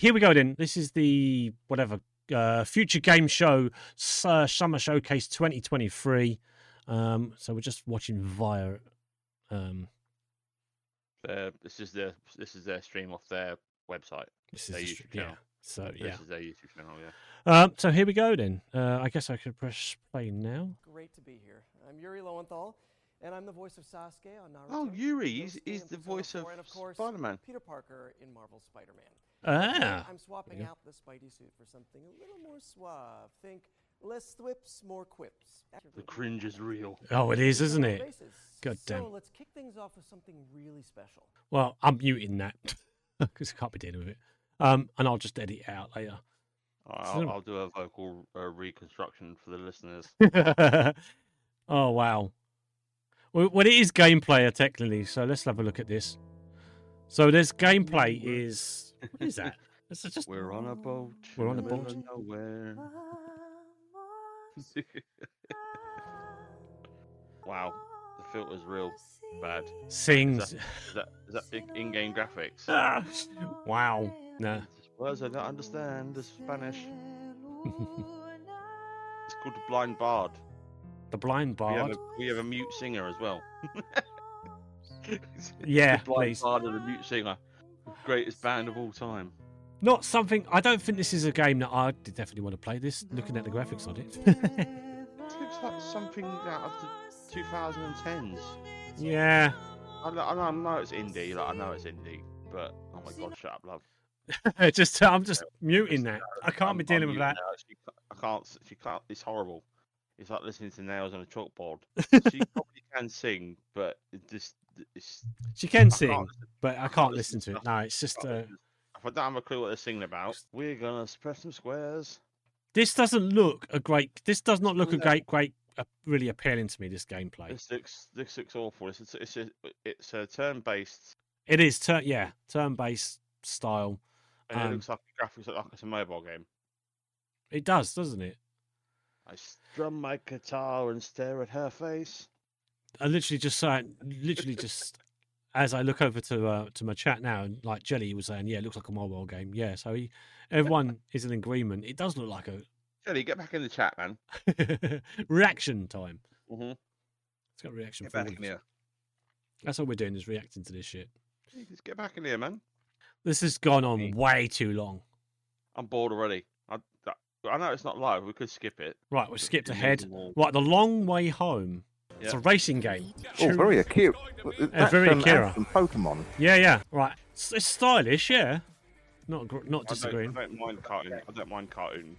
Okay, here we go then. This is the whatever uh, future game show uh, summer showcase 2023. Um, so we're just watching via. Um, Uh, this is their this is their stream off their website. this is Their the YouTube str- yeah. channel. So This yeah. is their YouTube channel. Yeah. Um, so here we go then. Uh, I guess I could press play now. Great to be here. I'm Yuri Lowenthal, and I'm the voice of Sasuke on Naruto. Oh, Yuri, he's, Yosuke he's the voice of of Spider-Man. Peter Parker in Marvel's Spider-Man. Today, Ah, I'm swapping out the Spidey suit for something a little more suave. Think less thwips, more quips. The cringe is real. oh, it is, isn't it? basis. God damn. So let's kick things off with something really special. Well, I'm muting that because I can't be dealing with it. Um, and I'll just edit it out later. I'll, I'll do a vocal uh, reconstruction for the listeners. oh wow. Well, well, it is gameplay technically. So let's have a look at this. So this gameplay is what is that? It's just We're on a boat. We're on a boat. Nowhere. wow, the filter's real bad. sings. Is that is that in- in-game graphics? Ah, wow. No. Words I don't understand. The Spanish. It's called the Blind Bard. The blind We have, bard. a, we have a mute singer as well. Yeah, the Blind please. Bard and the mute singer, greatest band of all time. Not something. I don't think this is a game that I definitely want to play. This, looking at the graphics on it. It looks like something out of the 2010s. yeah. I know, I know, I know it's indie, like I know it's indie, but oh my god, shut up, love. just I'm just muting that. Uh, I can't I'm- be I'm dealing with muting that. now. She I can't. She can't. It's horrible. It's like listening to nails on a chalkboard. she probably can sing, but it just it's. She can I sing, but I can't listen to it. No, it's just. Uh. If I don't have a clue what they're singing about, we're gonna press some squares. this doesn't look a great. This does not look a great, great, uh, really appealing to me. This gameplay. This looks this looks awful. It's a, it's a, it's a turn-based, It is turn, yeah, turn-based style. and Um, it looks like the graphics look like it's a mobile game. It does, doesn't it? I strum my guitar and stare at her face. I literally just saying, literally just as I look over to uh, to my chat now, and like Jelly was saying, yeah, it looks like a mobile game. Yeah, so he, everyone is in agreement. It does look like a Jelly, get back in the chat, man. reaction time. Mm-hmm. It's got reaction. Get back in here. That's all we're doing is reacting to this shit. Just get back in here, man. This has gone on way too long. I'm bored already. I, know it's not live. We could skip it. Right, we but skipped ahead. isn't all- Right, the long way home. It's a racing game. Oh, very Akira. That's very Akira. From Pokemon. Yeah, yeah. Right, it's, it's stylish. Yeah, not gr- not I don't, I disagreeing. don't mind cartoon. I don't mind cartoon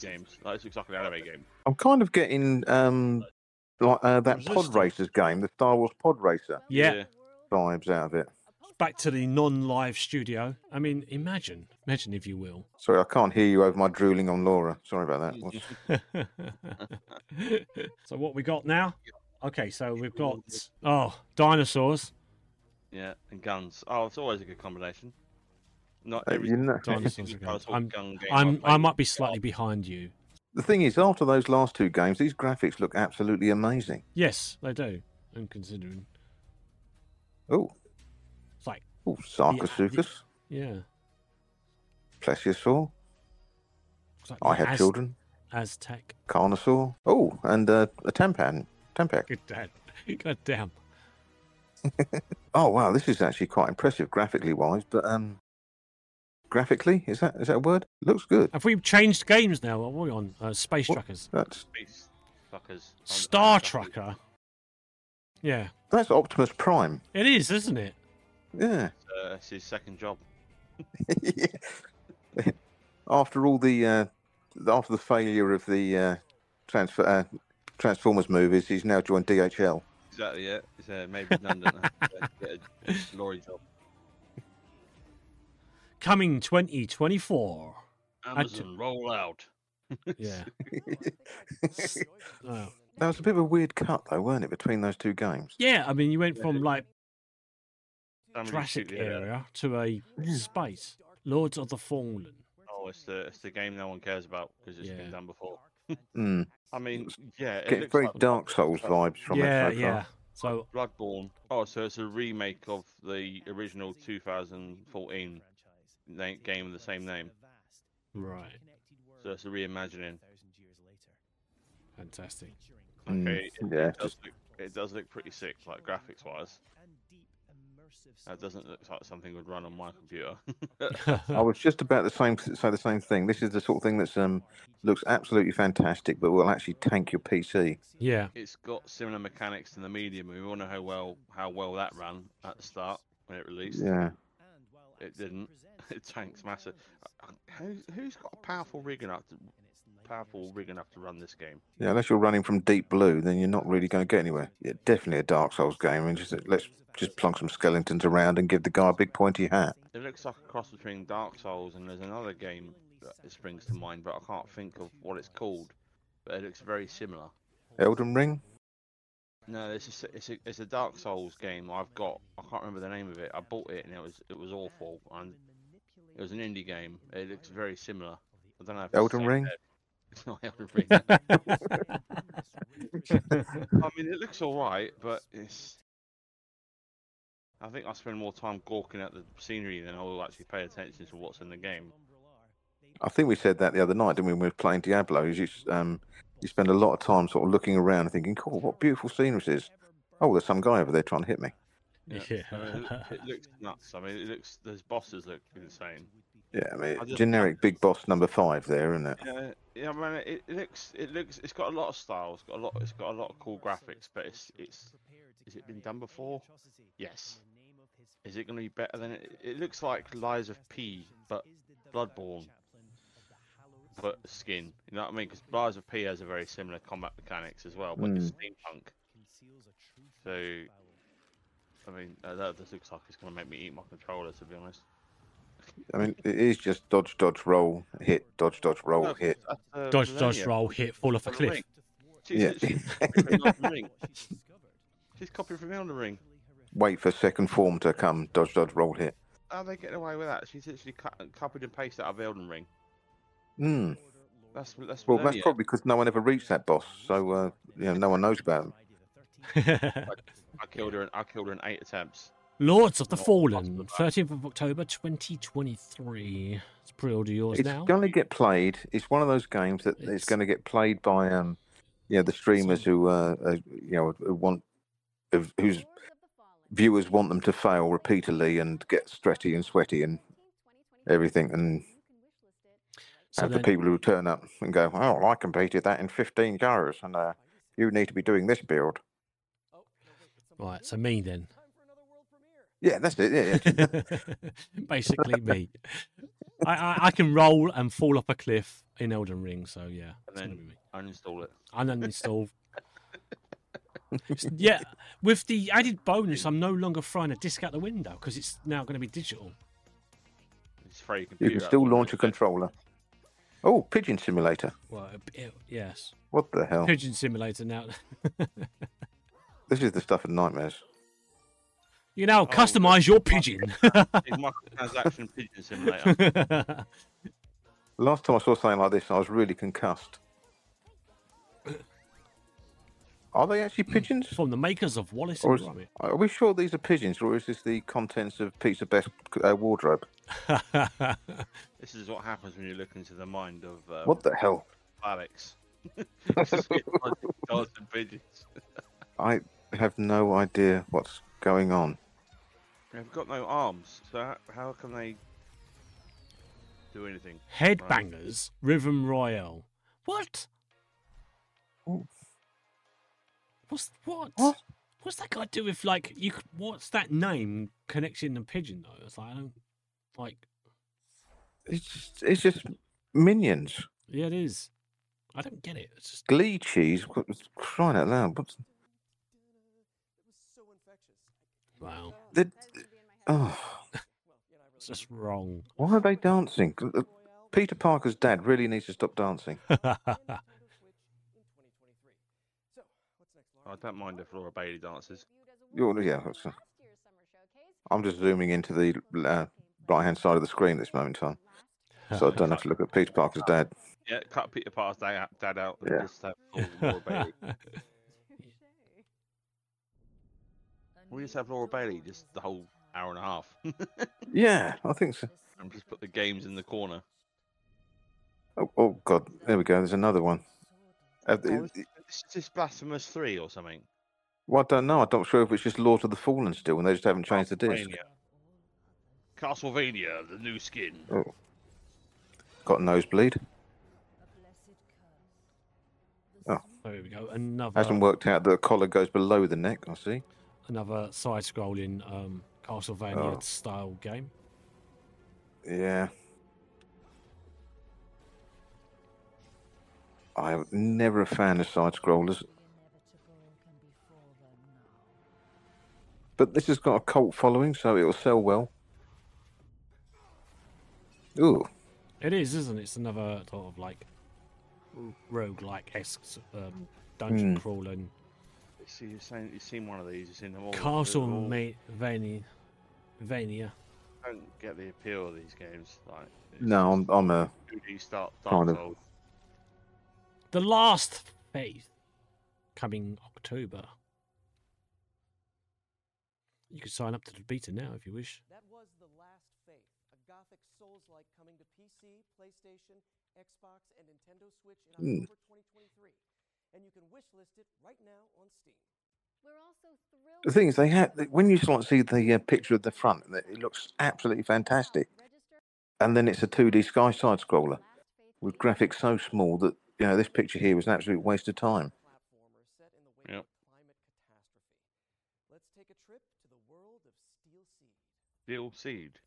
games. Like, it's exactly an anime game. I'm kind of getting um like uh, that Pod Racers game, the Star Wars Pod Racer Yeah. vibes out of it. Back to the non-live studio. I mean, imagine, imagine if you will. Sorry, I can't hear you over my drooling on Laura. Sorry about that. So what we got now? Okay, so we've got oh dinosaurs. Yeah, and guns. Oh, it's always a good combination. Not Uh, every you know- Dinosaurs every guns. I'm- gun I'm I've I played might be slightly behind you. The thing is, after those last two games, these graphics look absolutely amazing. Yes, they do. I'm considering. Oh, It's like oh, Sarcosuchus, yeah. Plesiosaur. It's like I the had Az- children. Aztec. Carnosaur. Oh, and uh, a Tampan. Tampac. Good dad. God damn. Oh wow, this is actually quite impressive graphically wise, but um, graphically is that is that a word? Looks good. Have we changed games now? What are we on? Uh, Space What? Truckers. That's Space fuckers. Star on- Trucker. Yeah, that's Optimus Prime. it is, isn't it? Yeah. Uh, it's his second job. after all the uh, after the failure of the uh, transfer uh, Transformers movies, he's now joined DHL. Exactly. Yeah. He's uh, made redundant. get a lorry job. Coming 2024. Amazon roll out. Yeah. Oh. That was a bit of a weird cut, though, weren't it, between those two games? Yeah, I mean, you went from like Somebody Jurassic shoot the head out. area to a space. Lords of the Fallen. Oh, it's the it's the game no one cares about because it's Yeah. been done before. Mm. I mean, yeah, it Getting looks very like Dark Souls vibes from yeah, it so yeah. So Bloodborne. Oh, so it's a remake of the original 2014 na- game of the same name. Right. So it's a reimagining. Fantastic. Mm, it, yeah, it does look, it does look pretty sick, like graphics wise. That doesn't look like something would run on my computer. I was just about the same say the same thing. This is the sort of thing that's um looks absolutely fantastic, but will actually tank your PC. yeah. it's got similar mechanics to the medium. We all know how well how well that ran at the start when it released. Yeah. It didn't. It tanks massive. Who's who's got a powerful rig enough to powerful rig enough to run this game? Yeah, unless you're running from Deep Blue, then you're not really going to get anywhere. Yeah, definitely a Dark Souls game. I mean, just let's just plonk some skeletons around and give the guy a big pointy hat. It looks like a cross between Dark Souls and there's another game that springs to mind, but I can't think of what it's called. But it looks very similar. Elden Ring. No, it's a, it's a it's a Dark Souls game I've got. I can't remember the name of it. I bought it and it was it was awful. And it was an indie game. It looks very similar. I don't know. If Elden Ring? It's not Elden Ring. I mean, it looks all right, but it's. I think I spend more time gawking at the scenery than I will actually pay attention to what's in the game. I think we said that the other night, didn't we? When we were playing Diablo, you um you spend a lot of time sort of looking around and thinking, "Cool, what beautiful scenery this is." Oh, there's some guy over there trying to hit me. Yeah. Yeah. I mean, it, it looks nuts. I mean, it looks. Those bosses look insane. Yeah, I mean, I just- generic big boss number five there, isn't it? Yeah, yeah, man. It, it looks. It looks. It's got a lot of style. It's got a lot. It's got a lot of cool graphics. But it's. It's. Has it been done before? Yes. Is it going to be better than it? It looks like Lies of P, but Bloodborne, but skin. You know what I mean? Because Lies of P has a very similar combat mechanics as well, but it's steampunk. So, I mean, uh, that just looks like it's going to make me eat my controller. To be honest. I mean, it is just dodge, dodge, roll, hit, dodge, dodge, roll, No, hit. that's, uh, Dodge, dodge, Malenia. roll, hit, fall off a Elden cliff. Ring. She's Yeah. literally copied from Elden Ring. She's copied from Elden Ring. Wait for second form to come. Dodge, dodge, roll, hit. How are they getting away with that? She's literally cut, copied and pasted out of Elden Ring. Hmm. That's that's Well, that's Malenia. probably because no one ever reached that boss, so uh, you know no one knows about him. I killed her. In, I killed her in eight attempts. Lords of the Fallen, 13th of October 2023. It's pre-order yours It's now. going to get played. It's one of those games that it's, It's- going to get played by um, you know, the streamers who uh, uh you know who want whose viewers want them to fail repeatedly and get stretty and sweaty and everything, and So have the people who turn up and go, "Oh, I completed that in 15 goes, and uh, you need to be doing this build." Right, so me then. Yeah, that's it. Yeah, yeah. Basically me. I, I, I can roll and fall off a cliff in Elden Ring, so yeah. And then- be me. Uninstall it. uninstall. yeah, with the added bonus, I'm no longer throwing a disc out the window because it's now going to be digital. Just throw your you can still launch a controller. Oh, pigeon simulator. Well, uh, it- it- yes, What the hell? pigeon simulator now. This is the stuff of nightmares. You now Oh, customize your pigeon. Microtransaction pigeon simulator. Last time I saw something like this, I was really concussed. Are they actually pigeons? From the makers of Wallace and is, Gromit. are we sure these are pigeons, or is this the contents of Pizzabeth's uh, wardrobe? this is what happens when you look into the mind of um, What the hell? Alex. It's just a bunch of dogs and pigeons. I have no idea what's going on. They've got no arms, so how, how can they do anything? Headbangers Rhythm Royale. What? Oh. What's what? What? What's that got to do with like you? What's that name connecting the pigeon though? It's like I don't like. It's just, it's just minions. Yeah, it is. I don't get it. It's just Glee cheese. what- Crying out loud. What's wow. The? Oh, It's just wrong. why are they dancing? Peter Parker's dad really needs to stop dancing. I don't mind if Laura Bailey dances. You're, yeah, that's, uh, I'm just zooming into the uh, right hand side of the screen at this moment in time, so I don't have to look at Peter Parker's dad. Yeah, cut Peter Parker's dad out, dad out and Yeah. just have full We just have Laura Bailey just the whole hour and a half. Yeah, I think so. and just put the games in the corner. Oh, oh God, there we go. There's another one. Uh, Oh, it- it- Is just Blasphemous 3 or something? well, I don't know. I'm not sure if it's just Lord of the Fallen still, and they just haven't changed the disc. Castlevania. Castlevania, the new skin. Oh, got a nosebleed. Oh. There we go. Another Hasn't worked out that the collar goes below the neck. I see. Another side-scrolling um, Castlevania Oh. style game. Yeah. I'm never a fan of side scrollers, but this has got a cult following, so it'll sell well. Ooh, It is, isn't it? It's another sort of like rogue-like esque um, dungeon Hmm. crawling. See, you've seen, you've seen one of these. You've seen them all. they're all- Castlevania. Vania. don't get the appeal of these games. Like, no, I'm, I'm a start kind of- Souls. The Last Faith coming October. You can sign up to the beta now if you wish. That was The Last Faith, a gothic Souls-like coming to PC, PlayStation, Xbox, and Nintendo Switch in Hmm. October 2023. And you can wishlist it right now on Steam. The thing is, they had when you sort of see the uh, picture of the front, it looks absolutely fantastic. And then it's a 2D sky side scroller with graphics so small that you know this picture here was an absolute waste of time. Platformer set in the wake Yep. of climate catastrophe. Let's take a trip to the world of Steel Seed. Steel Seed.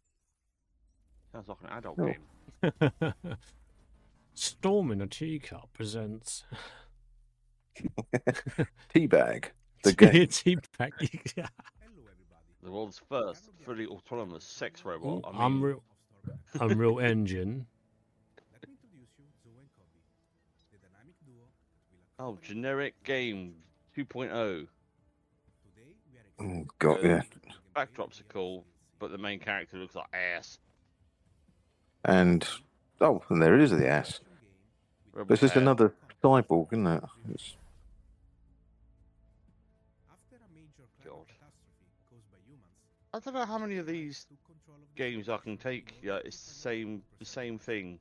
Sounds like an adult Oh. game. Storm in a Teacup presents Teabag, the game. Tea Pack. The world's first fully autonomous sex robot. Ooh, I mean, Unreal, Unreal Engine. oh, generic game 2.0. Oh, oh God, yeah. Backdrops are cool, but the main character looks like ass. And oh, and there it is, the ass. Rebel But it's just another cyborg, isn't it? It's, I don't know how many of these games I can take. Yeah, it's the same, the same thing.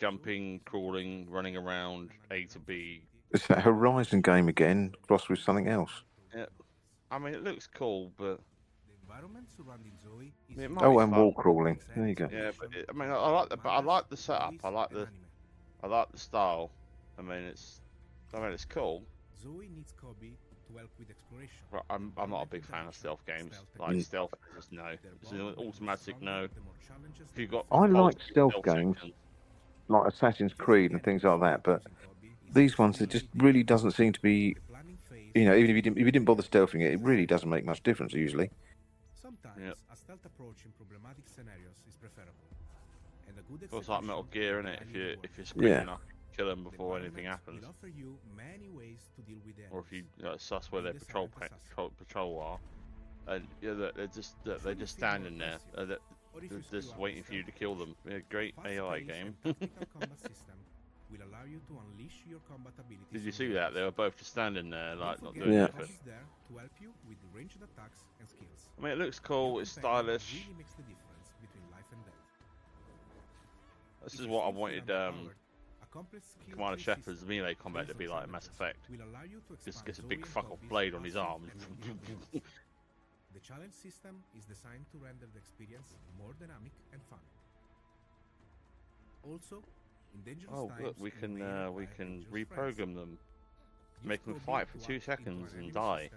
Jumping, crawling, running around, A to B. it's that Horizon game again, crossed with something else. Yeah. I mean, it looks cool, but Oh, and fun. wall crawling. There you go. Yeah, but it, I mean, I, I like the, but I like the setup. I like the, I like the style. I mean, it's, I mean, it's cool. Zoe needs Kobe to help with exploration. But I'm, I'm not a big fan of stealth games. Like Mm. stealth, just no. It's an automatic no. If you got, I like multiple stealth games. sections, Like Assassin's Creed and things like that, but these ones, it just really doesn't seem to be. You know, even if you didn't, if you didn't bother stealthing it, it really doesn't make much difference usually. Sometimes Yep. a stealth approach in problematic scenarios is preferable. And a good Feels like Metal execution Gear, of it? If you planning if you're work. sprint Yeah. enough, kill them The before anything happens, will offer you many ways to deal with or if you suss where their the patrol pa- patrol, patrol are, and yeah, they're, they're just they're, just standing there, uh, they're, they're just waiting for you to kill them. Yeah, great AI game. and tactical combat system will allow you to unleash your combat abilities Did you see that? They were both just standing there, like not doing Yeah. anything. There to help you with ranged attacks and skills. I mean, it looks cool. It's stylish. Really makes the difference between life and death. This is what I wanted. Um, a complex skill Commander Shepard's melee combat to be on like Mass Effect. will allow you to Just gets a big fuck off blade on his arm. The challenge system is designed to render the experience more dynamic and fun. Also, in dangerous Oh, times, look, we can uh, we can dangerous friends. reprogram them. Use make them fight for two seconds and die.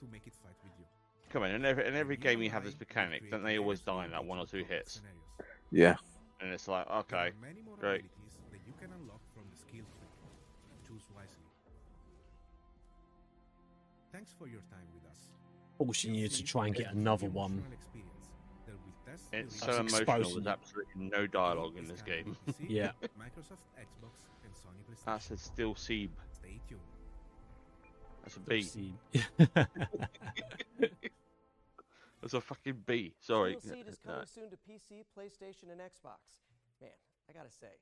To make it fight with you. Come on, in every in every game real you have this mechanic, create don't they always die in that one or two hits? Yeah. And it's like, okay, many more great. Thanks for your time with us. Forcing you to try and get another one. it's so emotional. There's absolutely no dialogue in this game. Yeah. Microsoft, Xbox, and Sony PlayStation. That's a still Seeb. Stay tuned. That's a B. That's a fucking B. Sorry. Steel Seed is coming soon to PC, PlayStation, and Xbox. Man, I gotta say,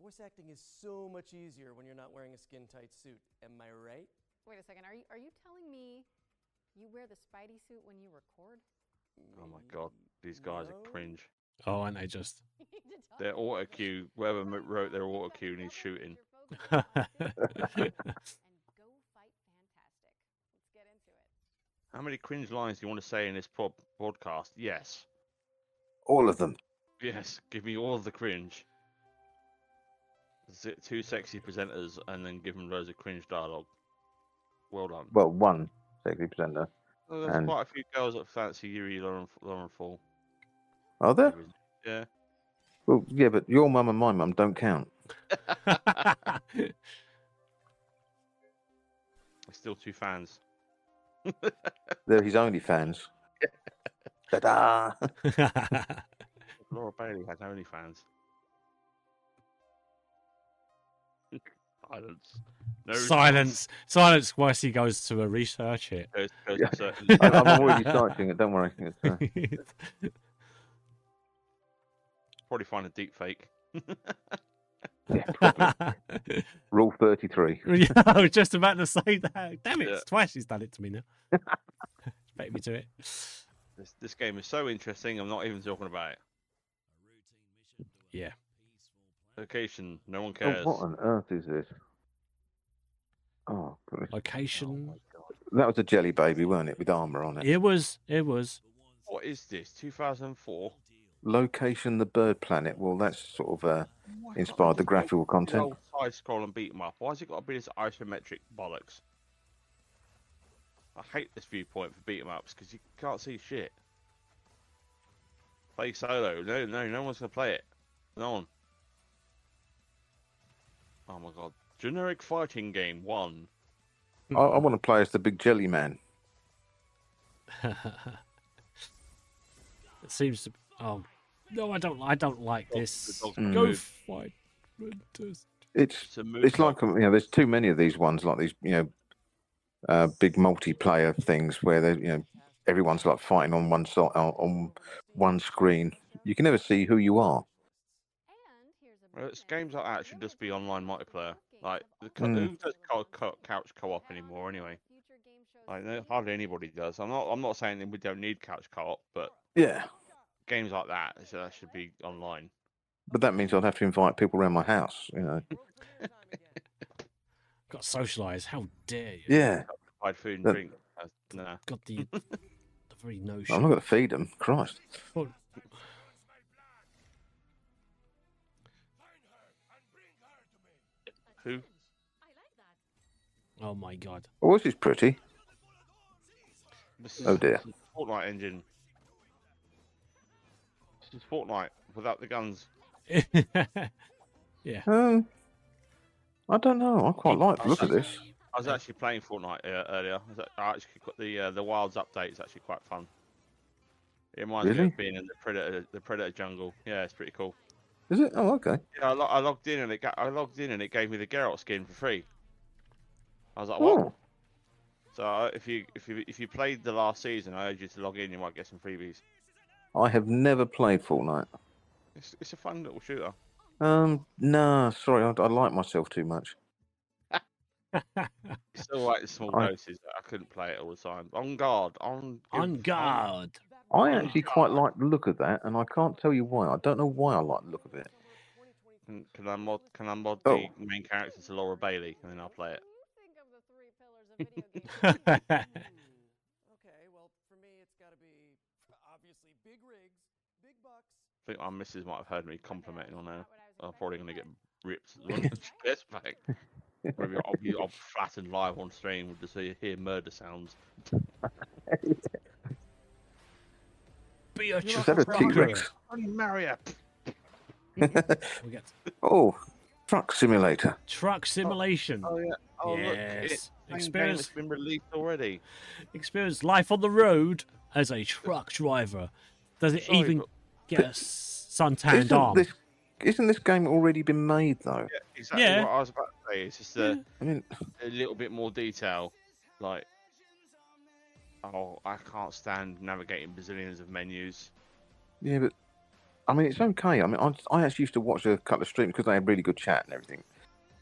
voice acting is so much easier when you're not wearing a skin-tight suit. Am I right? Wait a second. Are you are you telling me you wear the Spidey suit when you record? Oh my god, these guys No. are cringe. Oh, aren't they just? Their auto cue, whoever wrote their auto cue needs shooting. and go fight fantastic. Let's get into it. How many cringe lines do you want to say in this pod- podcast? Yes. All of them. Yes. Give me all of the cringe. Z- Two sexy presenters and then give them loads of cringe dialogue. Well done. Well, one sexy presenter. Well, there's and- quite a few girls that fancy Yuri Lauren, Lauren Fall. Are there? Yeah. Well, yeah, but your mum and my mum don't count. Still two fans. They're his only fans. Ta-da! Laura Bailey has OnlyFans. Silence. No Silence. Silence whilst he goes to uh, research it. Goes, goes Yeah. to certain- I- I'm already searching it. Don't worry. It's, uh, probably find a deep fake. yeah. Rule thirty-three. yeah, I was just about to say that. Damn it, Yeah. twice he's done it to me now. Beat me to it. This, this game is so interesting. I'm not even talking about it. Yeah. Location. No one cares. what on earth is this? Oh, goodness. Location. that was a jelly baby, weren't it, with armor on it? It was. It was. What is this? 2004. Location, the bird planet. Well, that's sort of uh, inspired the graphical content. Side scroll and beat 'em up. Why's it got to be this isometric bollocks? I hate this viewpoint for beat 'em ups because you can't see shit. Play solo. No, no, no one's gonna play it. No one. Oh my god. Generic fighting game one. I, I want to play as the big jelly man. it seems to. Oh no, I don't. I don't like Dog- this. Mm. Go move. fight. It's It's a it's like you know, there's too many of these ones, like these you know, uh, big multiplayer things where they you know everyone's like fighting on one side on, on one screen. You can never see who you are. And here's a Well, big it's games like that should just be online multiplayer. Like, the co- Mm. who does co- co- couch co-op anymore anyway? Future game shows Like, no, hardly anybody does. I'm not. I'm not saying that we don't need couch co-op, but Yeah, games like that, so that should be online. but that means I'd have to invite people around my house. You know. Got to socialise. How dare you? Yeah, Provide food and That- drink. Uh, nah. Got the the very notion. I'm not going to feed them. Christ. Oh, Who? oh my god. Oh, this is pretty. This is Oh, dear. this is Fortnite engine. This is Fortnite without the guns. yeah. Um, I don't know. I quite like the look of this. I was actually playing Fortnite uh, earlier. I, was, a- I actually got the uh, the Wilds update. is actually quite fun. It reminds me Really? of being in the Predator the Predator jungle. Yeah, it's pretty cool. Is it? Oh, okay. Yeah, I, lo- I logged in and it got, I logged in and it gave me the Geralt skin for free. I was like, what? Oh, So uh, if you if you if you played the last season, I urge you to log in. You might get some freebies. I have never played Fortnite. It's it's a fun little shooter. Um, no, sorry, I, I like myself too much. It's still like the small I- doses. but I couldn't play it all the time. On guard, on On on- guard. I oh, actually quite like the look of that, and I can't tell you why. I don't know why I like the look of it. Can, can I mod can I mod Oh. the main character to Laura Bailey and then I'll play it. When you think of the three pillars of video games, Okay, well, for me, it's got to be obviously big rigs, big bucks. I think my missus might have heard me complimenting on her. I was I'm probably gonna get ripped when she gets back. Maybe I'll be I'll be flattened live on stream with just so you hear murder sounds. Be a Is that a T Rex? Only Mario. Oh, truck simulator. truck simulation. Oh, oh yeah. Oh look, it, yes. same game Experience that's been released already. experience life on the road as a truck driver. Does it Sorry, even but- get a s- suntanned Isn't arm? this, isn't this game already been made though? Yeah, exactly Yeah. what I was about to say. It's just a, I mean, a little bit more detail. Like, oh, I can't stand navigating bazillions of menus. yeah, but I mean, it's okay. I mean, I, I actually used to watch a couple of streams because they had really good chat and everything.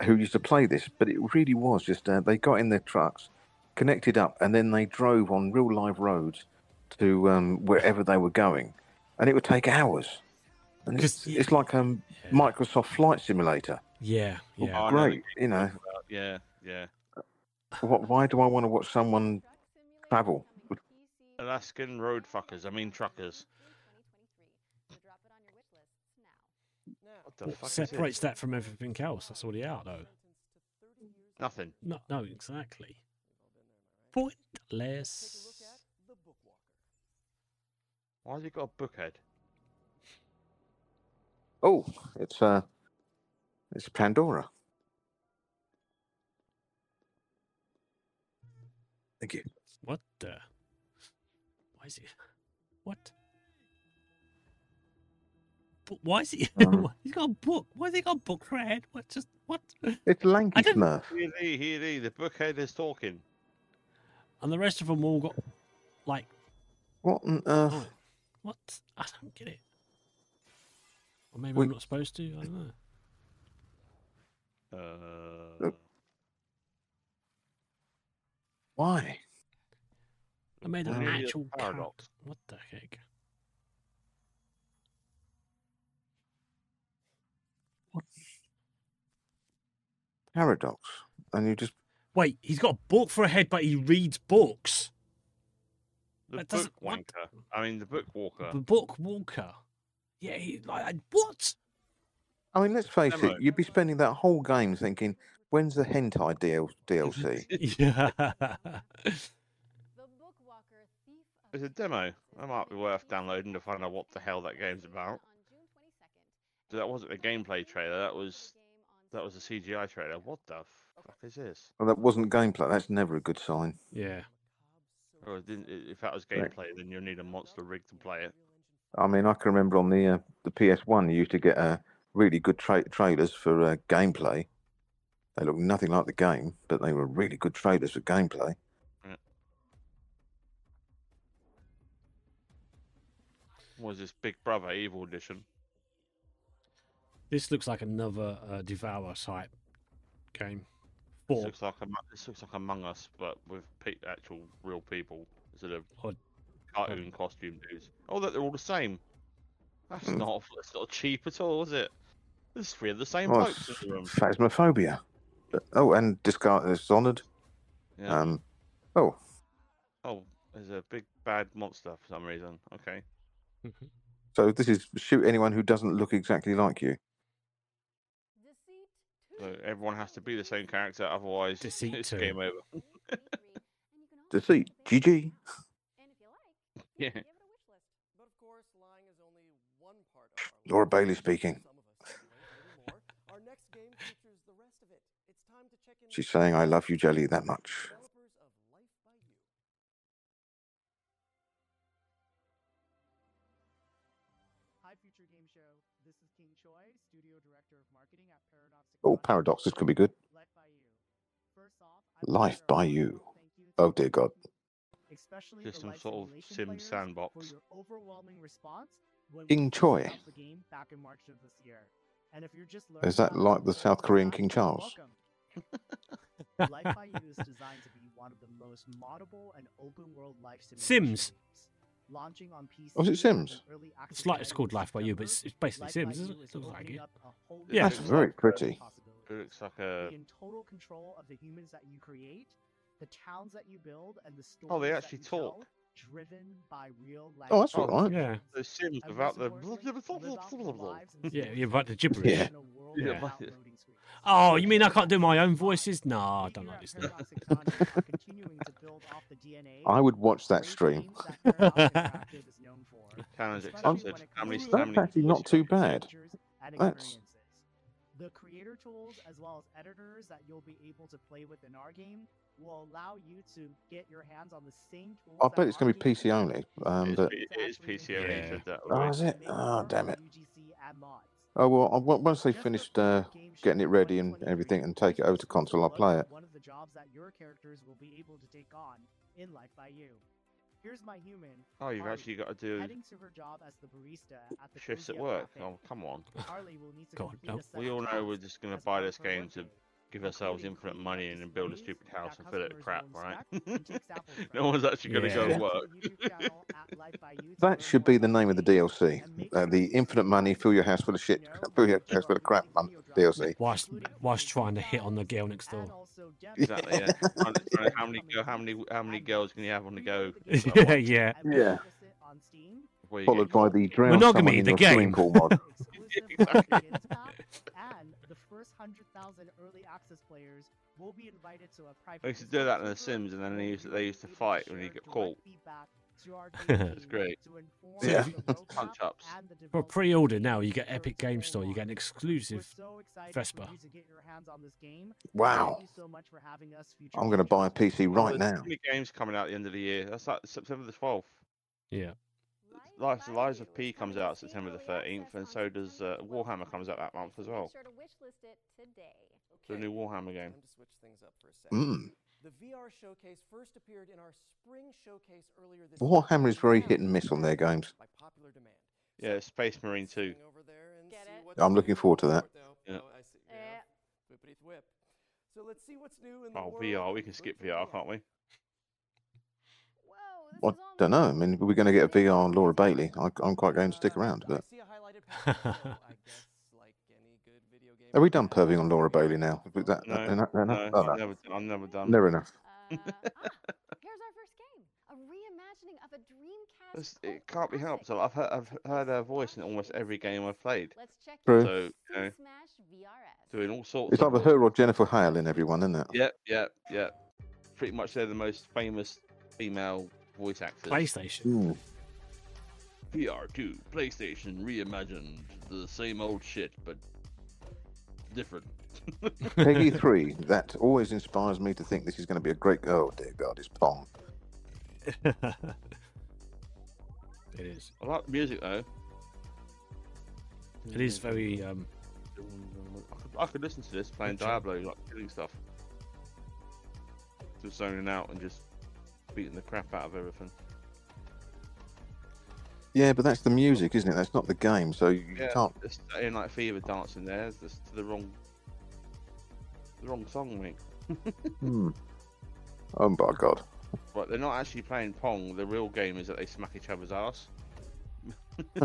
Who used to play this, but it really was just uh, they got in their trucks, connected up, and then they drove on real live roads to um, wherever they were going, and it would take hours. And it's, y- it's like um Yeah. Microsoft Flight Simulator. Yeah, yeah. Oh, I know Great, you know. Yeah, yeah. What? Why do I want to watch someone travel? Alaskan road fuckers. I mean truckers. Now, What the What fuck separates is that from everything else? That's already out, though. sentenced to 30 years it? Nothing. No, no, exactly. We've all been there, am I right? Pointless. Take a look at the Bookwalker. Why has he got a bookhead? Oh, it's uh, it's Pandora. Thank you. What the? Why is he? What? But why is he? Um, he's got a book. Why has he got a book for a head? What? Just what? It's Lanky I didn't- Smurf. Here he, here he, the bookhead is talking. And the rest of them all got like What on earth? oh, what? I don't get it. Or maybe We- I'm not supposed to. I don't know. Uh, Why? I made an a actual car- paradox. What the heck? Paradox. And you just Wait, he's got a book for a head, but he reads books. the That book doesn't- what? wanker. I mean, the book walker. The book walker. Yeah, he like what? I mean, let's face Demo. it, you'd be spending that whole game thinking, when's the hentai DL- DLC? Yeah. It's a demo. That might be worth downloading to find out what the hell that game's about. So that wasn't a gameplay trailer. That was that was a CGI trailer. What the fuck is this? well, that wasn't gameplay. That's never a good sign. yeah. Or it didn't, if that was Right. gameplay, then you'll need a monster rig to play it. I mean, I can remember on the uh, the PS1, you used to get uh, really good tra- trailers for uh, gameplay. They looked nothing like the game, but they were really good trailers for gameplay. Was this Big Brother Evil Edition? This looks like another uh, Devour type game. This looks like a, this looks like Among Us, but with pe- actual real people instead of Odd. cartoon costume dudes. Oh, that they're all the same. That's Mm. not that's not cheap at all, is it? There's three of the same blokes it's in the room. Phasmophobia. Oh, and Discard Dishonored. Yeah. Um, oh, oh, there's a big bad monster for some reason. Okay. Mm-hmm. so this is shoot anyone who doesn't look exactly like you. So everyone has to be the same character, otherwise Deceit it's two. game over. Deceit. GG. Yeah. But of course, lying is only one part of our Laura. Bailey speaking. Some of us don't know anymore. Our next game features the rest of it. It's time to check in She's saying, "I love you, Jelly, that much." Oh, Technologies. Paradox, this could be good. Life by You. First off, I'd like to Life share a by heartfelt You. thank you to Oh dear God. you, Just some sort of Simulation sim sandbox. For your overwhelming response when King Choi. announced the game back in March of this year. And if you're just Is that like the South Korean King Charles? welcome. Life by You is designed to be one of the most moddable and open world life simulation Sims. Games. Launching on PC Oh, is it Sims? an It's like it's called Life by You, but it's, it's basically Life Sims, isn't You It looks like it. up a whole Yeah, That's it's very pretty. It looks like a. In total control of the humans that you create, the towns that you build, and the stories Oh, they that actually you tell, talk. Driven by real life. Oh, that's all right. Yeah. The Sims without the. importantly, live out your lives and Yeah, stories yeah, but the gibberish. Yeah. in Yeah, without but- loading screens. Oh, you mean I can't do my own voices? We Nah, I don't like this. Paradox Tectonic are continuing to build off the DNA I would watch that stream. games that Paradox Interactive is known for. Challenge accepted. How many? How That's many? actually not too bad. That's- experiences. The creator tools as well as editors that you'll be able to play with in our game will allow you to get your hands on the same tools. I bet it's going to be PC only. Um, it, is, it is PC only. Yeah. that Oh, is it? Oh, damn it. UGC and mods. oh well, once they've finished uh, getting it ready and everything and take it over to console, I'll play it. One of the jobs that your characters will be able to take on in Life by You. Here's my human. Oh, you've Harley, actually got to do Heading to her job as the barista at the shifts at work. Cafe. Oh, come on. Harley will need to God, complete no. a We all know we're just going to buy this game to give ourselves infinite money and then build a stupid house and fill it with crap, right? inspect and take samples from. no one's actually going to Yeah. go to work. YouTube channel at Life by You to That should be the name of the DLC. Uh, the infinite money, fill your house full of shit, fill your house full of crap month DLC. Whilst whilst trying to hit on the girl next door. Exactly. Yeah. Trying to- trying to- how many how many how many girls can you have on the go? Yeah, yeah. Yeah. On Steam, Followed by the drown Monogamy, the game. pool mod. exclusive to Kids Pack, and the first 100,000 early access players will be invited to a private They used to do that in The Sims, and then they used to- they used to fight when you share get caught. Feedback to our It's great. to Yeah. Punch-ups. and For pre-order now, you get Epic Game Store. You get an exclusive so Vespa. for you to get your hands on this game. Wow. So much for having us, future I'm going to buy a gamers. PC right there's now. so many games coming out at the end of the year. That's like September the 12th. Yeah. Lies, the Lies of P comes out September the 13th, and so does uh, Warhammer comes out that month as well. Sure to wishlist it today. The new Warhammer game. Time switch things up for a second. Mm. The VR showcase first appeared in our spring showcase earlier this year. Warhammer is very hit and miss on their games. by popular demand. Yeah, Space Marine 2. swing over there and Get it? I'm looking forward to that. Yeah. Oh, I see. Yeah. Whippity whip. So let's see what's new in the Oh, VR. We can skip VR, can't we? Whoa, this I don't know. I new. mean, we're going to get a VR on Laura Bailey. I, I'm quite going to stick Uh, around. But see a highlighted path, so I guess like any good video game have we done perving on Laura Bailey now? Is that, No, enough? no, enough? Oh, I've no. never, I've never done. Never enough. Uh, here's our first game. A reimagining of a Dreamcast. It's- It can't be helped. So I've heard, I've heard her voice in almost every game I've played, Let's check True. So, you know, Smash VRS. doing all sorts. It's of either her or Jennifer Hale in everyone, isn't it? Yep, yep, yep. Pretty much they're the most famous female voice actors. PlayStation. Hmm. VR2, PlayStation reimagined the same old shit, but different. PEGI 3. That always inspires me to think this is going to be a great. Oh, dear God, it's Pong. it is. I like the music though. It is very. Um, I could, I could listen to this playing Okay. Diablo, like killing stuff. Just zoning out and just beating the crap out of everything. Yeah, but that's the music, isn't it? That's not the game, so you Yeah, can't. It's in like Fever dancing there. It's just the wrong, the wrong song, mate. Hmm. Oh my God. But they're not actually playing Pong. The real game is that they smack each other's ass.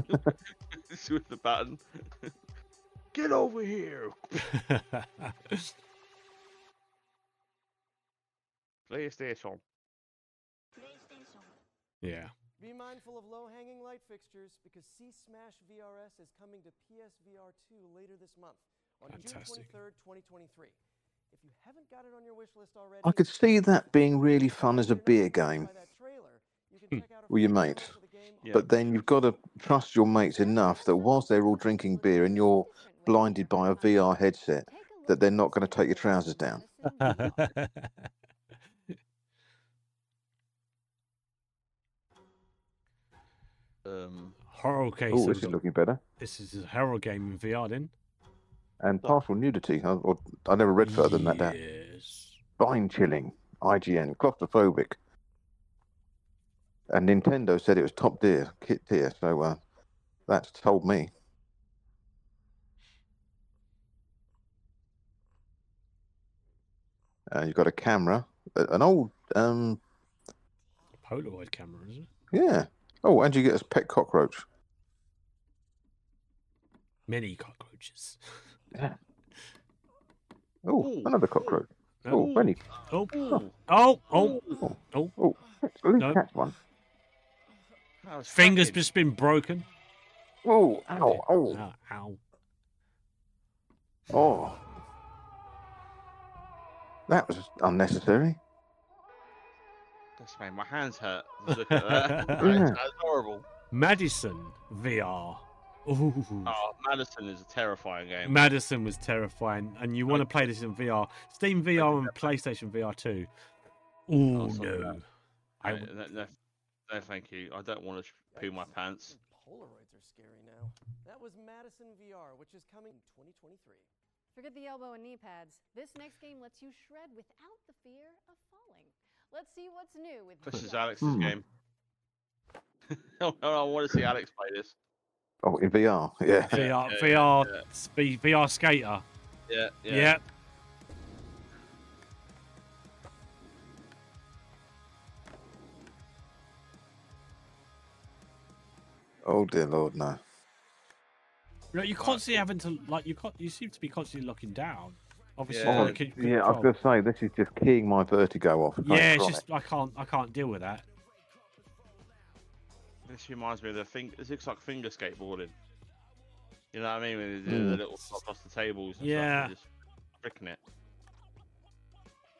It's with the button. Get over here. PlayStation. yeah. Be mindful of low-hanging light fixtures because C Smash VRS is coming to PSVR 2 later this month on Fantastic. June 23rd, 2023. If you haven't got it on your wish list already, I could see that being really fun as a beer game by that trailer, you can hmm. check out a with your free demo mates. for the game Yeah. But then you've got to trust your mates enough that whilst they're all drinking beer and you're blinded by a VR headset, that they're not going to take your trousers down. Um, horror case. Oh, this is looking better. this is a horror game in VR then. And partial nudity. I, or, I never read further than that. that. Yes. Spine chilling. IGN. Claustrophobic. And Nintendo said it was top tier, kit tier. So uh, that's told me. Uh, you've got a camera, an old, um, Polaroid camera, is it? yeah. Oh, and you get a pet cockroach. Many cockroaches. Oh, another cockroach. Oh, Oh, many. oh, Oh. oh, oh, Oh, oh. oh, oh let me No. catch one. Fingers cracking. just been broken. Oh, ow, oh, Ow, ah, ow. oh. That was unnecessary. That's made my hands hurt. Look at that. that's, Yeah. that's horrible. Madison VR. Ooh. Oh, Madison is a terrifying game. Madison was terrifying, and you want to play this in VR. Steam VR and PlayStation VR too. Oh Oh, sorry no! I No, no, no, no, thank you. I don't want to poo my pants. Polaroids are scary now. That was Madison VR, which is coming in 2023. Forget the elbow and knee pads. This next game lets you shred without the fear of falling. Let's see what's new with this. This is Alex's hmm. game. oh, I want to see Alex play this. Oh, in VR, yeah. VR, yeah, VR, yeah. VR skater. Yeah, yeah. Oh dear lord, no. No, you constantly having to like you. You seem to be constantly looking down. Obviously, Yeah. Oh, keep yeah, I was control. going to say this is just keying my vertigo off. Yeah, it's Chronic. just I can't I can't deal with that. This reminds me of the thing. This looks like finger skateboarding. You know what I mean? When they do the Mm. little stuff across the tables. And Yeah. Stuff, just freaking it.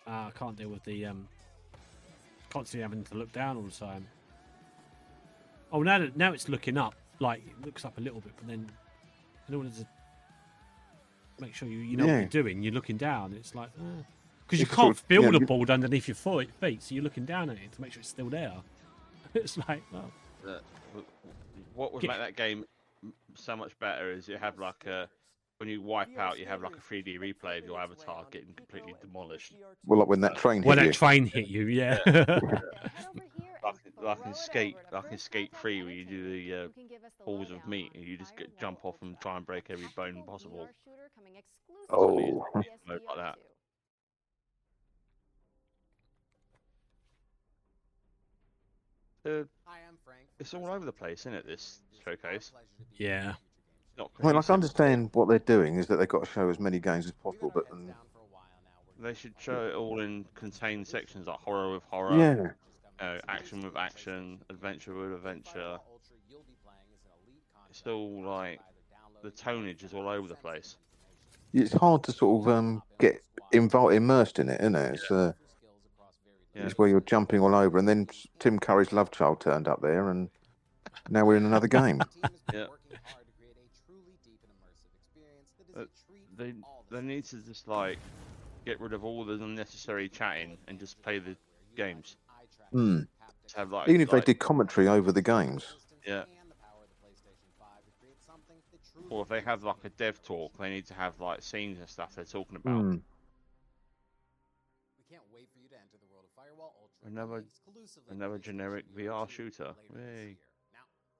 Uh, I can't deal with the um constantly having to look down all the time. Oh, now that, now it's looking up. Like it looks up a little bit, but then in order to make sure you you know Yeah. what you're doing, you're looking down. It's like ah. because you can't sort of- feel yeah, the you- board underneath your foot, feet, so you're looking down at it to make sure it's still there. it's like well, what would Get- make that game so much better is you have like a when you wipe out, you have like a 3D replay of your avatar getting completely demolished. Well, like when that train hit when hit that train hit you, yeah. Like, like in Skate, like in Skate 3, where you do the uh, balls of meat and you just get, jump off and try and break every bone possible. Oh. Like that. Uh, Hi, I'm Frank. it's all over the place, isn't it? This showcase. yeah. Not Well, I can understand what they're doing is that they've got to show as many games as possible, but um, They should show it all in contained sections, like horror with horror, yeah, uh, action with action, adventure with adventure. It's all like the tonage is all over the place. it's hard to sort of um, get involved, immersed in it, isn't it? It's, uh, Yeah. it's where you're jumping all over, and then Tim Curry's love child turned up there, and now we're in another game. Yeah. Uh, they they need to just like get rid of all the unnecessary chatting and just play the games. Hmm. Just have like Even if like, they did commentary over the games. yeah. Or if they have like a dev talk, they need to have like scenes and stuff they're talking about. Hmm. Another another generic VR shooter. Yay.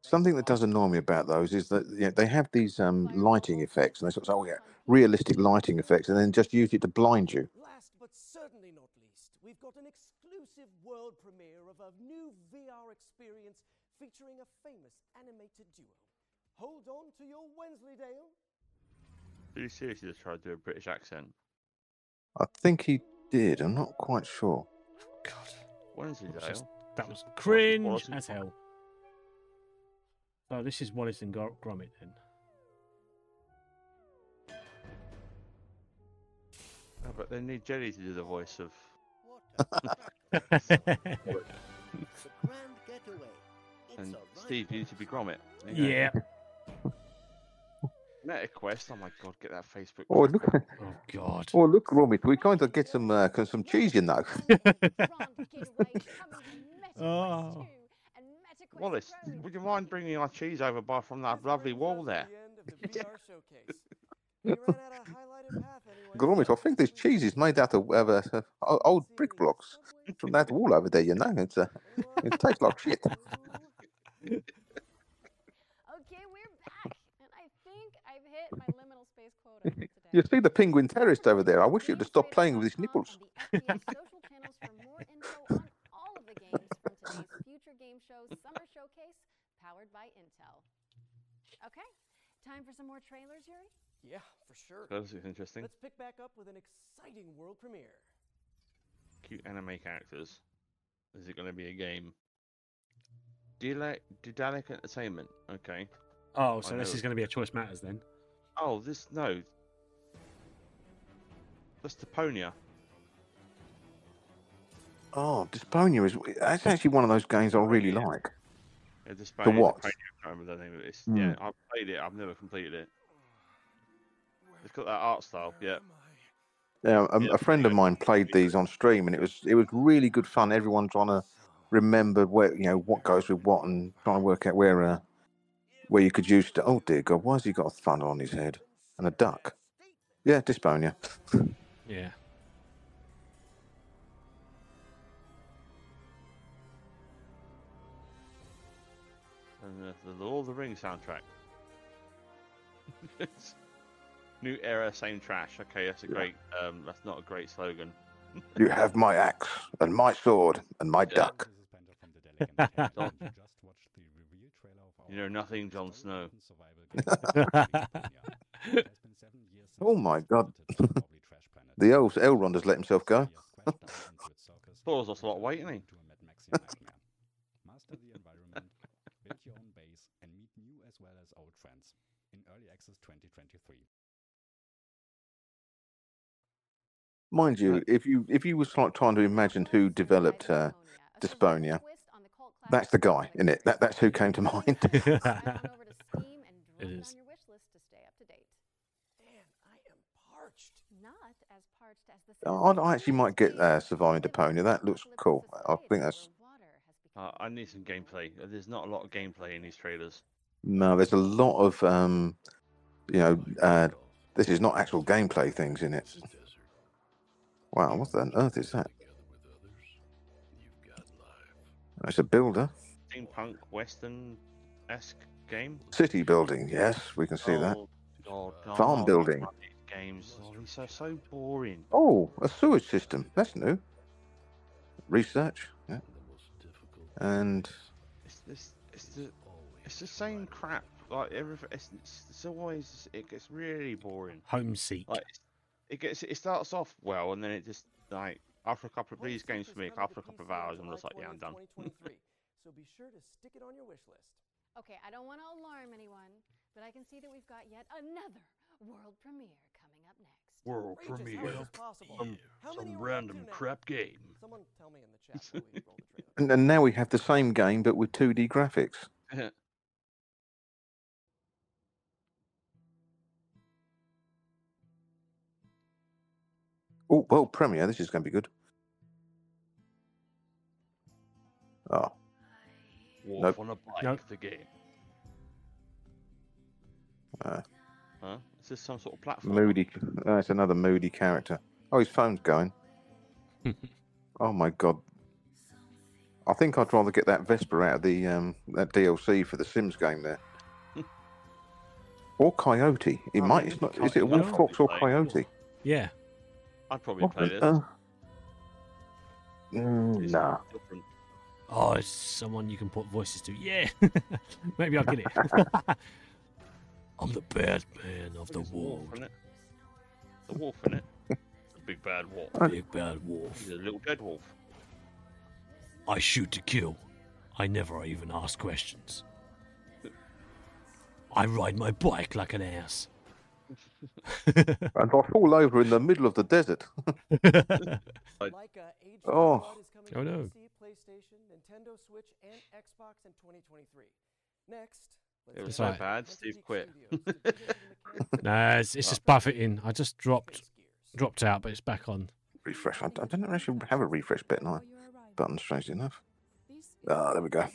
Something that does annoy me about those is that you know, they have these um, lighting effects, and they sort of say, "Oh yeah, realistic lighting effects," and then just use it to blind you. Last but certainly not least, we've got an exclusive world premiere of a new VR experience featuring a famous animated duo. Hold on to your Wensleydale. Did you seriously just try to do a British accent? I think he did. I'm not quite sure. God, Wensleydale. just- that was cringe Wallace- as hell. So this is Wallace and Gro- Gromit then. Oh, but they need Jelly to do the voice of. The grand getaway. It's And Steve, you need to be Gromit. There you go. yeah. Meta Quest. Oh my god, get that Facebook. Oh look! Oh God. Oh look, Gromit, we kind of get some uh, some cheese, you know. Oh. Wallace, would you mind bringing our cheese over by from that lovely wall there? The end of the VR showcase. We ran out of highlighted path anyway. Gromit, I think this cheese is made out of, of uh, uh, old brick blocks from that wall over there. You know, it's uh, it tastes like shit. Okay, we're back, and I think I've hit my liminal space quota for today. You see the penguin terrorist over there? I wish you'd have stopped playing with his nipples. And social channels for more info on all of the games from today's Future Game Show Summer Showcase, powered by Intel. Okay, time for some more trailers, Yuri? Yeah, for sure. That looks interesting. Let's pick back up with an exciting world premiere. Cute anime characters. Is it going to be a game? Daedalic, Daedalic Entertainment. Okay. Oh, so I this know. is going to be a choice matters then. Oh, this no. That's Deponia. Oh, Deponia is that's actually one of those games I really like. Yeah, this The what? I can't remember the name of it. It's- Hmm. Yeah, I've played it. I've never completed it. It's got that art style. Yeah. Yeah, a, Yeah. a friend of mine played these on stream, and it was it was really good fun. Everyone trying to remember where you know what goes with what, and trying to work out where uh, where you could use. To, oh dear God, why has he got a funnel on his head and a duck? Yeah, Deponia. Yeah. And the, the Lord of the Rings soundtrack. It's New era, same trash. Okay, that's a Yeah. great. Um, that's not a great slogan. You have my axe and my sword and my Yeah. duck. This is Panda from the Daily Games Podcast. You just watched the review trailer of You know nothing, Jon Snow. Oh my god. the elf Elrond has let himself go. Paul's lost a lot of weight, hasn't he? Master the environment, build your own base, and meet new as well as old friends in early access 2023. Mind you, if you if you was like trying to imagine who developed uh, Deponia, that's the guy, isn't it? That that's who came to mind. Head on over to Steam and drop It it is. on your wish list to stay up to date. Man, I am parched. Not as parched as the I, I actually might get uh, Surviving Deponia. That looks cool. I think that's Uh, I need some gameplay. Uh, There's not a lot of gameplay in these trailers. no. There's a lot of um, you know, uh, this is not actual gameplay things in it. Wow, what on earth is that? It's a builder, Steampunk Western esque game. city building. Yes, we can see that. Oh, God, no, Farm I building. Games. Oh, these are so boring. Oh, a sewage system. That's new. Research. Yeah. And It's this. It's the. It's the same crap. Like everything. It's, it's, it's always. It gets really boring. Homeseek. Like it gets. It starts off well, and then it just like after a couple of these games for me, after a couple of hours, I'm just like, yeah, I'm done. so be sure to stick it on your wish list. Okay, I don't want to alarm anyone, but I can see that we've got yet another world premiere coming up next. World Outrageous, how is premiere. this possible? Some, some many are we up random crap game. Someone tell me in the chat we roll the trailer. and, and now we have the same game but with 2D graphics. Oh, well, premiere. This is going to be good. Oh, Wolf Nope. on a bike. Nope. The game. uh, Huh? Is this some sort of platform? moody. Uh, it's another moody character. Oh, his phone's going. oh my god. I think I'd rather get that Vesper out of the um, that DLC for the Sims game there. or Coyote. It Oh, might. maybe It's not. the Is it Coyote Wolf would Fox or. Coyote? Yeah. I'd probably What play this. uh, mm, nah. different. Oh, it's someone you can put voices to. Yeah. Maybe I'll get it. I'm the bad man of the wolf world. in it. The wolf in it. The big bad wolf. Big bad wolf. He's a little dead wolf. I shoot to kill. I never even ask questions. I ride my bike like an ass. And I fall over in the middle of the desert. Like Age of Oh. Blood is coming Oh, no. PlayStation, Nintendo Switch, and Xbox in 2023. Next, It was get so back bad, Steve quit. Studios to dig into the mechanics nah, it's, it's just buffeting. I just dropped dropped out, but it's back on. refresh. I, I don't actually have a refresh button. I button, strangely enough. Ah, there we go.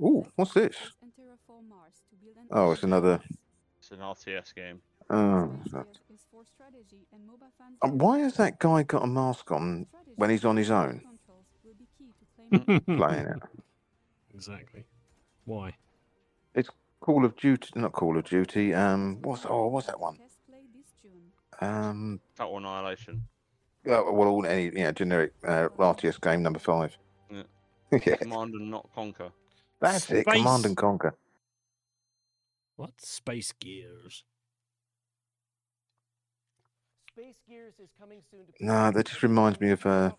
Ooh, what's this? Oh, it's another. It's an RTS game. Oh, Um, why has that guy got a mask on when he's on his own playing it? Exactly. Why? It's Call of Duty, not Call of Duty. Um, what's oh, what's that one? Um, Total Annihilation. uh, well, all any you know, generic uh, RTS game number five. Yeah. yeah, Command and not conquer. that's it. Command and Conquer. What? Space Gears. Space Gears is coming soon to No, that just reminds me of uh,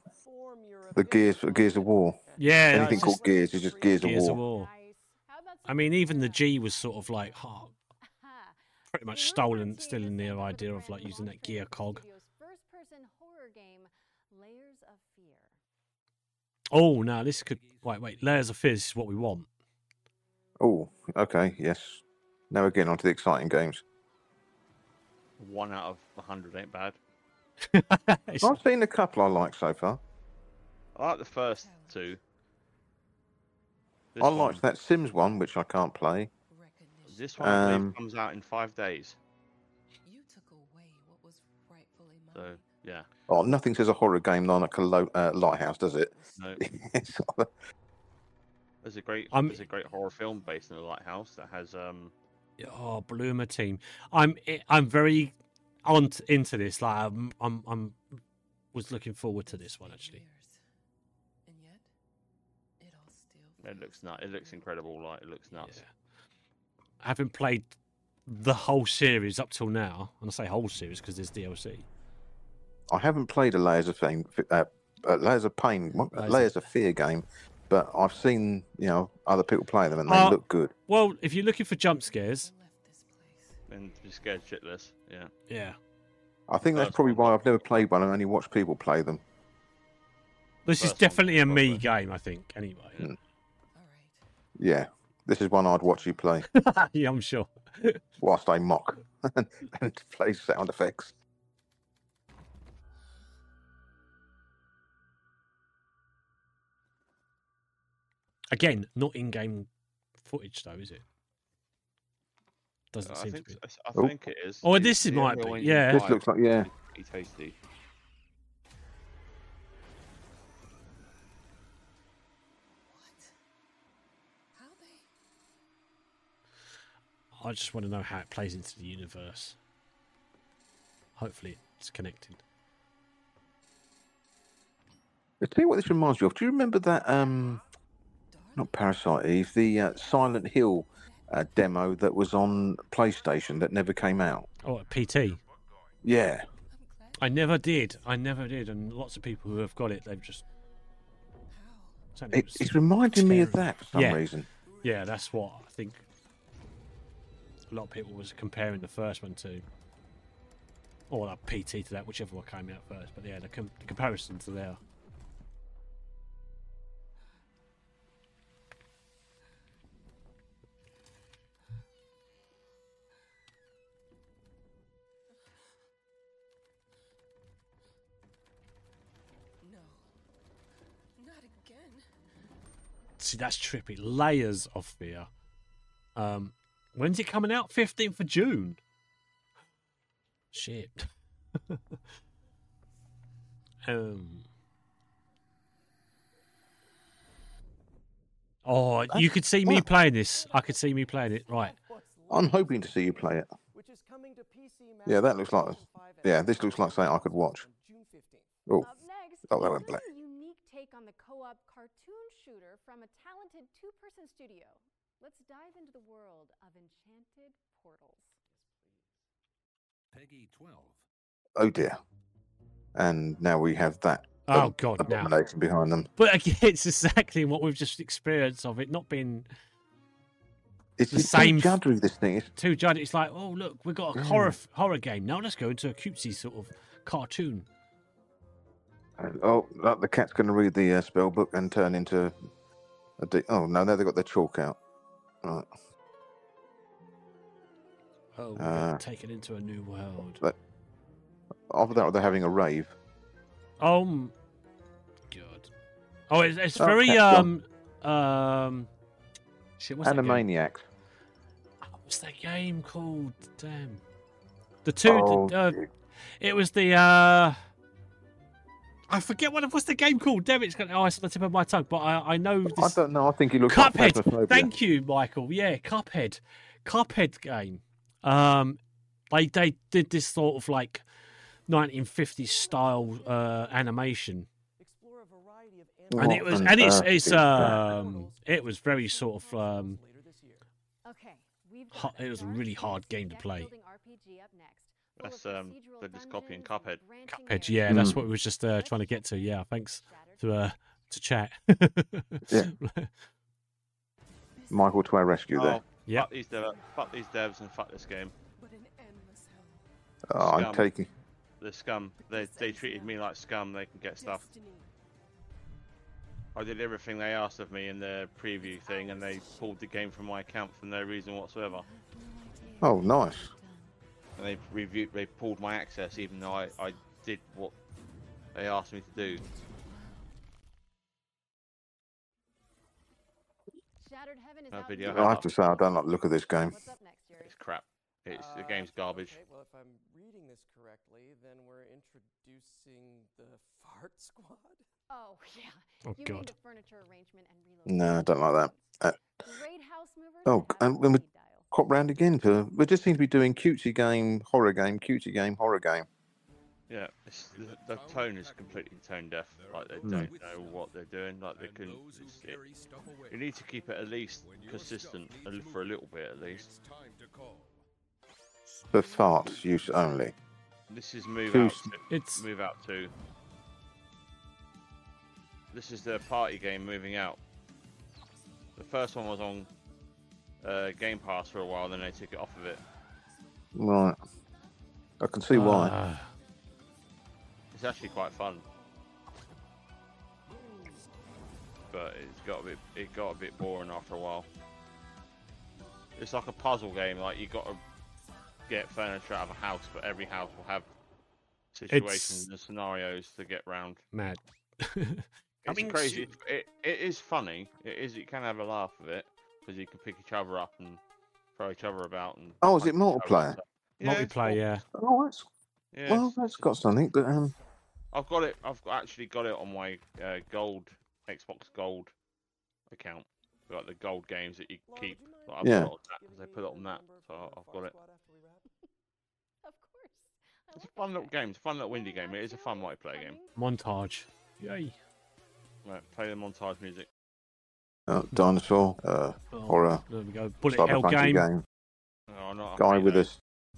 the Gears Gears of War. Yeah, Anything it's called just Gears is just Gears, Gears of of War. War. Nice. I mean, even the G was sort of like oh, pretty much stolen, still in the set for the idea of like using that gear cog. First-person horror game, Layers of Fear. Oh, no, this could. Wait, wait. Layers of Fizz is what we want. Oh, okay, yes. Now we're getting on to the exciting games. One out of a hundred ain't bad. I've seen a couple I like so far. I like the first two. This I one, liked that Sims one, which I can't play. This one I believe, Um, comes out in five days. You took away what was rightfully So mine. yeah, Oh, nothing says a horror game like a lo- uh, lighthouse, does it? no. It's- There's a great I'm- there's a great horror film based in a lighthouse that has um oh, Bloober Team. I'm I'm very on t- into this. Like I'm, I'm I'm was looking forward to this one actually. And yet, it all still It looks nut. It looks incredible. Like it looks nuts. Having played the whole series up till now, and I say whole series because there's DLC. I haven't played a Layers of Fame, uh, uh, Layers of Pain, what- Layers of- Layers of Fear game, but I've seen you know other people play them and they Uh, look good. Well, if you're looking for jump scares, And just scared shitless. Yeah. yeah, I think that's First probably why I've never played one. I only watched people play them. this is First one, definitely a me game. I think anyway. Mm. Yeah, this is one I'd watch you play yeah, I'm sure. whilst I mock and, and play sound effects. Again, not in-game footage though, is it? Doesn't I seem think to be. I Oh. think it is. Oh, It's this is- the might be, one you can yeah. This looks like yeah. Pretty tasty. How they? I just want to know how it plays into the universe. Hopefully, it's connected. I tell you what this reminds me of. Do you remember that? Um, not Parasite Eve, the uh, Silent Hill uh, demo that was on PlayStation that never came out. Oh, PT. Yeah, I never did. I never did, and lots of people who have got it, they've just. it, it's reminding me of that for some Yeah. reason. Yeah, that's what I think. A lot of people was comparing the first one to, or like PT to that, whichever one came out first. But yeah, the, com- the comparisons are there. See, that's trippy. Layers of fear. Um, when's it coming out? Fifteenth of June. Shit. um. Oh, you could see me What? playing this. I could see me playing it. Right. I'm hoping to see you play it. which is coming to PC Yeah, that looks like- PlayStation 5 and yeah, this looks like something I could watch. June 15th. Oh, Up next, Oh, that we're went doing black. A unique take on the co-op cartoon shooter from a talented two-person studio. Let's dive into the world of Enchanted Portals. PEGI 12. oh dear. And now we have that Oh ab- God, now. abomination behind them. But again, it's exactly what we've just experienced of it not being It's The the same same f- This thing is. too judgy. It's like, oh look, we've got a Yeah. horror horror game. Now let's go into a cutesy sort of cartoon. And, oh, the cat's going to read the uh, spell book and turn into a. De- oh no, now they've got the chalk out. Right. Oh, we're Uh, taken into a new world. But after that, they're having a rave. Oh, m- God. Oh, it's, it's Oh, very okay, go um um. Shit, what's that game? What's that game called? Damn. The two. Oh, the, uh, it was the. uh I forget what what's the game called. Damn, it's got oh, it's on the tip of my tongue. But I I know I this. don't know. I think he looks like Cuphead. Phasmophobia. Thank you, Michael. Yeah, Cuphead. Cuphead game. Um, they they did this sort of like 1950s style uh animation, Explore a variety of and it was and it's it's um it was very sort of um later this year. Okay, we've Ho- got a it was a really hard game to deck play. Building RPG up next, full That's, um, they're just copying Cuphead. Cuphead. areas. Yeah, that's Mm. what we was just uh, trying to get to. Yeah, thanks to uh to chat. Yeah. Michael to our rescue there. Oh, Yep. Fuck these, dev- fuck these devs and fuck this game. But an endless hell. Oh, I'm taking. The scum. They they treated me like scum. They can get stuff. I did everything they asked of me in the preview thing, and they pulled the game from my account for no reason whatsoever. Oh, nice. And they reviewed, they pulled my access, even though I, I did what they asked me to do. Shattered Heaven is That video. I have to say, I don't like the look of this game. What's up next, Jerry? It's crap. It's the Uh, game's garbage. Okay, well, if I'm reading this correctly, then we're introducing the Fart Squad. Oh yeah. Oh, you mean God. the furniture arrangement and relocation. No, I don't like that. Uh, Great house movers oh, that have and when we- speed dial. Crop round again for. We just seem to be doing cutesy game, horror game, cutesy game, horror game. Yeah, it's, the, the tone is completely tone deaf. Like they Hmm. don't know what they're doing. Like they can. it's- It, you need to keep it at least consistent for a little bit at least. For fart use only. This is move Two out. s- To, It's move out to. This is the party game moving out. The first one was on uh, Game Pass for a while, then they took it off of it. Right. I can see why. Ah, It's actually quite fun. But it's got a bit it got a bit boring after a while. It's like a puzzle game, like you gotta get furniture out of a house, but every house will have situations and scenarios to get round. mad. It's Coming crazy. soon. It, it is funny. It is. You can have a laugh with it because you can pick each other up and throw each other about. And Oh, is it each other and multiplayer? Yeah, Multiplayer, yeah. Oh, that's Yeah, well, that's got something. But um, I've got it. I've actually got it on my uh, gold Xbox Gold account. Like the gold games that you keep. Like, I've Yeah. got it on that 'cause they put it on that, so I've got it. Of course. It's a fun little game. It's a fun little windy game. It is a fun multiplayer game. Montage. Yay. Right, play the montage music. Uh, dinosaur, uh, Oh, horror, There we go. Bullet hell game. game. No, not. Guy with a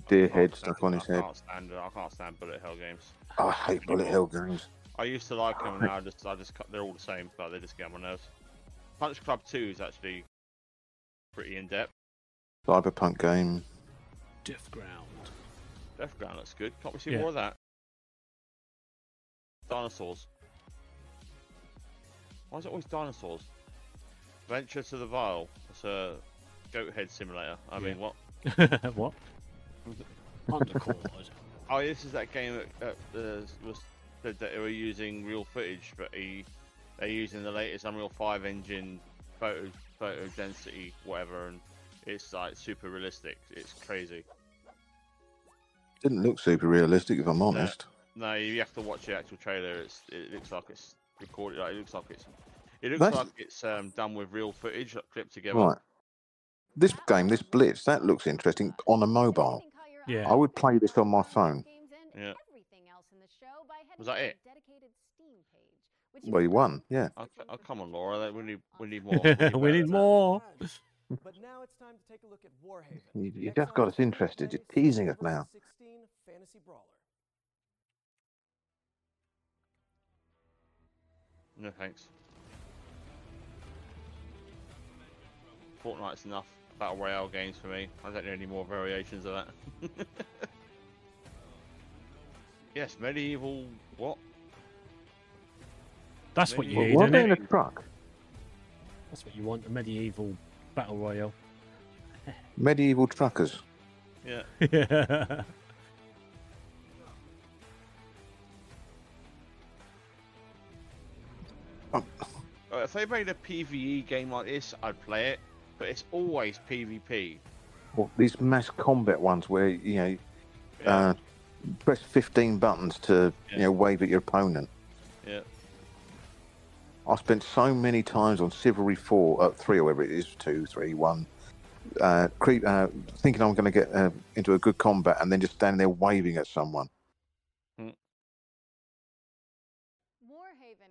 deer head stuck on his I head. can't stand. I can't stand bullet hell games. I hate bullet hell games. I used to like them, and now I just, I just, they're all the same, but they just get on my nerves. Punch Club Two is actually pretty in depth. Cyberpunk game. Death Ground. Death Ground looks good. Can't we see Yeah. more of that? Dinosaurs. Why is it always dinosaurs? Venture to the Vile. It's a goat head simulator. I mean, what? what? Unrecord. Oh, this is that game that, that uh, was said that they were using real footage, but he, they're using the latest Unreal 5 engine photo photo density, whatever, and it's like super realistic. It's crazy. Didn't look super realistic, if I'm honest. No, you have to watch the actual trailer. It's it looks like it's recorded. Like, it looks like it's it looks That's- like it's um, done with real footage, like, clipped together. Right. This game, this Blitz, that looks interesting on a mobile. Yeah. I would play this on my phone. Yeah. Everything else in the show Was that it? dedicated Steam page, Well, you won, yeah. Oh, c- oh, come on, Laura. We need we need more. We need, we need more. But now it's time to take a look at Warhaven. You, the you just got us interested. You're teasing us now. fantasy brawler. No thanks. Fortnite's enough battle royale games for me. I don't need any more variations of that. yes, medieval. What? That's what you need, Why are isn't they in a truck? That's what you want, a medieval battle royale. Medieval truckers. Yeah. yeah. Uh, if they made a PVE game like this, I'd play it. But it's always PvP. Or these mass combat ones where, you know, Yeah. uh, press 15 buttons to, you know, wave at your opponent. yeah. I spent so many times on Chivalry 4, uh, 3 or whatever it is, 2, 3, 1, uh, creep, uh, thinking I'm going to get uh, into a good combat and then just standing there waving at someone. Warhaven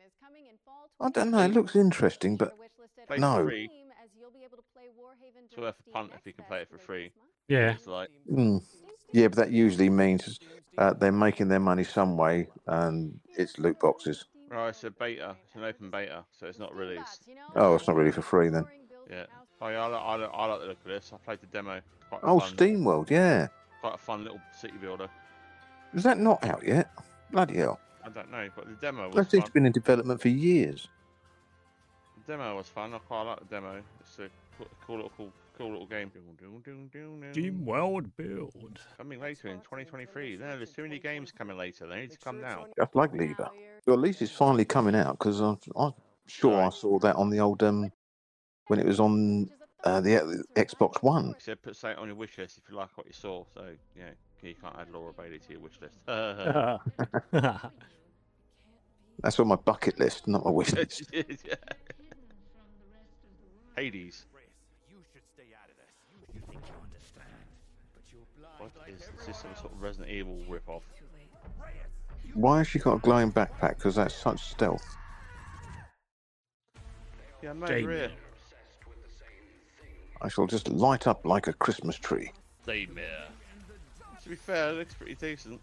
is coming in fall I don't know, it looks interesting, but Play no. for free. Steam, as you'll be able to play Warhaven It's during worth a punt if you can play it for free. Yeah. It's like Mm. Yeah, but that usually means uh, they're making their money some way and it's loot boxes. Oh, it's a beta. It's an open beta, so it's not released. Oh, it's not really for free then. Yeah. Oh yeah, I like, I like, I like the look of this. I played the demo. Quite Oh, fun, Steam World, yeah. Quite a fun little city builder. Is that not out yet? Bloody hell. I don't know, but the demo was That seems fun. to been in development for years. The demo was fun. I quite like the demo. It's a cool, cool little cool, cool little game. SteamWorld Build. Coming later in 2023. No, there's too many games coming later. They need to come now. Just like Lever. Well, at least it's finally coming out because I'm, I'm sure I saw that on the old um when it was on uh, the uh, Xbox One. So put something on your wish list if you like what you saw. So yeah, you can't add Laura Bailey to your wish list. That's on my bucket list, not my wish list. Yeah. Hades. What is this? Is some sort of Resident Evil rip-off? Why has she got a glowing backpack? Because that's such stealth. Yeah, mate, Jamie. rear. I shall just light up like a Christmas tree. Daymare. To be fair, it looks pretty decent.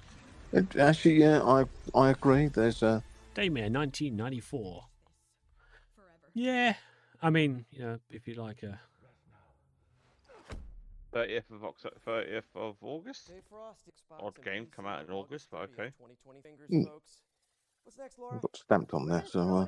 It, actually, yeah, I I agree. There's a Daymare 1994. Yeah, I mean, you know, if you like a 30th of October, 30th of August. Stay frosty, Spots, Odd game come out in August, but okay. 2020 fingers, folks. What's next, Laura? I've got stamped on there, so uh,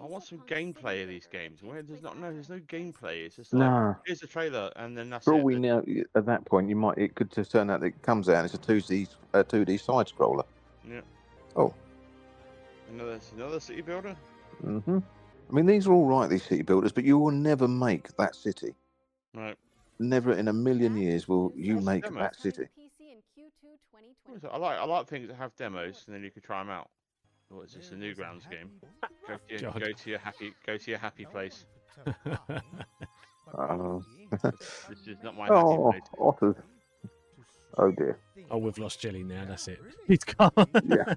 I want some gameplay of these games. Where there's not no, there's no gameplay. It's just like No. here's a trailer and then that's for all it. we know, at that point, you might it could just turn out that it comes out and it's a two D a two D side scroller. Yeah. Oh, Another another city builder. hmm I mean, these are all right, these city builders, but you will never make that city. Right. Never in a million years will you make demo? that city. What is it? I like I like things that have demos and then you can try them out. What is this? A Newgrounds game? Go to your, go to your happy go to your happy place. Oh, This is not my happy oh, place. otters. Oh dear. oh, we've lost Jelly now. That's it. He's gone. Yeah.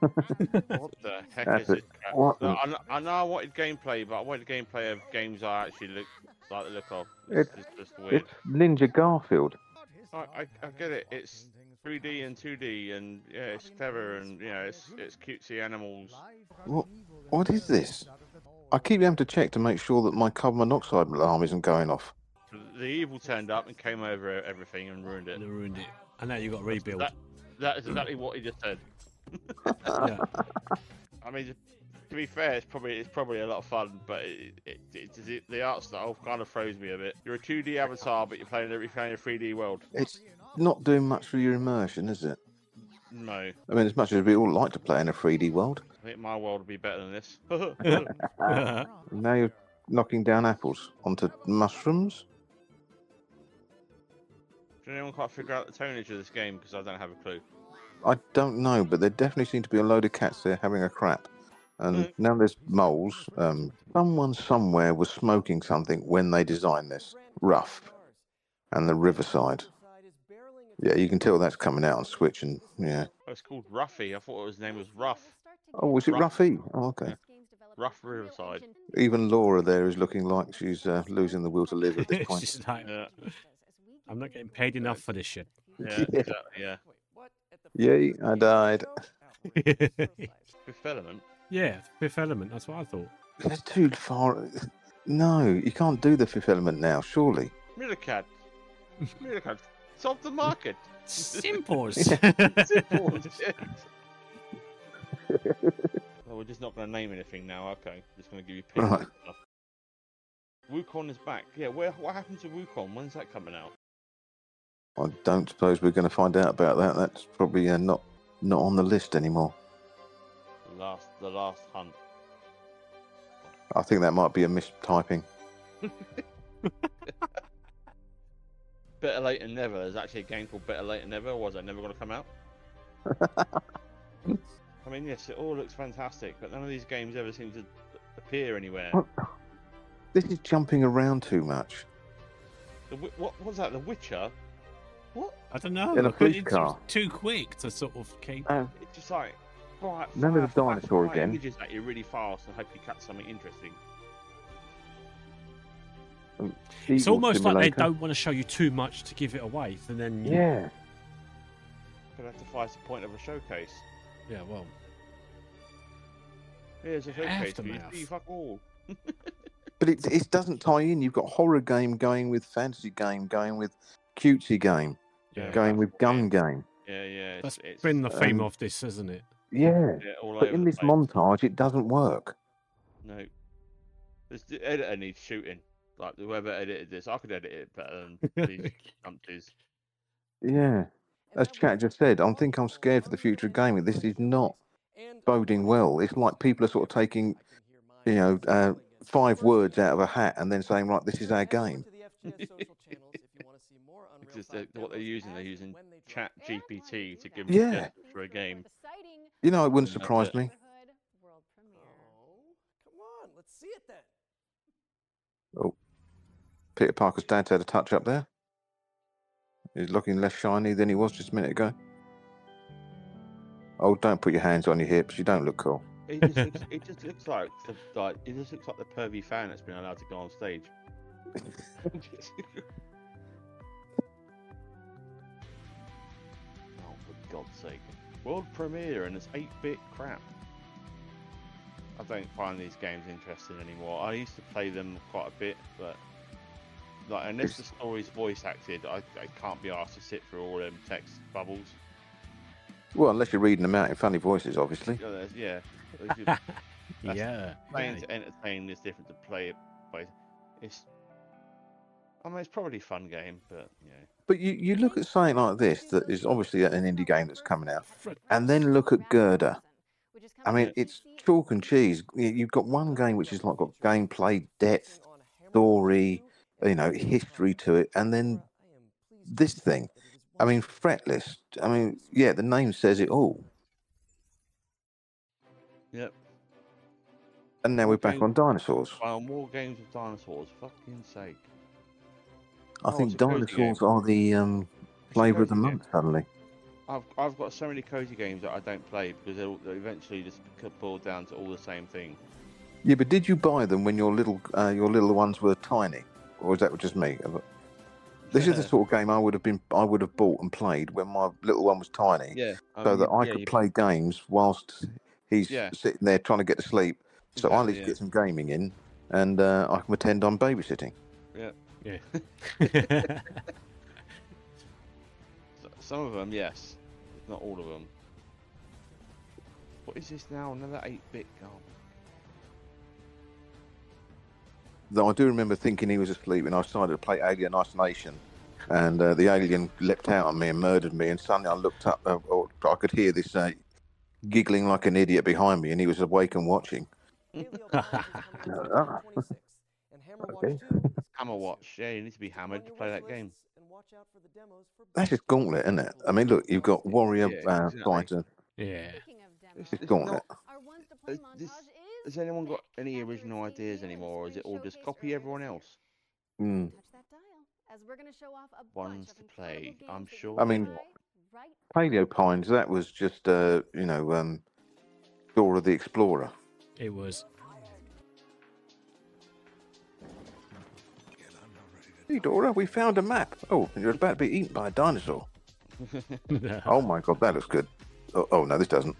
What the heck That's is it. this? crap? What No, the- I, I know I wanted gameplay, but I wanted gameplay of games I actually look like the look of. It's- It's, just, just weird. It's Ninja Garfield. I, I, I get it. It's 3D and 2D, and yeah, it's clever, and yeah, know, it's it's cutesy animals. What? What is this? I keep having to check to make sure that my carbon monoxide alarm isn't going off. The evil turned up and came over everything and ruined it. They ruined it. And now you've got to rebuild. That, that is exactly what he just said. Yeah. I mean, to be fair, it's probably it's probably a lot of fun, but it, it, it, it, the art style kind of throws me a bit. You're a 2D avatar, but you're playing you're playing a 3D world. It's not doing much for your immersion, is it? No, I mean, as much as we all like to play in a 3D world, I think my world would be better than this. now you're knocking down apples onto mushrooms. Can anyone quite figure out the tonnage of this game? Because I don't have a clue. I don't know, but there definitely seem to be a load of cats there having a crap. And Mm. now there's moles. Um, someone somewhere was smoking something when they designed this. Rough. And the riverside. Yeah, you can tell that's coming out on Switch, and yeah. Oh, it's called Ruffy. I thought his name was Ruff. Oh, was it Ruff. Ruffy? Oh, okay. Rough Riverside. Even Laura there is looking like she's uh, losing the will to live at this point. She's like, Yeah, I'm not getting paid enough for this shit. yeah, Yeah. exactly, yeah. Yay, I died. Fifth Element. Yeah, Fifth Element. That's what I thought. That's too far. No, you can't do the fifth element now, surely. Millicad. Millicad. It's off the market. Simples. Simple as well, we're just not going to name anything now. Okay, just going to give you pins Right. Wukong is back. Yeah, where? What happened to Wukong? When's that coming out? I don't suppose we're going to find out about that. That's probably uh, not not on the list anymore. The last, the last hunt. I think that might be a mistyping. Better late than never. There's actually a game called Better Late Than Never. Or was that never going to come out? I mean, yes, it all looks fantastic, but none of these games ever seem to appear anywhere. This is jumping around too much. The, what was that? The Witcher? What? I don't know. In a but police it's car. Too quick to sort of keep. Oh, It's just like right. None of the fire, fire, dinosaur fire again. Images at you really fast and hope you catch something interesting. It's Eagle almost like they don't want to show you too much to give it away, and then you- Yeah. But that's the the point of a showcase. yeah, well, Here's a showcase for you. See, fuck all. But it, it doesn't tie in. You've got horror game going with fantasy game, going with cutesy game, yeah. going with gun game. Yeah, yeah. It's, That's it's, been the theme um, of this, isn't it? Yeah. yeah, all But in this place. montage, it doesn't work. No. This the editor needs shooting. Like whoever edited this, I could edit it better than these numpties. Yeah. As Chat just said, I think I'm scared for the future of gaming. This is not boding well. It's like people are sort of taking, you know, uh, five words out of a hat and then saying, right, this is our game. It's just that what they're using. They're using Chat GPT to give Yeah. for a game. You know, it wouldn't surprise me. Oh, come on, let's see it then. Oh, Peter Parker's dad's had a touch up there. He's looking less shiny than he was just a minute ago. Oh, don't put your hands on your hips. You don't look cool. It just looks, it just looks like the, like it just looks like the pervy fan that's been allowed to go on stage. oh, for God's sake! World premiere and it's eight-bit crap. I don't find these games interesting anymore. I used to play them quite a bit, but like unless the story's voice acted, I, I can't be asked to sit through all them text bubbles. Well, unless you're reading them out in funny voices, obviously. Yeah, yeah. If you- That's- yeah. playing yeah. to entertain is different to play it by. It's. I mean, it's probably a fun game, but yeah. But you, you look at something like this that is obviously an indie game that's coming out, and then look at Gerda. I mean, it's chalk and cheese. You- You've got one game which is like got gameplay depth, story, you know, history to it, and then this thing. I mean, fretless. I mean, yeah, the name says it all. Yep. And now we're back on dinosaurs. Well, more games of dinosaurs. Fucking sake. I Oh, think it's a cozy dinosaurs are the um, flavour of the game. month suddenly. I've I've got so many cozy games that I don't play because they'll, they'll eventually just boil down to all the same thing. Yeah, but did you buy them when your little uh, your little ones were tiny, or is that just me? This is the sort of game I would have been I would have bought and played when my little one was tiny, Yeah. I so mean, that I yeah, could play games whilst he's Yeah. sitting there trying to get to sleep. So I at Exactly, least yeah. get some gaming in, and uh, I can pretend I'm babysitting. Yeah. Yeah. Some of them, yes. Not all of them. What is this now? Another 8-bit gun. Though I do remember thinking he was asleep, and I started to play Alien Isolation, and uh, the alien leapt out on me and murdered me. And suddenly I looked up, uh, or I could hear this uh, giggling like an idiot behind me, and he was awake and watching. okay. Hammer Watch. Yeah, you need to be hammered to play that game. That's just Gauntlet, isn't it? I mean, look, you've got Warrior Yeah, uh, exactly. Fighter. Yeah. It's, It's it's Gauntlet. not- Has, this, has anyone got any original ideas anymore, or is it all just copy everyone else? Mm. As we're going to show off a Ones to play, I'm sure. I mean, Paleo Pines, that was just, uh, you know, um, Dora the Explorer. It was. Hey, Dora, we found a map. Oh, and you're about to be eaten by a dinosaur. Oh my god, that looks good. Oh, oh no, this doesn't.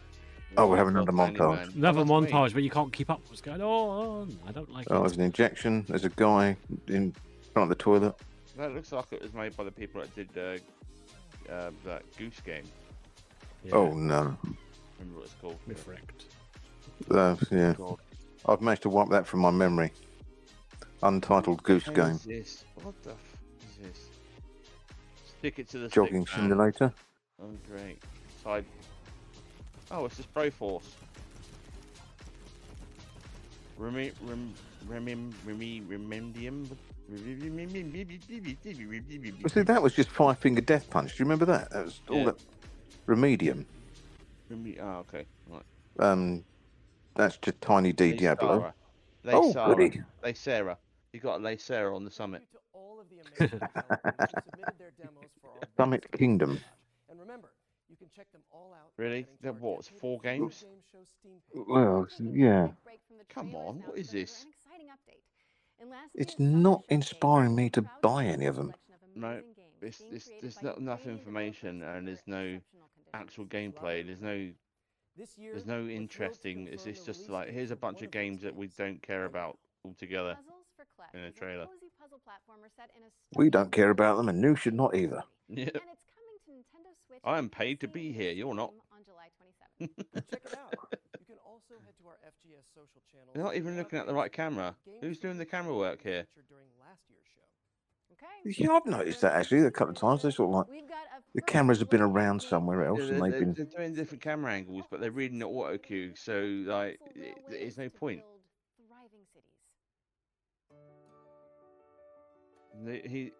Oh, we're having another montage. Another montage, but you can't keep up with what's going on. I don't like it. Oh, it. there's an injection. There's a guy in front of the toilet. That looks like it was made by the people that did uh, uh, that Goose game. Oh no. Remember what it's called? Mifrect. Uh, yeah. God. I've managed to wipe that from my memory. Untitled Goose What Game. this? What the f is this? Stick it to the Jogging stick, man. simulator. Oh, great. Side. Oh, it's just Broforce. Remi, rem, remim, remi, remendium. Well, see, that was just Five Finger Death Punch. Do you remember that? That was all Yeah. that. Remedium. Remi, oh, okay. Right. Um, that's just Tiny D Diablo. Sarah. Oh, Sarah. goody. Lay Sarah. You got Lay Sarah on the summit. Summit Kingdom. And remember, you can check them all out. Really? That what? it's Four games? Well, yeah. Come on, what is this? It's not inspiring me to buy any of them. No, it's, it's, there's not enough information and there's no actual gameplay. There's no there's no interesting. It's, it's just like here's a bunch of games that we don't care about altogether in a trailer. We don't care about them, and you should not either. Yeah. I am paid to be here. You're not. On July 27th. Check it out. You can also head to our FGS social channel. You're not even looking at the right camera. Who's doing the camera work here? Yeah, I've noticed that actually a couple of times. They sort of like the cameras have been around somewhere else, Yeah, and they're, they've they're, been. they're doing different camera angles, but they're reading the auto cue, so like it, there's no point. They, he,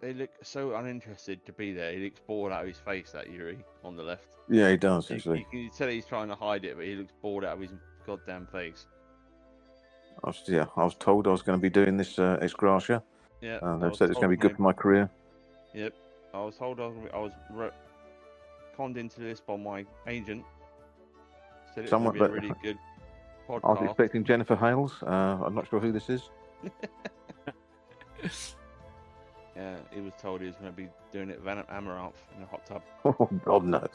they look so uninterested to be there. He looks bored out of his face. That Yuri on the left. Yeah, he does You, actually. you can tell he's trying to hide it, but he looks bored out of his goddamn face. I was, yeah, I was told I was going to be doing this uh, ex gratia. Yeah, Uh, they said it's going to be good my- for my career. Yep, I was told I was, I was ro- conned into this by my agent. Said it was Somewhat, gonna a but really good I was expecting Jennifer Hales. Uh, I'm not sure who this is. Yeah, he was told he was going to be doing it with Amaranth in a hot tub. Oh God, no.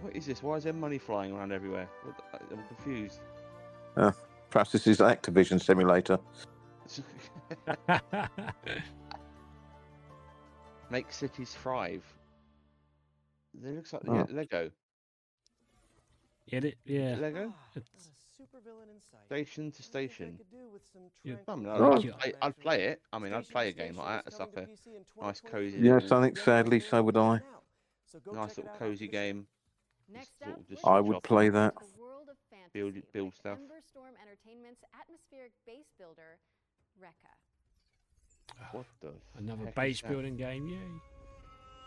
What is this? Why is there money flying around everywhere? I'm confused. Ah, perhaps this is Activision Simulator. Make cities thrive. It looks like Oh. yeah, Lego. Get it? Yeah. Lego? It's- Supervillain in sight. Station to What do you station. could do with some Yeah. I mean, I'd, Oh. I'd, play, I'd play it. I mean, I'd play a game like that. It's like a to nice cozy Yes, little, I think sadly so would I. Nice little cozy game. Next sort of I would play that. world of Build- build stuff. Emberstorm Entertainment's atmospheric base builder, Rekka. What the Another heck is base that? building game, yay.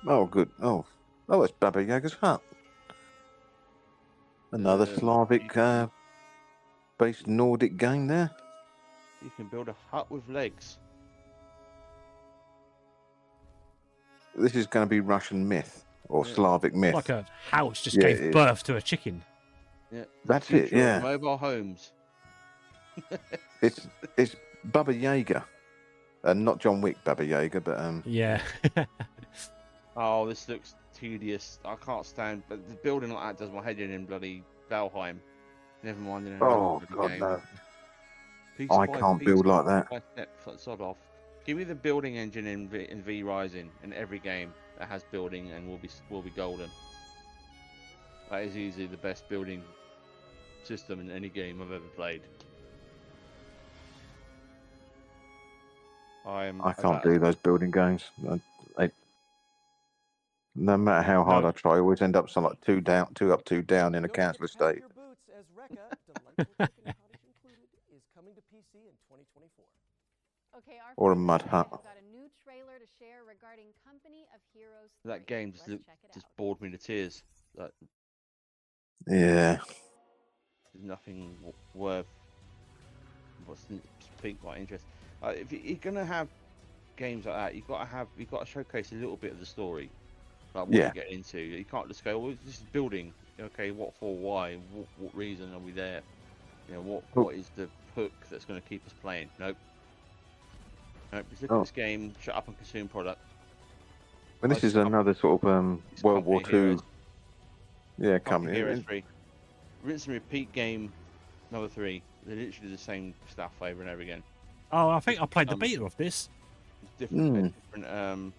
Oh, good. Oh, oh, it's Baba Yaga's hut. Another Uh, Slavic uh, based Nordic game there. You can build a hut with legs. This is going to be Russian myth or Yeah. Slavic myth. Like a house just Yeah, gave it is. birth to a chicken. Yeah, That's it, future of yeah. Mobile homes. It's it's Baba Yaga, and not John Wick Baba Yaga, but um, Yeah. Oh, this looks tedious. I can't stand. But the building like that does my head in in bloody Valheim. Never mind in oh god no, Piece I can't piece, build like that. step, sod off. Give me the building engine in V, in v Rising in every game that has building and will be will be golden. That is easily the best building system in any game I've ever played. I'm. I can't do those building games. I, I, no matter how hard No. I try, I always end up some like two down, two up, two down in a council estate. Your boots as Rekka, Delightful Chicken Cottage included, is coming to PC in 2024. Okay, our Or a mud hut. Red have got a new trailer to share regarding Company of Heroes. That 3. game just look, just bored me to tears. Like Yeah, there's nothing worth what's n- speak like interest. Uh, if you- you're gonna have games like that, you've got to have you've got to showcase a little bit of the story, like what Yeah. you get into. You can't just go, well, this is building. Okay, what for? Why? What, what reason are we there? You know, what Oh. what is the hook that's going to keep us playing? Nope. Nope. Just look Oh. at this game, shut up and consume product. and this Like is another sort of um, World War Company Two. Yeah, Company company. Heroes 3. Rinse and repeat game number three. They're literally the same stuff over and over again. Oh, I think I played the Um, beta of this. It's different, Mm. different, um,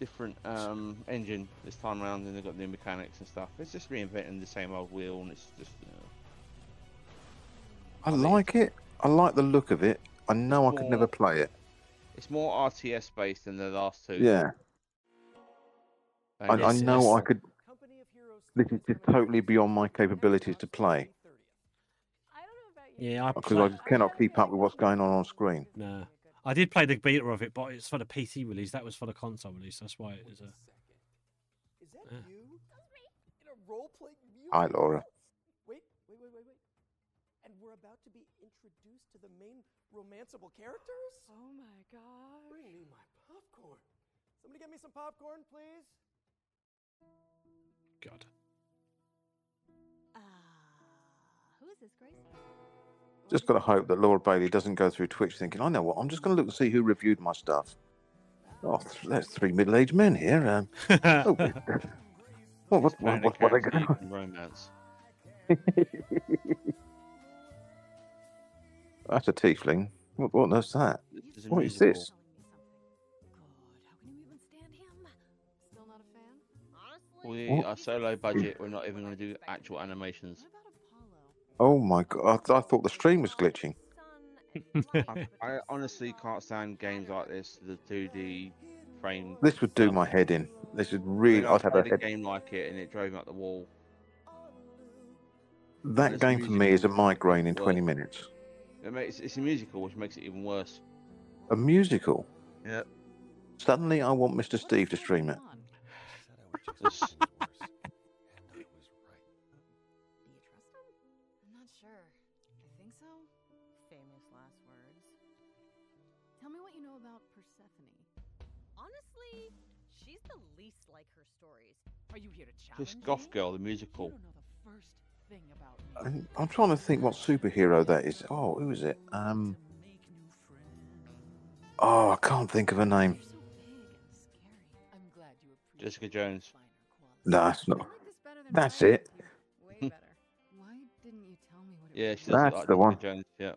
different um, engine this time around, and they've got new mechanics and stuff. It's just reinventing the same old wheel, and it's just. You know, I like it. I like the look of it. I know I could more- never play it. it's more RTS based than the last two. Yeah, I, I know I could. Company of Heroes This is just totally beyond my capabilities to play June 30th. I don't know about you. Yeah, I because played. I cannot keep up with what's going on on screen. Nah. I did play the beta of it, but it's for the PC release. That was for the console release. That's why it is a. Is that Yeah. you? In a role-playing music? Hi, Laura. Wait, wait, wait, wait, wait. And we're about to be introduced to the main romanceable characters? Oh my god. Bring me my popcorn. Somebody get me some popcorn, please. God. Ah, who is this, Grace? Just got to hope that Laura Bailey doesn't go through Twitch thinking, I know what, I'm just going to look and see who reviewed my stuff. Oh, th- there's three middle aged men here. Um, oh, what, what, what, what, what are they going can romance. That's a tiefling. What, what is that? There's What is this? Showing me something. God, how can you even stand him? Still not a fan? Honestly? We are so low budget. We're not even going to do actual animations. What about Apollo? Oh my god, I, I thought the stream was glitching. I, I honestly can't stand games like this. The 2D frame. This would do stuff. my head in. This would I mean, really, I I'd have a played a head. game like it, and it drove me up the wall. That There's game for me is a migraine in work. 20 minutes. It makes it's a musical, which makes it even worse. A musical. Yep. Suddenly I want Mr. Steve to stream it. She's the least like her stories. Are you here to challenge This Goth Girl, the musical. thing about I'm, I'm trying to think what superhero that is. Oh, who is it? Um. Oh, I can't think of her name. Jessica Jones. No, it's not. That's it. Way better. Why didn't you tell me what it Yeah, was? she That's like the Jessica one. Jones. Yeah.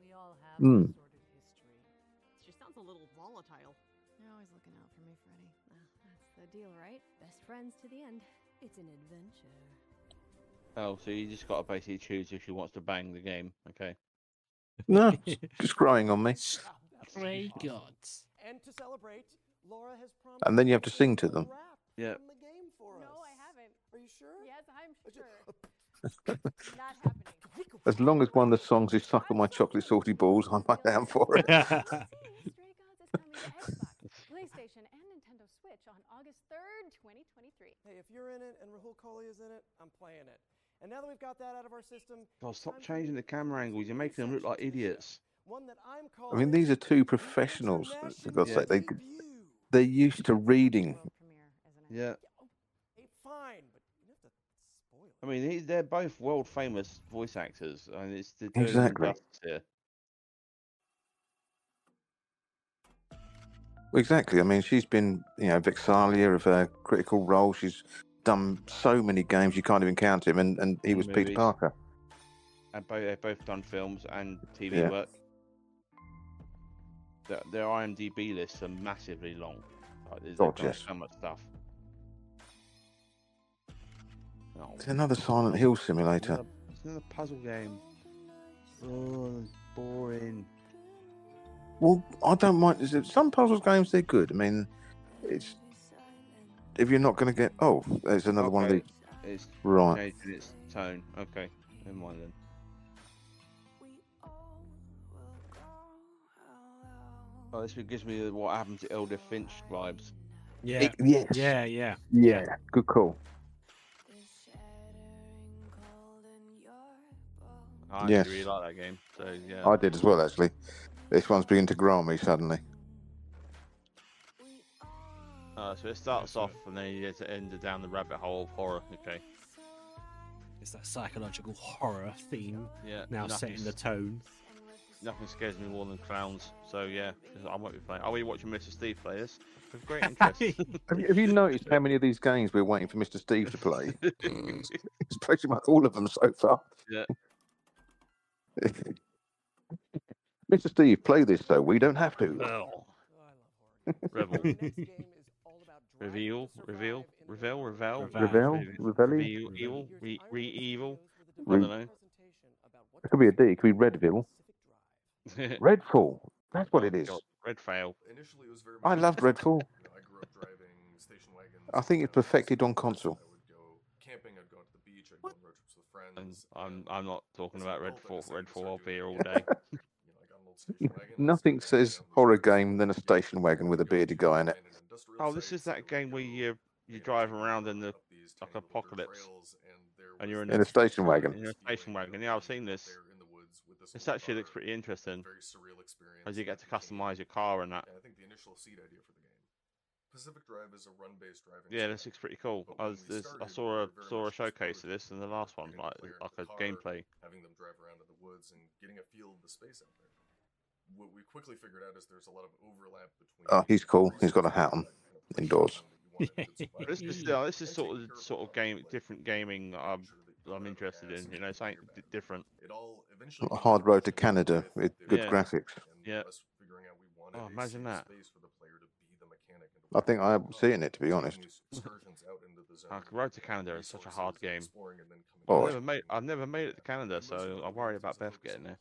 Hmm. Friends to the end. It's an adventure. Oh, so you just got to basically choose if she wants to bang the game. Okay. No, it's just growing on me. Pray gods. And to celebrate, Laura has promised And then you have to sing to them. Yeah. the game for us. No, I haven't. Are you sure? Yes, I'm sure. Not happening. As long as one of the songs is "Suck on My Chocolate Salty Balls," I'm down for it. PlayStation and Nintendo Switch on August 3rd, 2023. Hey, if you're in it and Rahul Kohli is in it, I'm playing it. And now that we've got that out of our system, God, stop changing the camera angles. You're making them look like idiots. one that I'm I mean, these are two professionals. For God's Yeah. sake, they they're used to reading. Yeah. Oh, hey, fine, but you have to spoil it. I mean, they're both world famous voice actors, and it's the doing them Exactly. justice here. Well, exactly. I mean, she's been, you know, Vex'ahlia of a critical role. She's done so many games you can't even count him, and, and he was Peter Parker. And both they've both done films and TV Yeah. work. Their, their IMDb lists are massively long. Like, there's yes. so much stuff. Oh, It's another Silent Hill simulator. another, it's another puzzle game. Oh, boring. Well, I don't mind. is it- Some puzzles games they're good. I mean, it's if you're not going to get. Oh, there's another one of these. It's Right. changing its tone. Okay, never mind then. Oh, this gives me what happened to Edith Finch vibes. Yeah. It- yes. Yeah, yeah. Yeah, good call. I Yes. really like that game. So yeah. I did as well, actually. This one's beginning to grow on me suddenly. Uh, so it starts off and then you get to end down the rabbit hole of horror. Okay. It's that psychological horror theme Yeah. now setting the tone. Nothing scares me more than clowns. So yeah, I won't be playing. I'll be watching Mr. Steve play this with great interest. Have you, have you noticed how many of these games we're waiting for Mr. Steve to play? it's pretty much all of them so far. yeah. Mr. Steve, play this though. We don't have to. Oh. oh Rebel. Reveal, reveal, reveal, reveal, Revel? Revelli? reveal, evil, re, re evil. I Re- don't know. It could be a D. It could be Redville. Redfall. That's what oh it is. God, Red fail. Initially, it was very I loved Redfall. You know, I grew up driving station wagons. I think it's uh, perfected on console. I would go camping. I'd go to the beach. I'd go on road trips with friends. And I'm I'm not talking about Redfall. Redfall, I'll be here all day. Nothing says horror game than a station wagon with a bearded guy in it. Oh, this is that game where you you drive around in the like apocalypse, and you're in In a station wagon. In a station wagon. Yeah, I've seen this. This actually looks pretty interesting. Very surreal experience. As you get to customize your car and that. Yeah, I think the initial seed idea for the game. Pacific Drive is a run-based driving. Yeah, this looks pretty cool. I, was, we this, I saw a saw a showcase of this in the last one, like like a car, gameplay. having them drive around in the woods and getting a feel of the space out there. What we quickly figured out is there's a lot of overlap between. Oh, he's cool. He's got a hat on indoors. This is still, this is sort of sort of game different gaming um, I'm I'm interested in. You know, something d- different. It all eventually A hard road to Canada with good Yeah. graphics. Yeah. us figuring out we wanted Oh, imagine that. space for the player to be the mechanic and to I think I'm seeing it, to be honest. these excursions out into the ah, zone, Like Road to Canada is such a hard game. exploring and then coming Oh, I've never made I've never made it to Canada, so I worry about Beth getting there.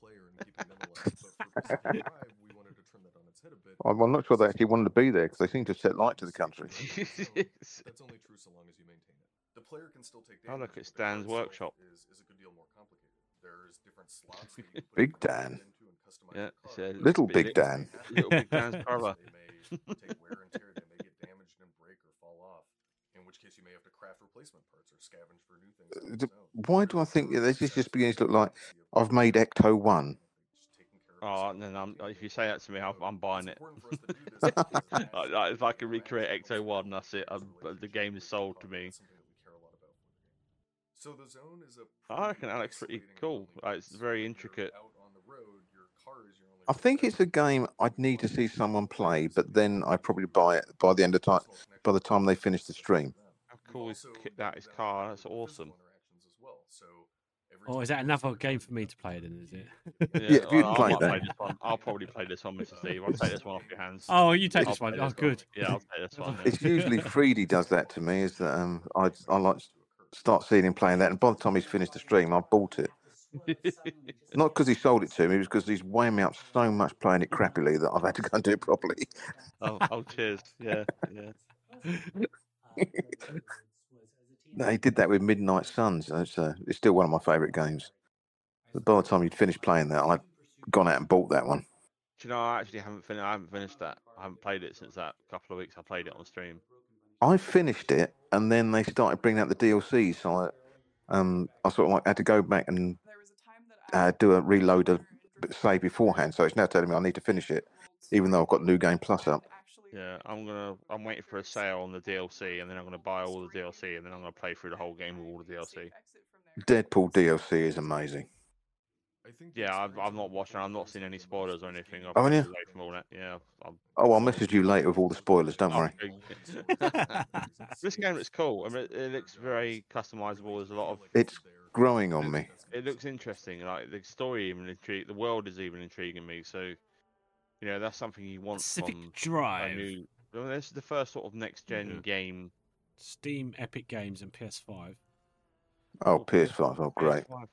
I'm I'm not sure they actually wanted to be there because they seem to set light to the country. That's only true so long as you maintain it. The player can still take Oh, look, but it's Dan's workshop. Is, is a good deal more complicated. There's different slots that you can put Big Dan. into and customize Yeah, your it's car. a Little Big Dan. Little Big Dan's brother. They may take wear and tear. They may get damaged and break or fall off. In which case, you may have to craft replacement parts or scavenge for new things. Uh, out D- of the. Why do I think that this just beginning to look like I've made Ecto 1? Oh, and then I'm, if you say that to me, I'm, I'm buying it. Like, like, if I can recreate Ecto One, that's it. I'm, uh, the game is sold to me. So the zone is a I reckon that looks pretty cool. Like, it's very intricate. out on the road, your car is your only I think it's a game I'd need to see someone play, but then I probably buy it by the end of time. By the time they finish the stream. How cool is ki- that? Is car? That's awesome. as well. So Oh, is that another game for me to play then? Is it? Yeah, if you I- I play might that. play this one. I'll probably play this one, Mr. Steve. I'll take this one off your hands. Oh, you take I'll this one. play Oh, good. Yeah, I'll take this one. It's usually Freedy does that to me. Is that um I I like start seeing him playing that, and by the time he's finished the stream, I bought it. Not because he sold it to me, it was because he's weighing me up so much playing it crappily that I've had to go and do it properly. oh, oh, cheers. Yeah, yeah. No, he did that with Midnight Suns. and It's, uh, it's still one of my favourite games. But by the time you'd finished playing that, I'd gone out and bought that one. Do you know? I actually haven't finished. I haven't finished that. I haven't played it since that couple of weeks. I played it on stream. I finished it, and then they started bringing out the DLC. So I, um, I sort of like had to go back and uh, do a reload a save beforehand. So it's now telling me I need to finish it, even though I've got New Game Plus up. Yeah, I'm gonna. I'm waiting for a sale on the DLC, and then I'm gonna buy all the DLC, and then I'm gonna play through the whole game with all the DLC. Deadpool DLC is amazing. Yeah, I've, I've not watched. it, I've not seen any spoilers or anything. I've Oh, been yeah? away from all that. Yeah. I'm, Oh, I'll message you later with all the spoilers. Don't worry. this game looks cool. I mean, it, it looks very customizable. There's a lot of. It's growing on me. It looks interesting. Like the story even intrigue. The world is even intriguing me. So, you know, that's something you want Pacific from Drive. a new. Well, this is the first sort of next gen Yeah. game. Steam, Epic Games, and PS5. Oh, PS5. Oh, great. PS5.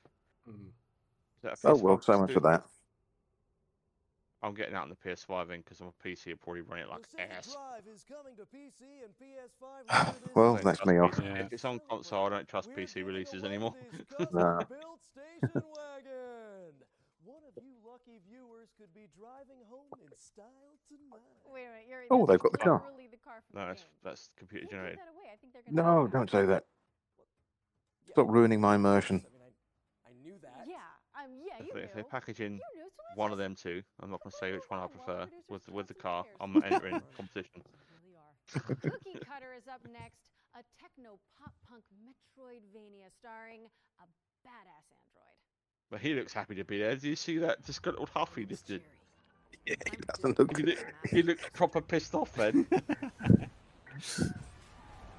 Mm. Is that a Oh, well, so much for that. I'm getting out on the PS5 then because on a PC will probably run it like ass. Is to PC and PS5 Well, that's me off. PC. If it's on console, I don't trust PC releases anymore. Nah. built station wagon. One of you lucky viewers could be driving home in style tonight. Wait a minute, you're, Oh, they've got the car. literally the car no, that's, that's computer Who generated. that away? I think they're gonna No, don't say that. Stop ruining my immersion. I knew that. Yeah, um, yeah, If you they, knew. if they package in You knew, so one of them two, I'm not going to say which one I prefer with with the car. I'm entering competition. Cookie Cutter is up next, a techno pop punk Metroidvania starring a badass android. But he looks happy to be there. Do you see that disgruntled huff he just did? Yeah, he doesn't look. He looked, he looked proper pissed off then.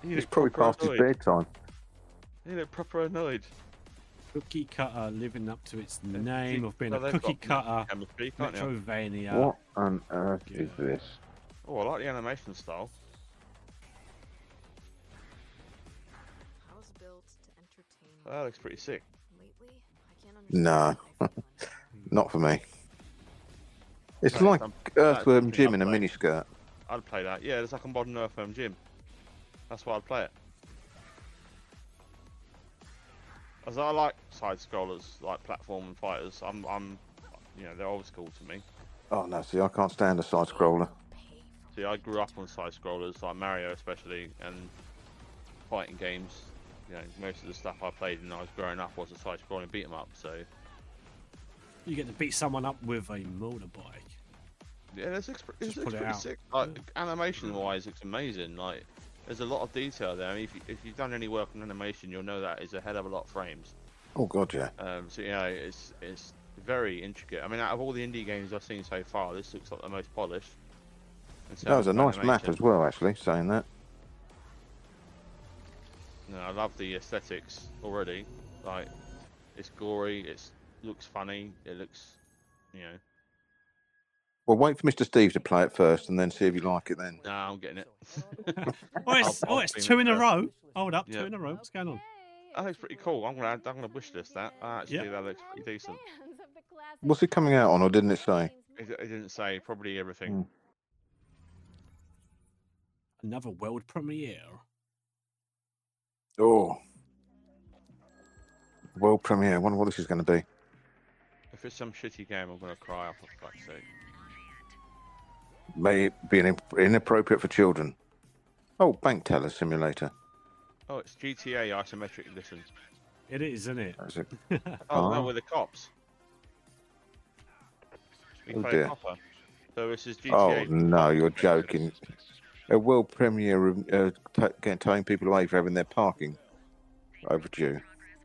he He's probably proper past his bedtime. He looked proper annoyed. Cookie Cutter living up to its Yeah, name of being so a cookie cutter chemistry. Metroidvania. What on earth is this? Oh, I like the animation style. House built to entertain. Oh, that looks pretty sick. No, why they feel like not for me. It's like some- Earthworm Jim in a miniskirt. I'd play that. Yeah, it's like a modern Earthworm Jim. That's why I'd play it. As I like side scrollers, like platform and fighters. I'm, I'm, you know, they're old school to me. Oh no, see, I can't stand a side scroller. See, I grew up on side scrollers, like Mario especially, and fighting games. You know, most of the stuff I played when I was growing up was a side scrolling beat 'em up. So You get to beat someone up with a motorbike. yeah, this looks, pre- this Just looks put it pretty sick. Like animation wise, it's amazing. Like there's a lot of detail there. I mean, if, you, if you've done any work on animation, you'll know that is a hell of a lot of frames. Oh god, yeah. Um, so you know, it's it's very intricate. I mean, out of all the indie games I've seen so far, this looks like the most polished. That was a of nice map as well, actually. Saying that. No, I love the aesthetics already. Like, it's gory. It's looks funny. It looks, you know. Well, wait for Mr. Steve to play it first, and then see if you like it. Then. Nah, I'm getting it. Oh, it's, I'll- oh, it's two in a row. Hold up, Yeah. two in a row. What's going on? That looks pretty cool. I'm gonna add, I'm gonna wish list that. Actually, Yeah. that looks pretty decent. Fans of the classic What's it coming out on, or didn't it say? It, it didn't say probably everything. Hmm. Another world premiere. Oh. World premiere. I wonder what this is going to be. If it's some shitty game, I'm gonna cry off for fuck's sake. May it be in- inappropriate for children. Oh, bank teller simulator. Oh, it's GTA isometric edition. It is, isn't it? It. Oh, no, Ah. with the cops. We Oh, play dear. Copper. So this is GTA. Oh no, you're joking. A world premiere of uh, t- getting telling people away for having their parking overdue.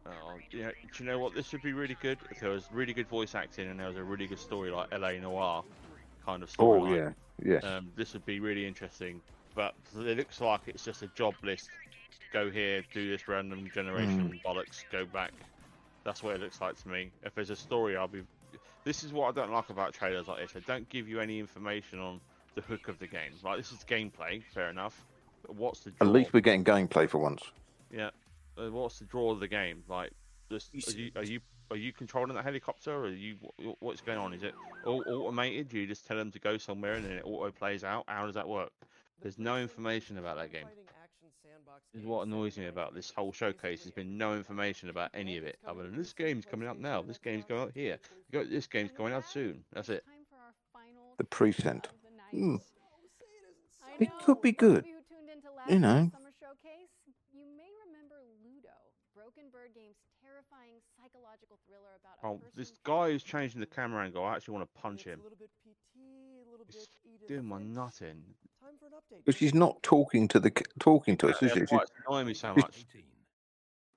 Oh, you know, do you know what? This would be really good if there was really good voice acting and there was a really good story like LA Noire kind of story. Oh yeah, yes. Um, this would be really interesting. But it looks like it's just a job list. Go here, do this random generation bollocks, go back. That's what it looks like to me. If there's a story, I'll be. This is what I don't like about trailers like this. They don't give you any information on the hook of the game. Like this is gameplay, fair enough. But what's the At least we're getting gameplay for once. Yeah. Uh, what's the draw of the game? Like, just are you are you are you controlling that helicopter, or are you what's going on? Is it all automated? Do you just tell them to go somewhere and then it auto plays out? How does that work? There's no information about that game. This is what annoys me about this whole showcase. There's been no information about any of it. Other than this game's coming out now. This game's going out here. This game's going out soon. That's it. The present. Hmm. It could be good. You know. Summer Showcase, you may remember Luto, Broken Bird Game's terrifying psychological thriller about Oh, this guy who's changing the camera angle. I actually want to punch him. He's doing my nutting. But she's not talking to the talking to us, is Yeah, she? She's- annoying me so she's- much.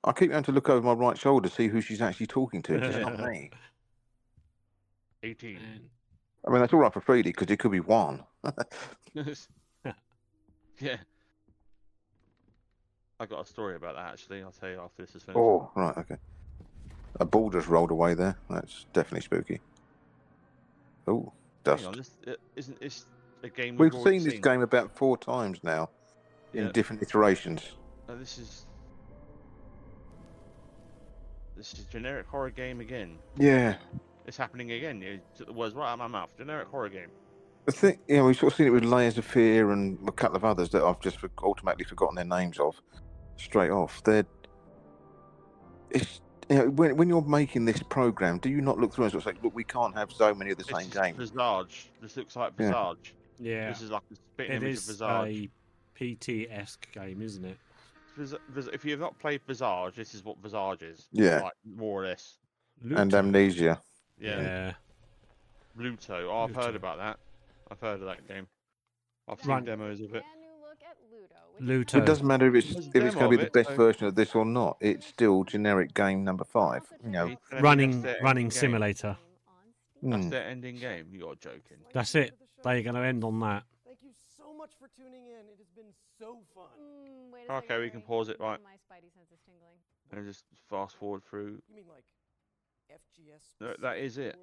I keep having to look over my right shoulder to see who she's actually talking to. It's not me. 18. I mean, that's all right for Freddie because it could be one. yeah. I got a story about that actually. I'll tell you after this is finished. oh, right, okay. A ball just rolled away there. That's definitely spooky. Oh, dust. Hang on, this uh, isn't this a game We've we've, already seen this game about four times now, in Yeah. different iterations. Uh, this is this is generic horror game again. Yeah. It's happening again. You took the words right out of my mouth. Generic horror game. I think, yeah, we've sort of seen it with Layers of Fear and a couple of others that I've just for- automatically forgotten their names of straight off. They're, it's, you know, when, when you're making this program, do you not look through and sort of say, look, we can't have so many of the This same is games? Visage. This looks like Yeah. Visage. Yeah. This is like a spitting image is of Visage. a PT-esque game, isn't it? Vis- Vis- if you've not played Visage, this is what Visage is. Yeah. Like, more or less. And Amnesia. Yeah. Yeah. Luto. Oh, I've heard about that. I've heard of that game. I've seen Run- demos of it. Luto. It doesn't matter if it's There's a if it's demo going to be of the it, best so- version of this or not. It's still generic game number five. You know, running their running ending game. simulator. That's Hmm. their ending game. You're joking. That's it. They're going to end on that. Thank you so much for tuning in. It has been so fun. Mm, Okay, we can pause it, right? And just fast forward through. You mean like FGS? No, that is it.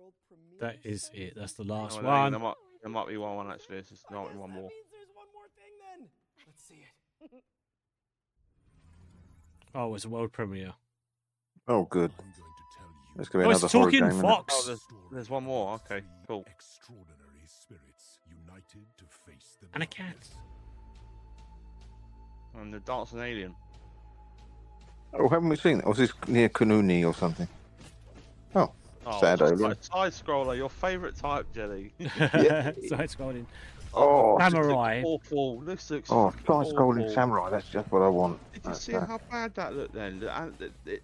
That is it. That's the Oh, last there- one. There might, there might be one, one actually. There's just not one more. There's one more thing then. Let's see it. Oh, it's a world premiere. Oh, good. There's going to Oh, be it's another horror talking game. isn't it? fox. Oh, there's, there's one more. Okay, cool. Extraordinary spirits united to face the And a cat. And the dancing alien. Oh, haven't we seen that? Was this near Kanuni or something? Oh, Oh, sad side, alien. side scroller, your favourite type, Jelly. Yeah. so it's going in. Oh, Samurai. Awful. This looks. oh, side scrolling samurai. That's just what I want. Did you That's, see uh, how bad that looked then? The- and the- the-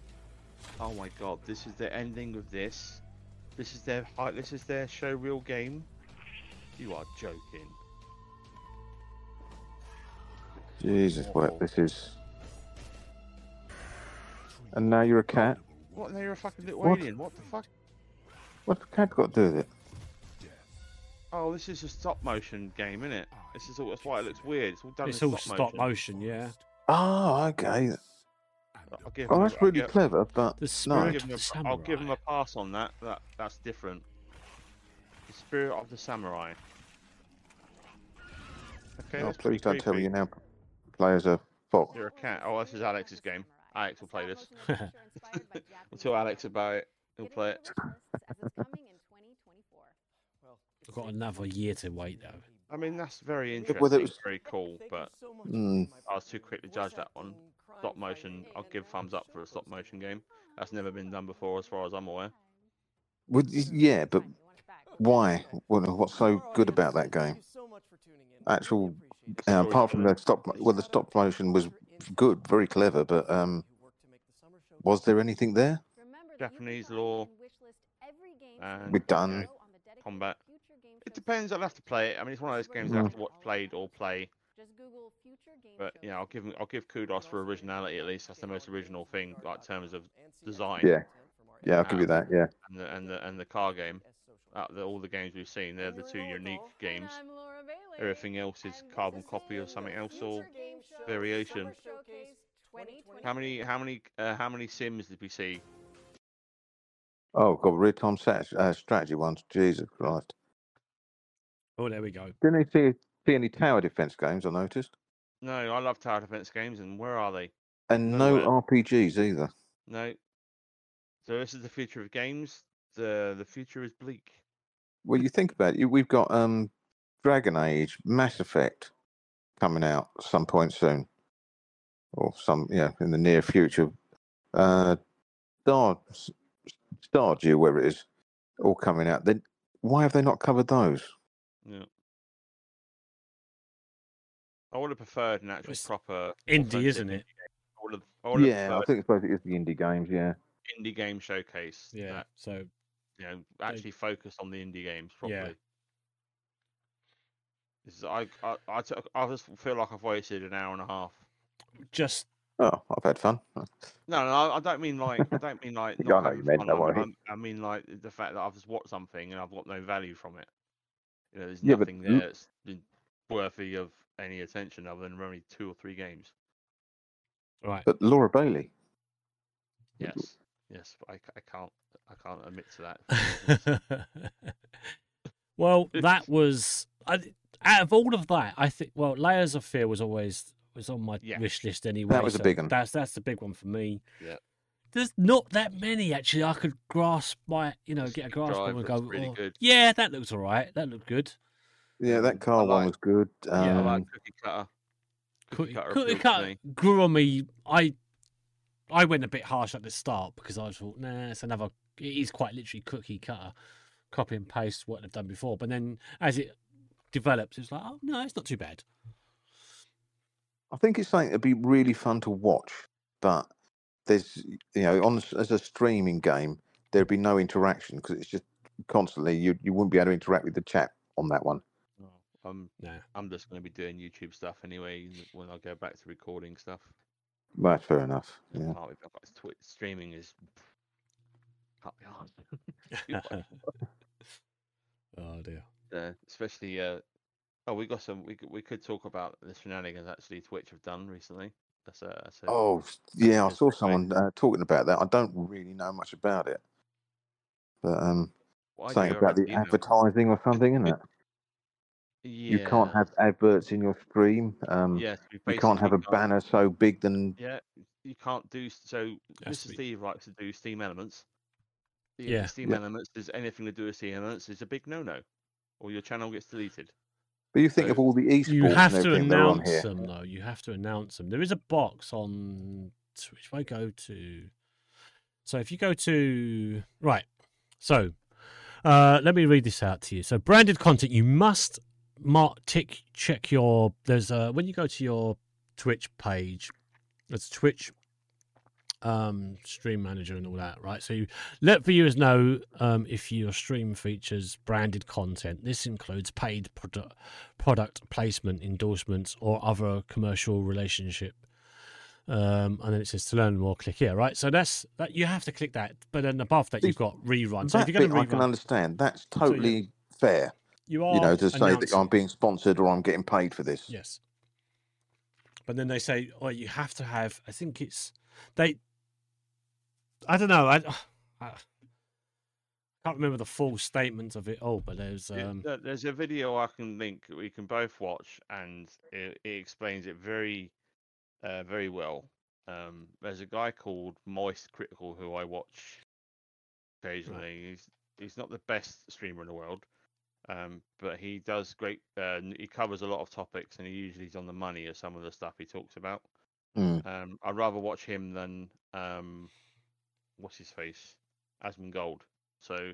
oh my god, this is the ending of this. This is their hi- this is their show real game. You are joking. Jesus, what this is. And now you're a cat. What? Now you're a fucking little What? alien. What the fuck? What's the cat got to do with it? Oh, this is a stop motion game, isn't it? This is all. That's why it looks weird. It's all done It's in all stop, stop motion, yeah. Oh, okay. I'll give Oh, that's I'll really give- clever, but The no. I'll of give, him the a, I'll give him a pass on that. That that's different. The spirit of the samurai. Okay, Oh, that's please pretty don't tell me you now play as a fox. You're a cat. Oh, this is Alex's game. Alex will play this. we'll tell Alex about it. He'll play it. I've got another year to wait though. I mean, that's very Yeah, interesting. well, it was- Very cool, but Mm. I was too quick to judge that one. Stop motion. I'll give thumbs up for a stop motion game. That's never been done before, as far as I'm aware. Would y- yeah, but why? What, what's so good about that game? Actual, uh, apart from the stop, well, the stop motion was good, very clever, but um, was there anything there? Japanese law We're done. combat. it depends. I'll have to play it. I mean, it's one of those games I have to watch played or play. Just Google future game But yeah, I'll give 'em- I'll give kudos for originality. At least that's the most original thing, like in terms of design. Yeah. Yeah, I'll give you that. Yeah. And the and the and the car game. Out of the, all the games we've seen, they're the two unique games. Everything else is carbon copy or something else or variation. How many how many uh, how many Sims did we see? Oh, God, real time sat- uh, strategy ones. Jesus Christ. Oh, there we go. Didn't he see, see any tower defense games? I noticed, No, I love tower defense games, and where are they? and no Nowhere. RPGs either. No. So this is the future of games. The the future is bleak. Well, you think about it. you- We've got um, Dragon Age, Mass Effect coming out some point soon, or some yeah in the near future. Uh, Star Stardew, wherever it is, all coming out. Then why have they not covered those? Yeah. I would have preferred an actual It's proper Indie, isn't it? I would have, I would have Yeah, I think it's supposed to be the indie games. Yeah, indie game showcase. Yeah. that, So you know, actually focus on the indie games Yeah. Properly. This is, I, I, I, took, I just feel like I've wasted an hour and a half. just oh, I've had fun. No, no, I I don't mean like I don't mean like not I know you meant, fun. don't I, worry. I'm- I mean like the fact that I've just watched something and I've got no value from it. You know, there's Yeah, nothing l- there that's been worthy of any attention other than only two or three games. right. But Laura Bailey, Yes, yes, but I, I can't I can't admit to that. well, that was I, out of all of that. I think well, Layers of Fear was always was on my Yeah. wish list anyway. That was a so big 'un. That's that's the big one for me. Yeah. There's not that many actually. I could grasp my, you know, get a grasp of and go, really "Oh, good." yeah, that looks all right. That looked good. yeah, that car one was good. Um, Yeah, I like Cookie Cutter. Cookie, Cutter cookie appealed to cut me. grew on me. I I went a bit harsh at the start because I thought, nah, it's another. It is quite literally cookie cutter, copy and paste what they've done before. But then as it develops, it's like, oh no, it's not too bad. I think it's something that'd be really fun to watch, but there's you know on as a streaming game there'd be no interaction because it's just constantly you you wouldn't be able to interact with the chat on that one. Oh, I'm No. I'm just going to be doing YouTube stuff anyway when I go back to recording stuff. Well, That's fair enough. Yeah. Can't be, I've got Twitch streaming is can't be hard. oh dear. Uh, especially uh, oh we got some we could, we could talk about the shenanigans actually Twitch have done recently. That's a, that's a Oh yeah, I saw someone uh, talking about that. I don't really know much about it, but um, Well, something about the advertising or something, isn't it? You can't have adverts in your stream. Um, Yes, you can't have a can't- banner so big than Yeah, you can't do so. Mr. be- Steve likes to do StreamElements. The Yeah. Steam Yeah. Elements is anything to do with StreamElements is a big no-no, or your channel gets deleted. But you think of all the esports You have to everything that are on announce here. them though. You have to announce them. There is a box on Twitch. If I go to, so if you go to right, so uh, let me read this out to you. So branded content, you must mark tick check your. There's a when you go to your Twitch page, it's Twitch um stream manager and all that right so you let viewers know um if your stream features branded content this includes paid produ- product placement endorsements or other commercial relationship um and then it says to learn more click here right so that's that you have to click that but then above that you've got rerun so if you're going to I can understand. That's So you- totally fair. you are You know, to say that I'm being sponsored or I'm getting paid for this. Yes. But then they say, oh, you have to have. I think it's they. I don't know. I, I can't remember the full statement of it all, but there's um. there- There's a video I can link we can both watch, and it, it explains it very, uh, very well. Um, there's a guy called Moist Critical who I watch occasionally. He's he's not the best streamer in the world, um, but he does great. Uh, he covers a lot of topics, and he usually is on the money of some of the stuff he talks about. Mm. Um, I'd rather watch him than um, what's his face, Asmongold. So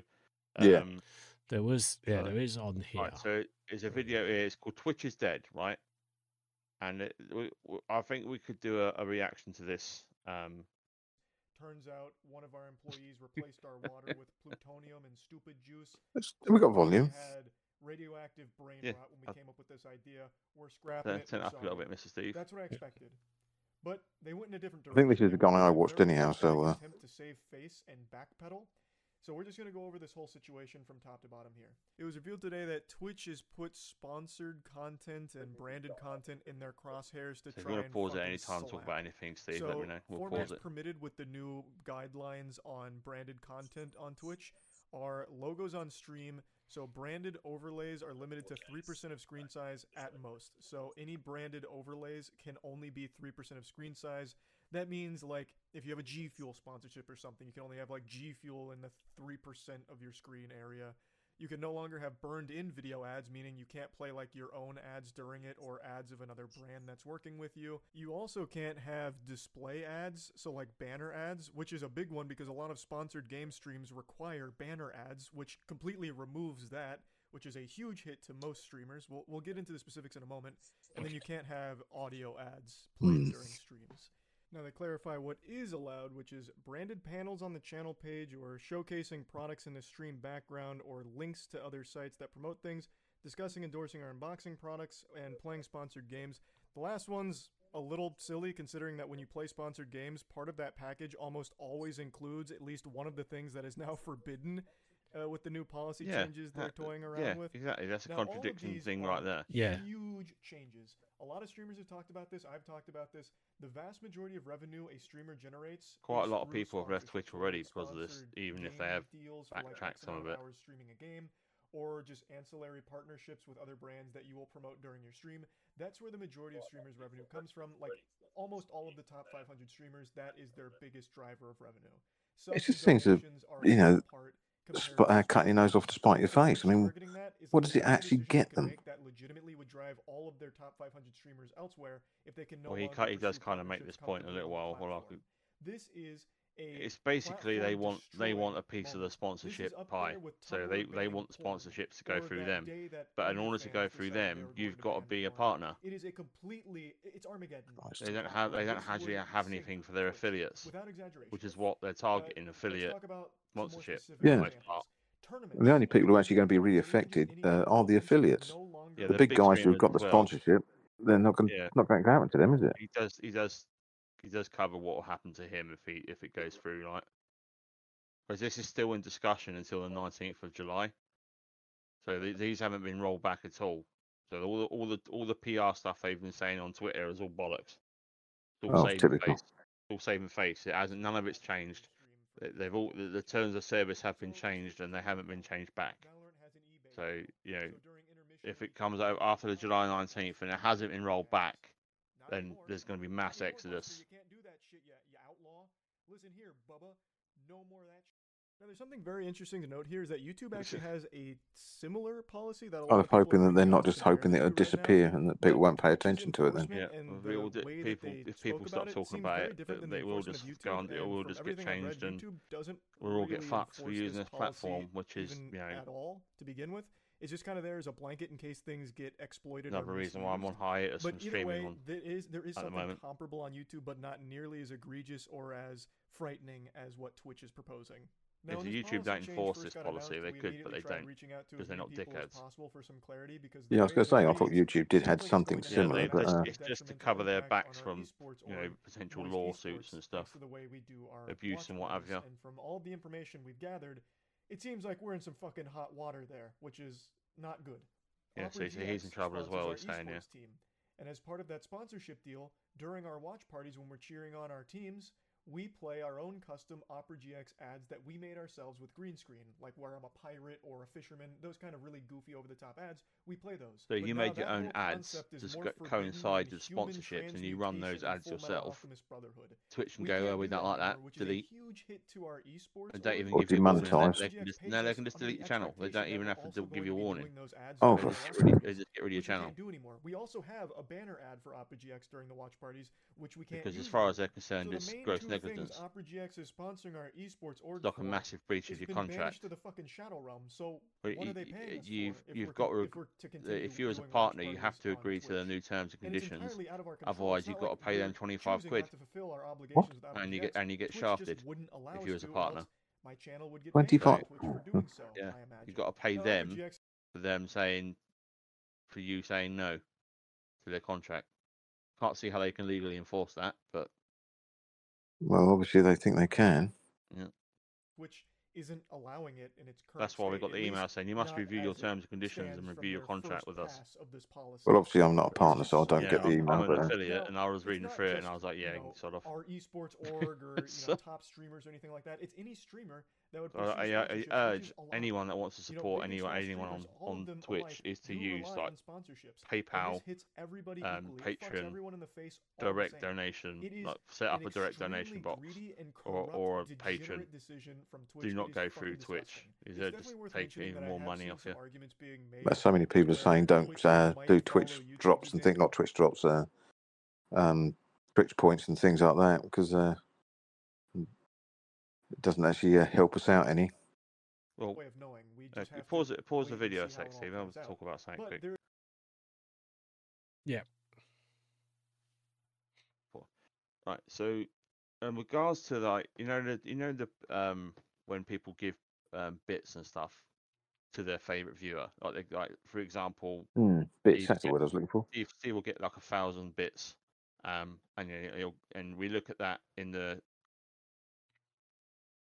Yeah. um, There was yeah, so- there is on here. Right, so there's a video here. It's called Twitch is Dead, right? And it, we, we- I think we could do a, a reaction to this. Um, Turns out one of our employees replaced our water with plutonium and stupid juice. It's- we got volume. We had radioactive brain Yeah, rot when we I- came up with this idea. We're scrapping Turn, it. turn we're it up a little bit, Mr. Steve. That's what I expected. But they went in a different I think this is the guy I watched anyhow, so, pathetic uh, attempt to save face and backpedal. So we're just gonna go over this whole situation from top to bottom here. It was revealed today that Twitch has put sponsored content and branded content in their crosshairs to So if you try going to and pause at any time, talk about anything, Steve, so let me know. We'll formats pause it. permitted with the new guidelines on branded content on Twitch are logos on stream. So branded overlays are limited to 3% of screen size at most. So any branded overlays can only be 3% of screen size. That means like if you have a G Fuel sponsorship or something, you can only have like G Fuel in the 3% of your screen area. You can no longer have burned in video ads, meaning you can't play like your own ads during it or ads of another brand that's working with you. You also can't have display ads, so like banner ads, which is a big one because a lot of sponsored game streams require banner ads, which completely removes that, which is a huge hit to most streamers. We'll, we'll get into the specifics in a moment. And then you can't have audio ads played Hmm. during streams. Now they clarify what is allowed, which is branded panels on the channel page or showcasing products in the stream background or links to other sites that promote things, discussing, endorsing, or unboxing products, and playing sponsored games. The last one's a little silly considering that when you play sponsored games, part of that package almost always includes at least one of the things that is now forbidden uh, with the new policy Yeah, changes they're that- toying around yeah, with. exactly. That's a Now, all of contradiction thing right there. Yeah. Huge changes. A lot of streamers have talked about this. I've talked about this. The vast majority of revenue a streamer generates. Quite a lot of people have left Twitch already because of this, even if they have deals for like backtracked some of it. hours streaming a game, or just ancillary partnerships with other brands that you will promote during your stream. That's where the majority of streamers' revenue comes from. Like almost all of the top 500 streamers, that is their biggest driver of revenue. It Subs just and seems to, donations are you know, part sp- uh, cut your nose off to spite your face. I mean, targeting that is what does it actually get them? that legitimately would drive all of their top 500 streamers elsewhere if they can no Well, he, cut, he does kind of make this point a little while. Well, could, This is a it's basically they want they want a piece of the moment. This is sponsorship pie. So they they want the sponsorships to go through them. But in order to go through them, you've got to be a partner. It is a completely it's Armageddon. They don't have they don't actually have anything for their affiliates, without exaggeration. which is what they're Uh, targeting let's affiliate talk about some more sponsorship. the Yeah. part. The only people who are actually going to be really affected uh, are the affiliates. Yeah, the the big big guys who've got the as well. sponsorship, they're not going Yeah. not going to happen to them, is it? He does he does he does cover what will happen to him if he if it goes through, like. Because this is still in discussion until the nineteenth of July. So th- these haven't been rolled back at all. So all the all the all the PR stuff they've been saying on Twitter is all bollocks. It's all Oh, saving typical. face. It's all saving face. It hasn't. None of it's changed. They- They've all the, terms of service have been changed and they haven't been changed back. So you know, if it comes out after the July nineteenth and it hasn't been rolled back, then there's going to be mass exodus. Listen here, Bubba. No more of that. Shit. Now, there's something very interesting to note here is that YouTube actually has a similar policy that a oh, lot Kind of of people hoping that they're not just hoping that it'll right now, disappear and that people won't pay attention to it then. Yeah, and if the all di- people they if people stop about it talking about very it, different th- than they will just go YouTube, on. It will just get everything read, changed, and we'll all get fucked for using this this platform, which is even you know at all to begin with. It's just kind of there as a blanket in case things get exploited. or another reason why I'm on misused. hiatus But from streaming way, on. there is there is at the something moment. comparable on YouTube, but not nearly as egregious or as frightening as what Twitch is proposing. Now, If when the this YouTube don't enforce this policy, they could, but they don't reaching out to because they're not dickheads. possible for some clarity because Yeah, I was going to say, I thought YouTube did seems had something going to have Yeah, similar, they, but just, uh, it's just to cover their backs from you know potential lawsuits and stuff, the way we do our abuse and what have you. And from all the information we've gathered, it seems like we're in some fucking hot water there, which is not good. Yeah, so, so he's in trouble as well. our He's saying yeah. team. And as part of that sponsorship deal, during our watch parties when we're cheering on our teams, we play our own custom Opera GX ads that we made ourselves with green screen, like where I'm a pirate or a fisherman, those kind of really goofy over the top ads. We play those. So But you made your own ads concept to sc- coincide with sponsorships, and you run those ads yourself. Alchemist Brotherhood. Twitch can We go can't away do with that that like that. which Delete. huge hit to our esports They don't even give you a warning. demonetise. They, they can just, no, they can just delete the your channel. They don't even have to give you a going to be warning. those ads Oh, during for the watch They just get rid of your channel. do anymore. We also have a banner ad for Opera GX during the watch parties, which we can't Because as far as they're concerned, it's gross two negligence. things Opera GX is sponsoring our esports org It's like a massive breach of your been contract. banished to the fucking shadow realm. So But what you, are they paying us you've for if you've we're got con- to if we're continue if you as a partner, you have to on agree to the new terms and And conditions. entirely out of our. Otherwise, you've not got to pay them twenty five quid, to our What? obligations with and you get and you get Twitch shafted if you're as a partner. else my channel would get Twenty banned by five. Twitch for doing so. Yeah, you've got to pay them for them saying, for you saying no to their contract. Can't see how they can legally enforce that, but Well, obviously they think they can. yeah. which isn't allowing it in its current That's why we state, got the at email least saying you must not review your as it terms and conditions and stands from review your their contract first with us. pass of this policy. Well, obviously I'm not a partner, so I don't yeah, get the email. I'm But an uh, affiliate, and I was it's reading not through it, and just, I was like, you yeah, know, sort of. our esports org or you So- know top streamers or anything like that. It's any streamer that would Uh, I, I, I urge is a lot. anyone that wants to You know, support anyone anyone on, streamers, all of on Twitch alike is to use rely like sponsorships. And PayPal, hits everybody um, equally. It fucks Patreon, everyone in the face all the direct donation, like set up a direct donation box and or corrupt, or a degenerate patron. decision from Do not go through Twitch. Is It's it just worth take even that I more money off you? arguments being made but so many people are saying don't uh, do Twitch drops and think not Twitch drops, uh, um, Twitch points and things like that because uh, it doesn't actually uh, help us out any. Well, way of knowing. We uh, have pause to it. Pause the video a sec, Steve. I'll plays out. talk about something But quick. there Yeah. Right. So, in regards to like, you know, the you know the um when people give um bits and stuff to their favorite viewer, like they, like for example, Hmm, bit Steve that's the word I was looking for. Steve, Steve will get like a thousand bits, um, and you know, and we look at that in the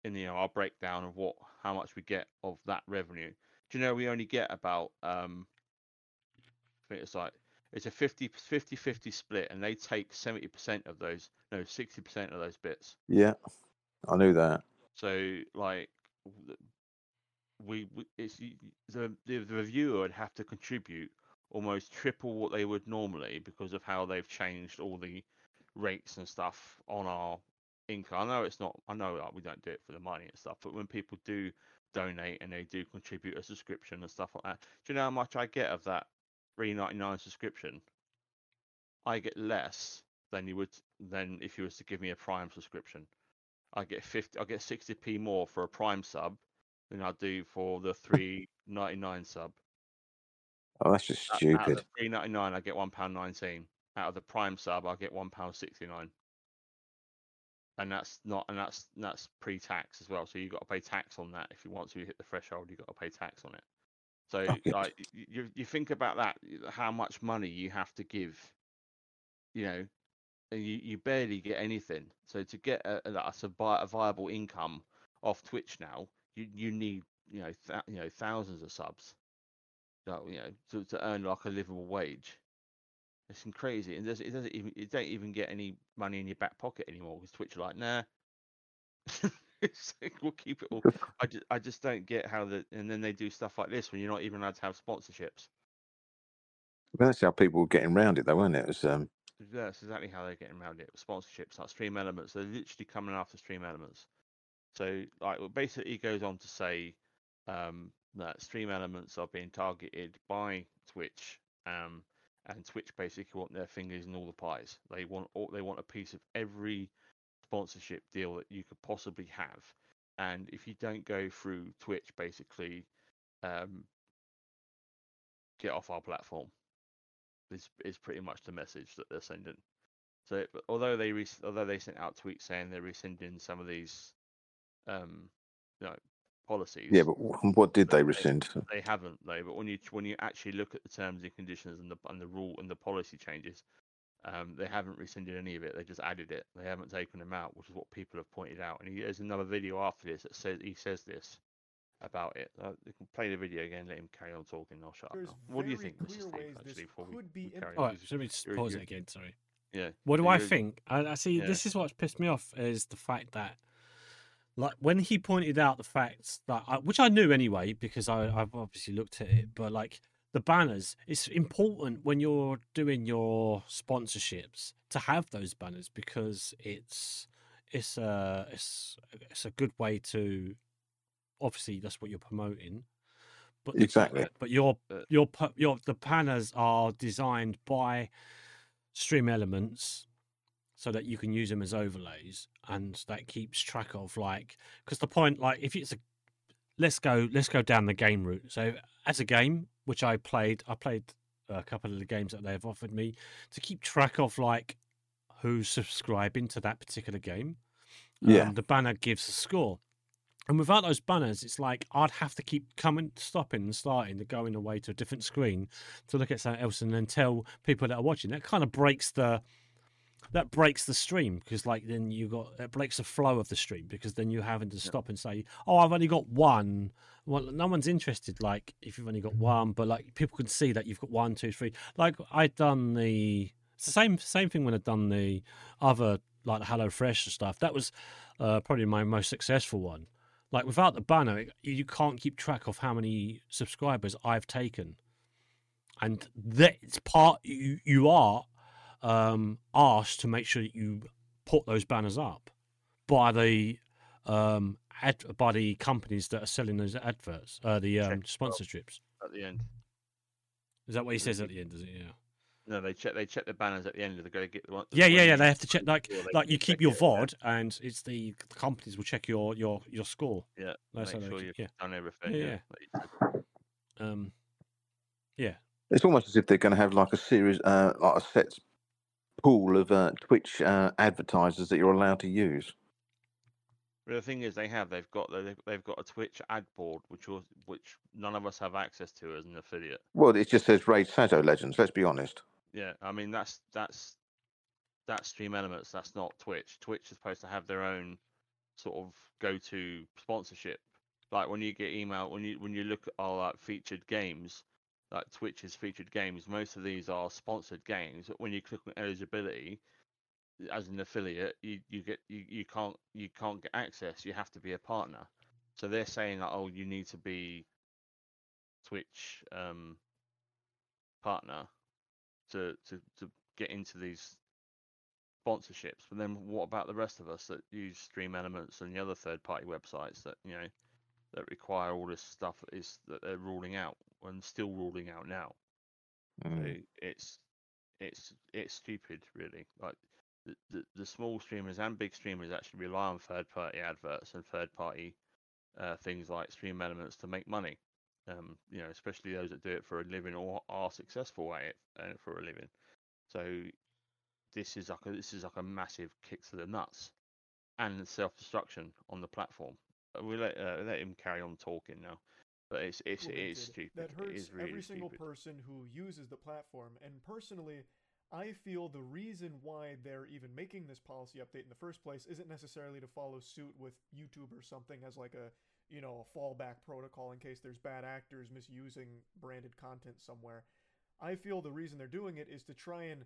in you know our breakdown of what how much we get of that revenue. Do you know we only get about um, I think it's like it's a 50 50 50 split, and they take seventy percent of those, no, sixty percent of those bits. Yeah, I knew that. So like we, we it's the, the the reviewer would have to contribute almost triple what they would normally because of how they've changed all the rates and stuff on our income. I know it's not. I know like, we don't do it for the money and stuff, but when people do donate and they do contribute a subscription and stuff like that, do you know how much I get of that three ninety nine subscription? I get less than you would than if you was to give me a Prime subscription. I get fifty. I get sixty p more for a Prime sub than I do for the three ninety nine sub. Oh, that's just Out- Out of stupid. three ninety nine, I get one pound nineteen. Out of the Prime sub, I get one pound sixty nine. And that's not, and that's that's pre-tax as well. So you've got to pay tax on that if you want to hit the threshold. you've got to pay tax on it. So Oh, like you you think about that, how much money you have to give, you know, and you, you barely get anything. So to get a, a, a viable income off Twitch now, you you need you know th- you know thousands of subs, you know, to, to earn like a livable wage. It's crazy, and it doesn't, it doesn't even you don't even get any money in your back pocket anymore because Twitch are like, nah, like, we'll keep it all. I just I just don't get how the and then they do stuff like this when you're not even allowed to have sponsorships. Well, that's how people were getting around it, though, wasn't it? it was, um, Yeah, That's exactly how they're getting around it. Sponsorships, like StreamElements, they're literally coming after StreamElements. So, like, well, basically, goes on to say um, that StreamElements are being targeted by Twitch, um, and Twitch basically want their fingers in all the pies. They want all, they want a piece of every sponsorship deal that you could possibly have, and if you don't go through Twitch, basically, um, get off our platform is is pretty much the message that they're sending. So although they although they sent out tweets saying they're rescinding some of these um you know policies. yeah, but what did they they- rescind? They haven't though. But when you when you actually look at the terms and conditions and the and the rule and the policy changes, um, they haven't rescinded any of it. They just added it. They haven't taken them out, which is what people have pointed out. And he, there's another video after this that says he says this about it. Uh, you can play the video again. Let him carry on talking. I'll shut up. There's now. What do you think, Mr. clear Steve? Actually, before we, could be we carry All on, right, 'cause let me just pause it again. Sorry. Yeah. What do I think? I, I see. Yeah. This is what's pissed me off is the fact that, like, when he pointed out the facts that, I, which I knew anyway because I, I've obviously looked at it, but like the banners, it's important when you're doing your sponsorships to have those banners because it's it's a it's it's a good way to, obviously that's what you're promoting. But the- Exactly. but your Uh, your your the banners are designed by StreamElements so that you can use them as overlays, and that keeps track of like because the point like if it's a let's go let's go down the game route. So as a game which I played, I played a couple of the games that they've offered me to keep track of like who's subscribing to that particular game. Yeah. Um, the banner gives a score. And without those banners, it's like I'd have to keep coming, stopping, and starting to going away to a different screen to look at something else, and then tell people that are watching. That kind of breaks the that breaks the stream because, like, then you got it breaks the flow of the stream because then you're having to stop and say, "Oh, I've only got one." Well, no one's interested. Like, if you've only got one, but like people can see that you've got one, two, three. Like I'd done the it's the same same thing when I'd done the other like the Hello Fresh stuff. That was uh, probably my most successful one. Like without the banner, it, you can't keep track of how many subscribers I've taken, and that's part you you are um, asked to make sure that you put those banners up by the um, ad, by the companies that are selling those adverts, uh, the um, sponsorships. at the end. Is that what he says at the end? Is it? Yeah. No, they check they check the banners at the end of the go get the one. Yeah, yeah, yeah. They have to check like like you keep check your it, yeah. VOD, and it's the, the companies will check your your your score. Yeah, That's make sure you've yeah. done everything. Yeah, Yeah, yeah. Um, yeah. It's almost as if they're going to have like a series, uh, like a set pool of uh, Twitch uh, advertisers that you're allowed to use. But the thing is, they have they've got they've, they've got a Twitch ad board which was which none of us have access to as an affiliate. Well, it just says Raid Shadow Legends. Let's be honest. Yeah, I mean that's that's that's StreamElements. That's not Twitch. Twitch is supposed to have their own sort of go-to sponsorship. Like when you get email when you when you look at our like featured games, like Twitch's featured games, most of these are sponsored games. But when you click on eligibility as an affiliate, you, you get you, you can't you can't get access. You have to be a partner. So they're saying that oh you need to be Twitch um, partner to, to to get into these sponsorships. But then what about the rest of us that use StreamElements and the other third party websites that you know that require all this stuff that is that they're ruling out and still ruling out now. Mm. So it's it's it's stupid really. Like the, the the small streamers and big streamers actually rely on third party adverts and third party uh, things like StreamElements to make money. Um, you know, especially those that do it for a living or are successful at it uh, for a living. So this is like a, this is like a massive kick to the nuts and self destruction on the platform. Uh, We let uh, let him carry on talking now, but it's it's it is stupid. That hurts is really every single stupid. person who uses the platform. And personally, I feel the reason why they're even making this policy update in the first place isn't necessarily to follow suit with YouTube or something as like a you know a fallback protocol in case there's bad actors misusing branded content somewhere. I feel the reason they're doing it is to try and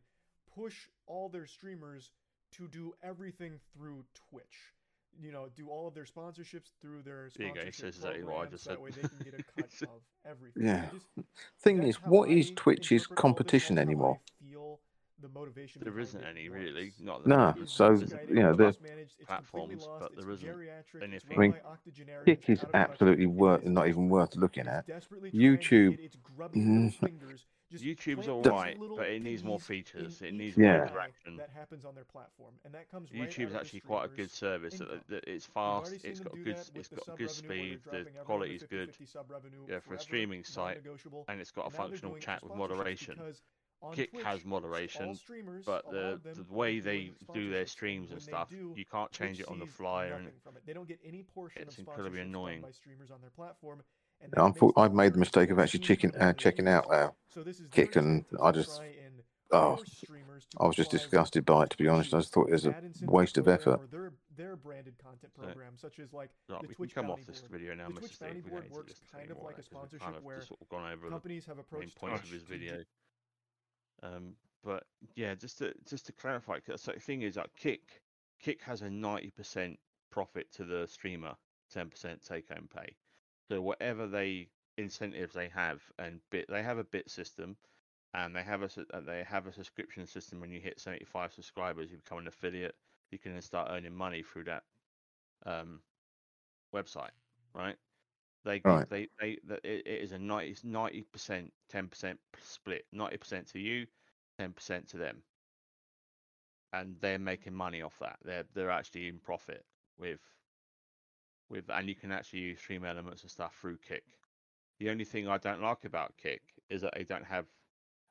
push all their streamers to do everything through Twitch. You know, do all of their sponsorships through their There you go, he sponsorship says exactly what I programs, just that way they can get a cut of everything. Yeah. Just- Thing is, how what is I Twitch's interpret all this, competition that's how I anymore? feel the motivation There behind isn't any was. really. Not No, there's- so, you know, the- mismanaged, platforms, but there isn't geriatric, anything. I mean, Kick it's is out of touch, absolutely worth, not even worth looking at. desperately YouTube, get its grubby little mm, fingers just YouTube's plant all those right, little but it needs more features. It needs each more Yeah. interaction. that happens on their platform, and that comes right out YouTube's of actually quite a good service. That, income. that it's fast. It's got do good. that s- with It's the got sub good revenue where they're speed. The dropping everyone quality is good. 50-50 sub revenue Yeah, for a streaming site, and it's got a And now they're functional chat with sponsorships moderation. Because on Kick Twitch, has moderation, streamers, but the the way they do their streams and and when they stuff, do, you can't Twitch change it on the fly, and from it. They don't get any portion it's of incredibly annoying. by streamers on their platform, and I've, I've made the mistake of actually teams checking, that uh, are checking out uh, So this is Kick, and I just, oh, force streamers to I was just disgusted by it. To be honest, I just thought it was a waste of effort. or their their branded content So, such as like right, the we can Twitch come off this Board. video now, The Mr. Twitch Bounty Board don't need to works kind of like a of that 'cause we've sponsorship kind of where sort of gone over the companies have approached points of Twitch his video. Um, but yeah, just to just to clarify, 'cause the thing is that Kick Kick has a ninety percent profit to the streamer, ten percent take home pay. So whatever they incentives they have and bit they have a bit system, and they have a uh, they have a subscription system. When you hit seventy five subscribers, you become an affiliate. You can then start earning money through that um, website, right? They Right. they they that it, it is a 90 percent, ten percent split. Ninety percent to you, ten percent to them, and they're making money off that. They're they're actually in profit with with, and you can actually use StreamElements and stuff through Kick. The only thing I don't like about Kick is that they don't have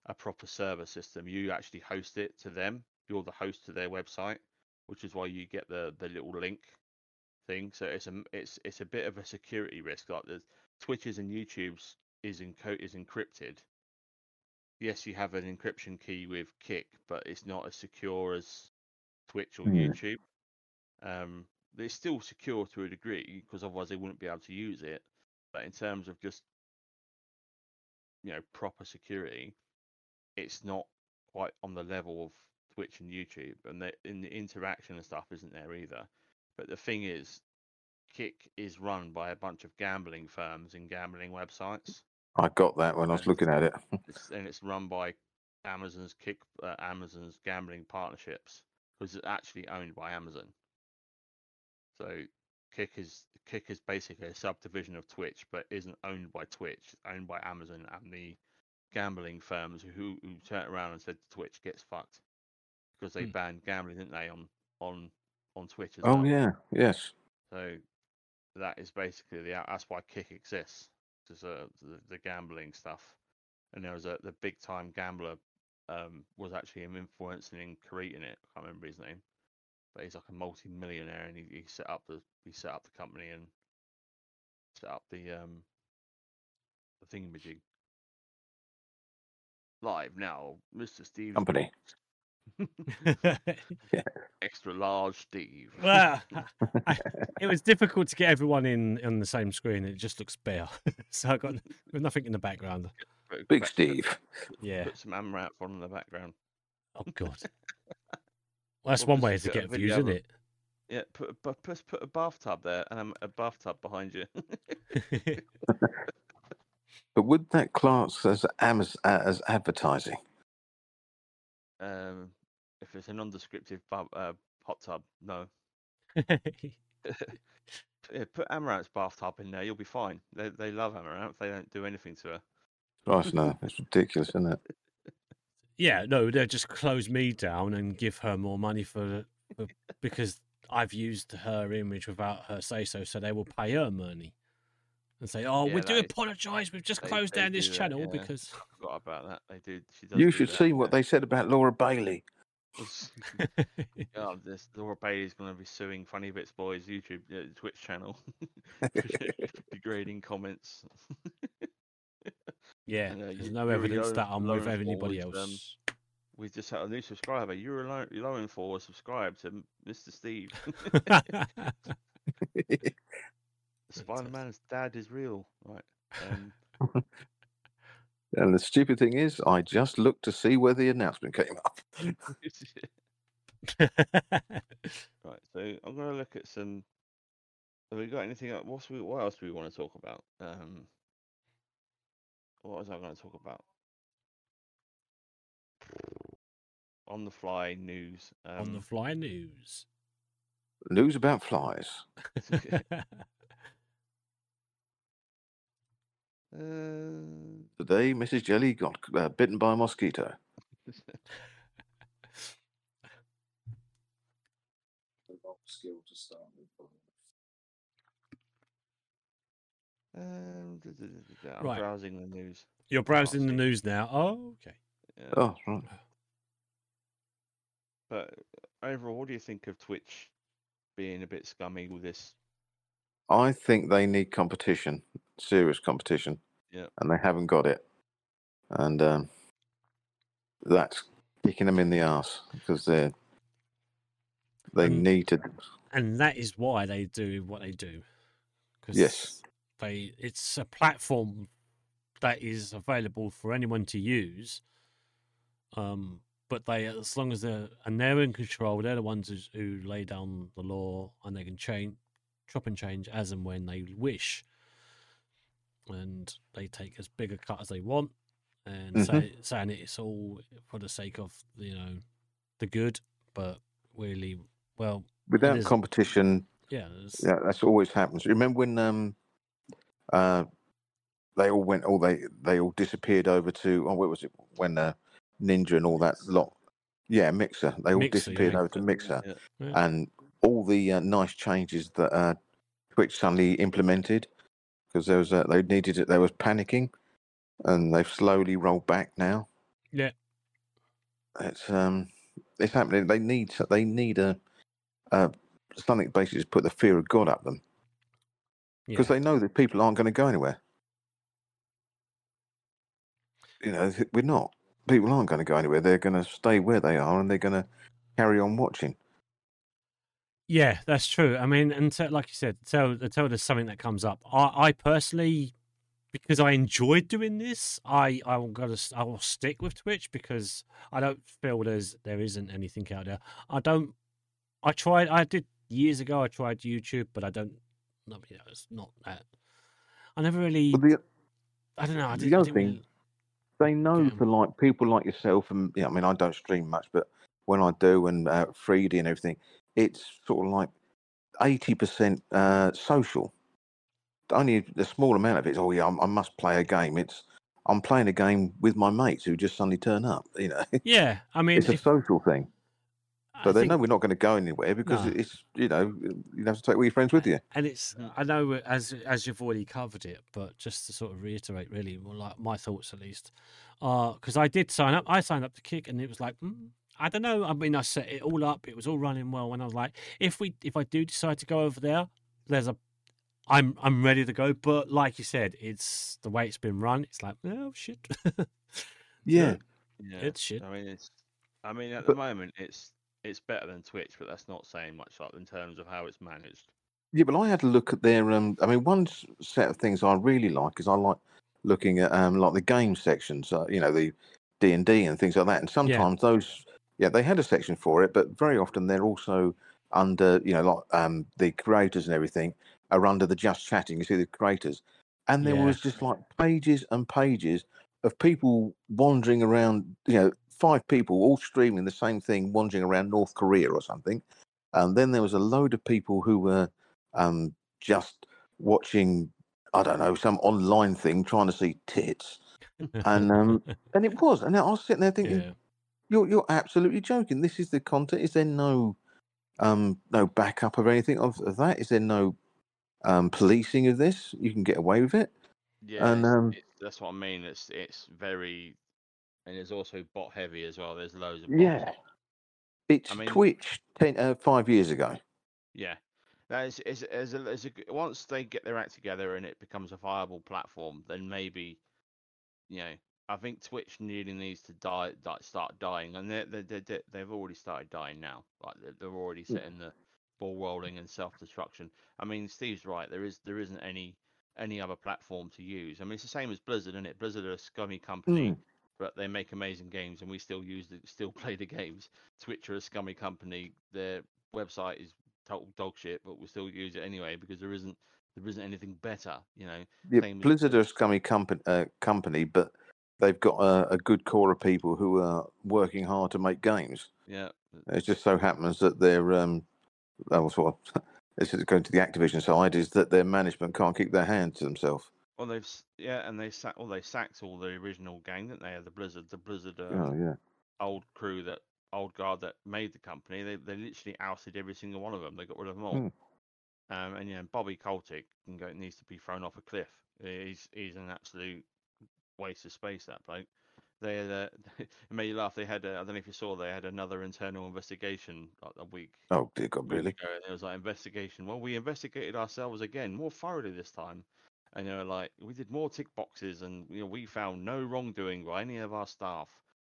a proper server system. You actually host it to them. You're the host to their website, which is why you get the the little link thing. So it's a it's it's a bit of a security risk. Like the Twitches and YouTube's is enco- is encrypted. Yes, you have an encryption key with Kick, but it's not as secure as Twitch or Hmm. YouTube. Um, it's still secure to a degree because otherwise they wouldn't be able to use it. But in terms of just you know proper security, it's not quite on the level of Twitch and YouTube, and the in the interaction and stuff isn't there either. But the thing is, Kick is run by a bunch of gambling firms and gambling websites, I got that when I was looking at it. it's, and it's run by Amazon's Kick, uh, Amazon's gambling partnerships, because it's actually owned by Amazon. So Kick is Kick is basically a subdivision of Twitch, but isn't owned by Twitch. It's owned by Amazon and the gambling firms who who turned around and said Twitch gets fucked because they Hmm. banned gambling, didn't they, on on on Twitch as Oh well. yeah, yes. So that is basically the that's why Kick exists, because uh, the, the gambling stuff. And there was a the big time gambler um, was actually him influencing and creating it. I can't remember his name, but he's like a multi millionaire, and he, he set up the he set up the company and set up the um the thingamajig. Live now, Mr. Steve Company. extra large Steve. well, I, it was difficult to get everyone in on the same screen. It just looks bare, so I got with nothing in the background. Big put- Steve. Yeah. Put some Amrap on in the background. Oh God. Well, that's Or one way to get views, of isn't it? Yeah, put a, bu- put put a bathtub there and a bathtub behind you. But would that class as Amaz- uh, as advertising? um, if it's a non-descriptive bu- uh, hot tub, no. Yeah, put Amouranth's bathtub in there, you'll be fine. They they love Amaranth. They don't do anything to her. Christ, no, it's ridiculous, isn't it? yeah, no, they'll just close me down and give her more money for, for because I've used her image without her say so, so they will pay her money and say, "Oh, Yeah, we do that is- apologise. We've just They- closed they down this do that, channel yeah. because." forgot about that. They do. She does You do should that, see what they said about Laura Bailey. Oh, this Laura Bailey's going to be suing FunnybitsBoi's YouTube uh, Twitch channel, degrading comments. Yeah, And, uh, there's no evidence that I'm with anybody was, else. um, we just had a new subscriber. You're Lo- Lowenthal was subscribed to Mr. Steve. Spider Man's dad is real, right? Um, And the stupid thing is, I just looked to see where the announcement came up. right, so I'm going to look at some. Have we got anything? el- What's we, what else do we want to talk about? Um, what was I going to talk about? On the fly news. Um, On the fly news. News about flies. Uh, Today, Mrs. Jelly got uh, bitten by a mosquito. skill to start with. um, I'm Right. browsing the news. You're browsing the news now. Oh, okay. Yeah. Oh, right. But overall, what do you think of Twitch being a bit scummy with this? I think they need competition, serious competition, Yeah. and they haven't got it. And um, that's kicking them in the ass because they they Um, need to. and that is why they do what they do. 'cause Yes. they it's a platform that is available for anyone to use. Um, but they, as long as they're and they're in control, they're the ones who, who lay down the law, and they can change, chop and change as and when they wish. And they take as big a cut as they want, and say, saying it's all for the sake of you know the good, but really, well, Without competition, yeah, there's- yeah, that's always happens. Remember when um, uh, they all went, all they they all disappeared over to oh, where was it when uh, Ninja and all that lot, yeah, Mixer. They all Mixer, disappeared yeah. over to Mixer, Yeah. Yeah. and all the uh, nice changes that uh, Twitch suddenly implemented because there was uh, they needed it. They was panicking, and they've slowly rolled back now. yeah. It's um, it's happening. They need they need a, a something basically to put the fear of God up them because Yeah. they know that people aren't going to go anywhere. You know, we're not. People aren't going to go anywhere. They're going to stay where they are and they're going to carry on watching. Yeah, that's true. I mean, until like you said, until until there's something that comes up, I, I personally, because I enjoyed doing this, I I will go to I will stick with Twitch because I don't feel there's there isn't anything out there. I don't. I tried. I did years ago. I tried YouTube, but I don't. No, you know, it's not that. I never really. The, I don't know. I the didn't, I other didn't thing, really- they know for like people like yourself and yeah, I mean I don't stream much, but when I do and uh, Freedy and everything, it's sort of like eighty percent uh, social. Only a small amount of it is oh yeah, I'm, I must play a game. It's I'm playing a game with my mates who just suddenly turn up. You know, Yeah, I mean, it's a social thing. So I they think- know we're not going to go anywhere because No. it's you know you have to take all your friends with you. and it's I know as as you've already covered it, but just to sort of reiterate, really, like my thoughts at least, because I did sign up. I signed up to Kick, and it was like mm, I don't know. I mean, I set it all up; it was all running well, when I was like, if we if I do decide to go over there, there's a I'm I'm ready to go. But like you said, it's the way it's been run. It's like oh shit. Yeah. Yeah, It's shit. I mean, it's. I mean, at But- the moment, it's it's better than Twitch, but that's not saying much like in terms of how it's managed. Yeah, but I had a look at their. Um, I mean, one set of things I really like is I like looking at um, like the game sections. Uh, you know, the D and D and things like that. And sometimes those, yeah, they had a section for it, but very often they're also under. You know, like um, the creators and everything are under the just chatting. You see the creators, and there Yeah. was just like pages and pages of people wandering around. You know, five people all streaming the same thing, wandering around North Korea or something. And then there was a load of people who were um, just watching, I don't know, some online thing, trying to see tits. And um, and it was, and I was sitting there thinking, Yeah. You're you're absolutely joking. This is the content. Is there no um no backup of anything of, of that? Is there no um policing of this? You can get away with it. Yeah, And um, it's- that's what I mean. It's it's very, and it's also bot heavy as well. There's loads of bots. yeah, it's I mean- Twitch ten uh, five years ago. Yeah, that is is as a, as a g- once they get their act together and it becomes a viable platform, then maybe, you know, I think Twitch really needs to die, like start dying, and they they they they- they've already started dying now. Like they're, they're already Mm. setting the ball rolling and self destruction. I mean, Steve's right. There is there isn't any any other platform to use. I mean, it's the same as Blizzard, isn't it? Blizzard are a scummy company. Mm. But they make amazing games, and we still use the, still play the games. Twitch are a scummy company. Their website is total dog shit, but we still use it anyway because there isn't there isn't anything better. You know, Yeah, Same as Blizzard are a scummy company, uh, company, but they've got a, a good core of people who are working hard to make games. Yeah, It just so happens that their um, oh, sort of, this is going to the Activision side is that their management can't keep their hands to themselves. Well, they've yeah, and they sacked. Well, they sacked all the original gang, didn't they? The Blizzard, the Blizzard uh, Oh yeah, old crew, that old guard that made the company. They they literally ousted every single one of them. They got rid of them all. Hmm. Um, and yeah, Bobby can go, needs to be thrown off a cliff. He's he's an absolute waste of space. That bloke. They had, uh, it made you laugh. They had, I don't know if you saw, they had another internal investigation like a week Oh dear God, really? it was like investigation. Well, we investigated ourselves again, more thoroughly this time. And they were like, we did more tick boxes, and you know, we found no wrongdoing by any of our staff.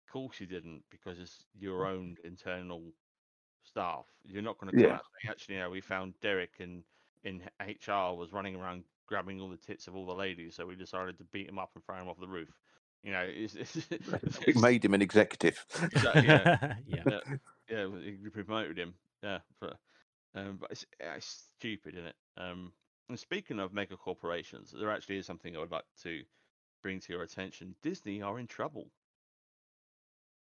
Of course, you didn't, because it's your own internal staff. You're not going to Yeah. actually, no, we found Derek in in HR was running around grabbing all the tits of all the ladies, so we decided to beat him up and throw him off the roof. You know, it's, it's, It made him an executive. Exactly, yeah. Yeah. yeah, yeah, he promoted him. Yeah, for, um, but it's, it's stupid, isn't it? Um, and speaking of mega corporations, there actually is something I would like to bring to your attention. Disney are in trouble.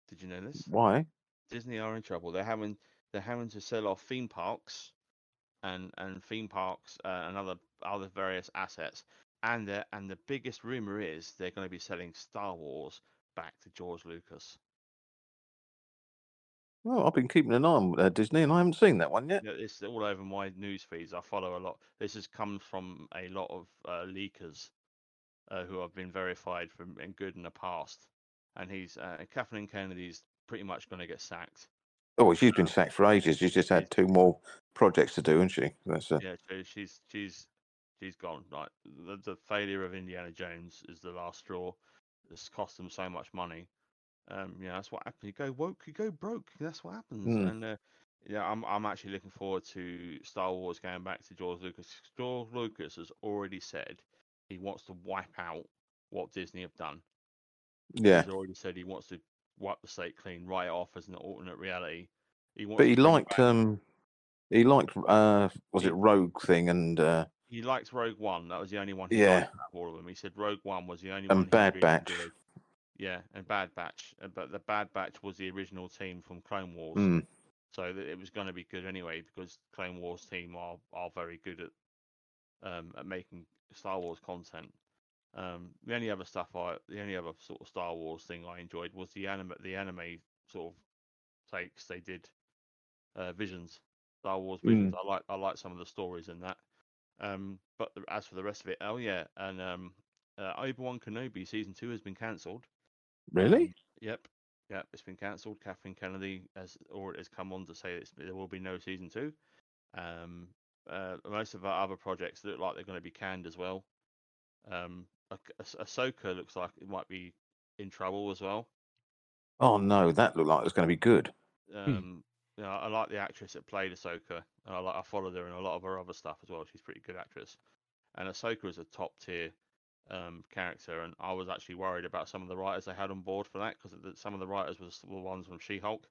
Did you know this? Why? Disney are in trouble. They're having they're having to sell off theme parks, and and theme parks uh, and other other various assets. And the and the biggest rumor is they're going to be selling Star Wars back to George Lucas. Well, I've been keeping an eye on uh, Disney, and I haven't seen that one yet. Yeah, it's all over my news feeds. I follow a lot. This has come from a lot of uh, leakers uh, who have been verified from and good in the past. And he's uh, Kathleen Kennedy's pretty much going to get sacked. Oh, she's been sacked for ages. She's just had two more projects to do, hasn't she? That's uh, Yeah, she's she's she's gone. Like the, the failure of Indiana Jones is the last straw. It's cost them so much money. Um, yeah, that's what happens. You go woke, you go broke. That's what happens. Mm. And uh, yeah, I'm I'm actually looking forward to Star Wars going back to George Lucas. George Lucas has already said he wants to wipe out what Disney have done. yeah. He's already said he wants to wipe the slate clean, write it off as an alternate reality. He But he liked um, he liked uh, was it Rogue thing and uh, he liked Rogue One. That was the only one. He Yeah. liked all of them. He said Rogue One was the only one. and he Bad really Batch. Yeah, and Bad Batch. uh, But the Bad Batch was the original team from Clone Wars, Mm. so it was going to be good anyway because Clone Wars team are are very good at um at making Star Wars content. Um, the only other stuff I, the only other sort of Star Wars thing I enjoyed was the anime, the anime sort of takes they did. Uh, Visions, Star Wars Visions. I like, I like some of the stories in that. Um, but the, as for the rest of it, oh yeah, and um, uh, Obi Wan Kenobi season two has been cancelled. Really? Yep, yep, it's been cancelled. Kathleen Kennedy has or has come on to say it's, there will be no season two. Um, uh, most of our other projects look like they're going to be canned as well. Um, Ahsoka looks like it might be in trouble as well. Oh no, that looked like it was going to be good. Um, you know, I like the actress that played Ahsoka. And I like I followed her in a lot of her other stuff as well. She's a pretty good actress. And Ahsoka is a top tier um, character, and I was actually worried about some of the writers they had on board for that because some of the writers was the ones from She-Hulk.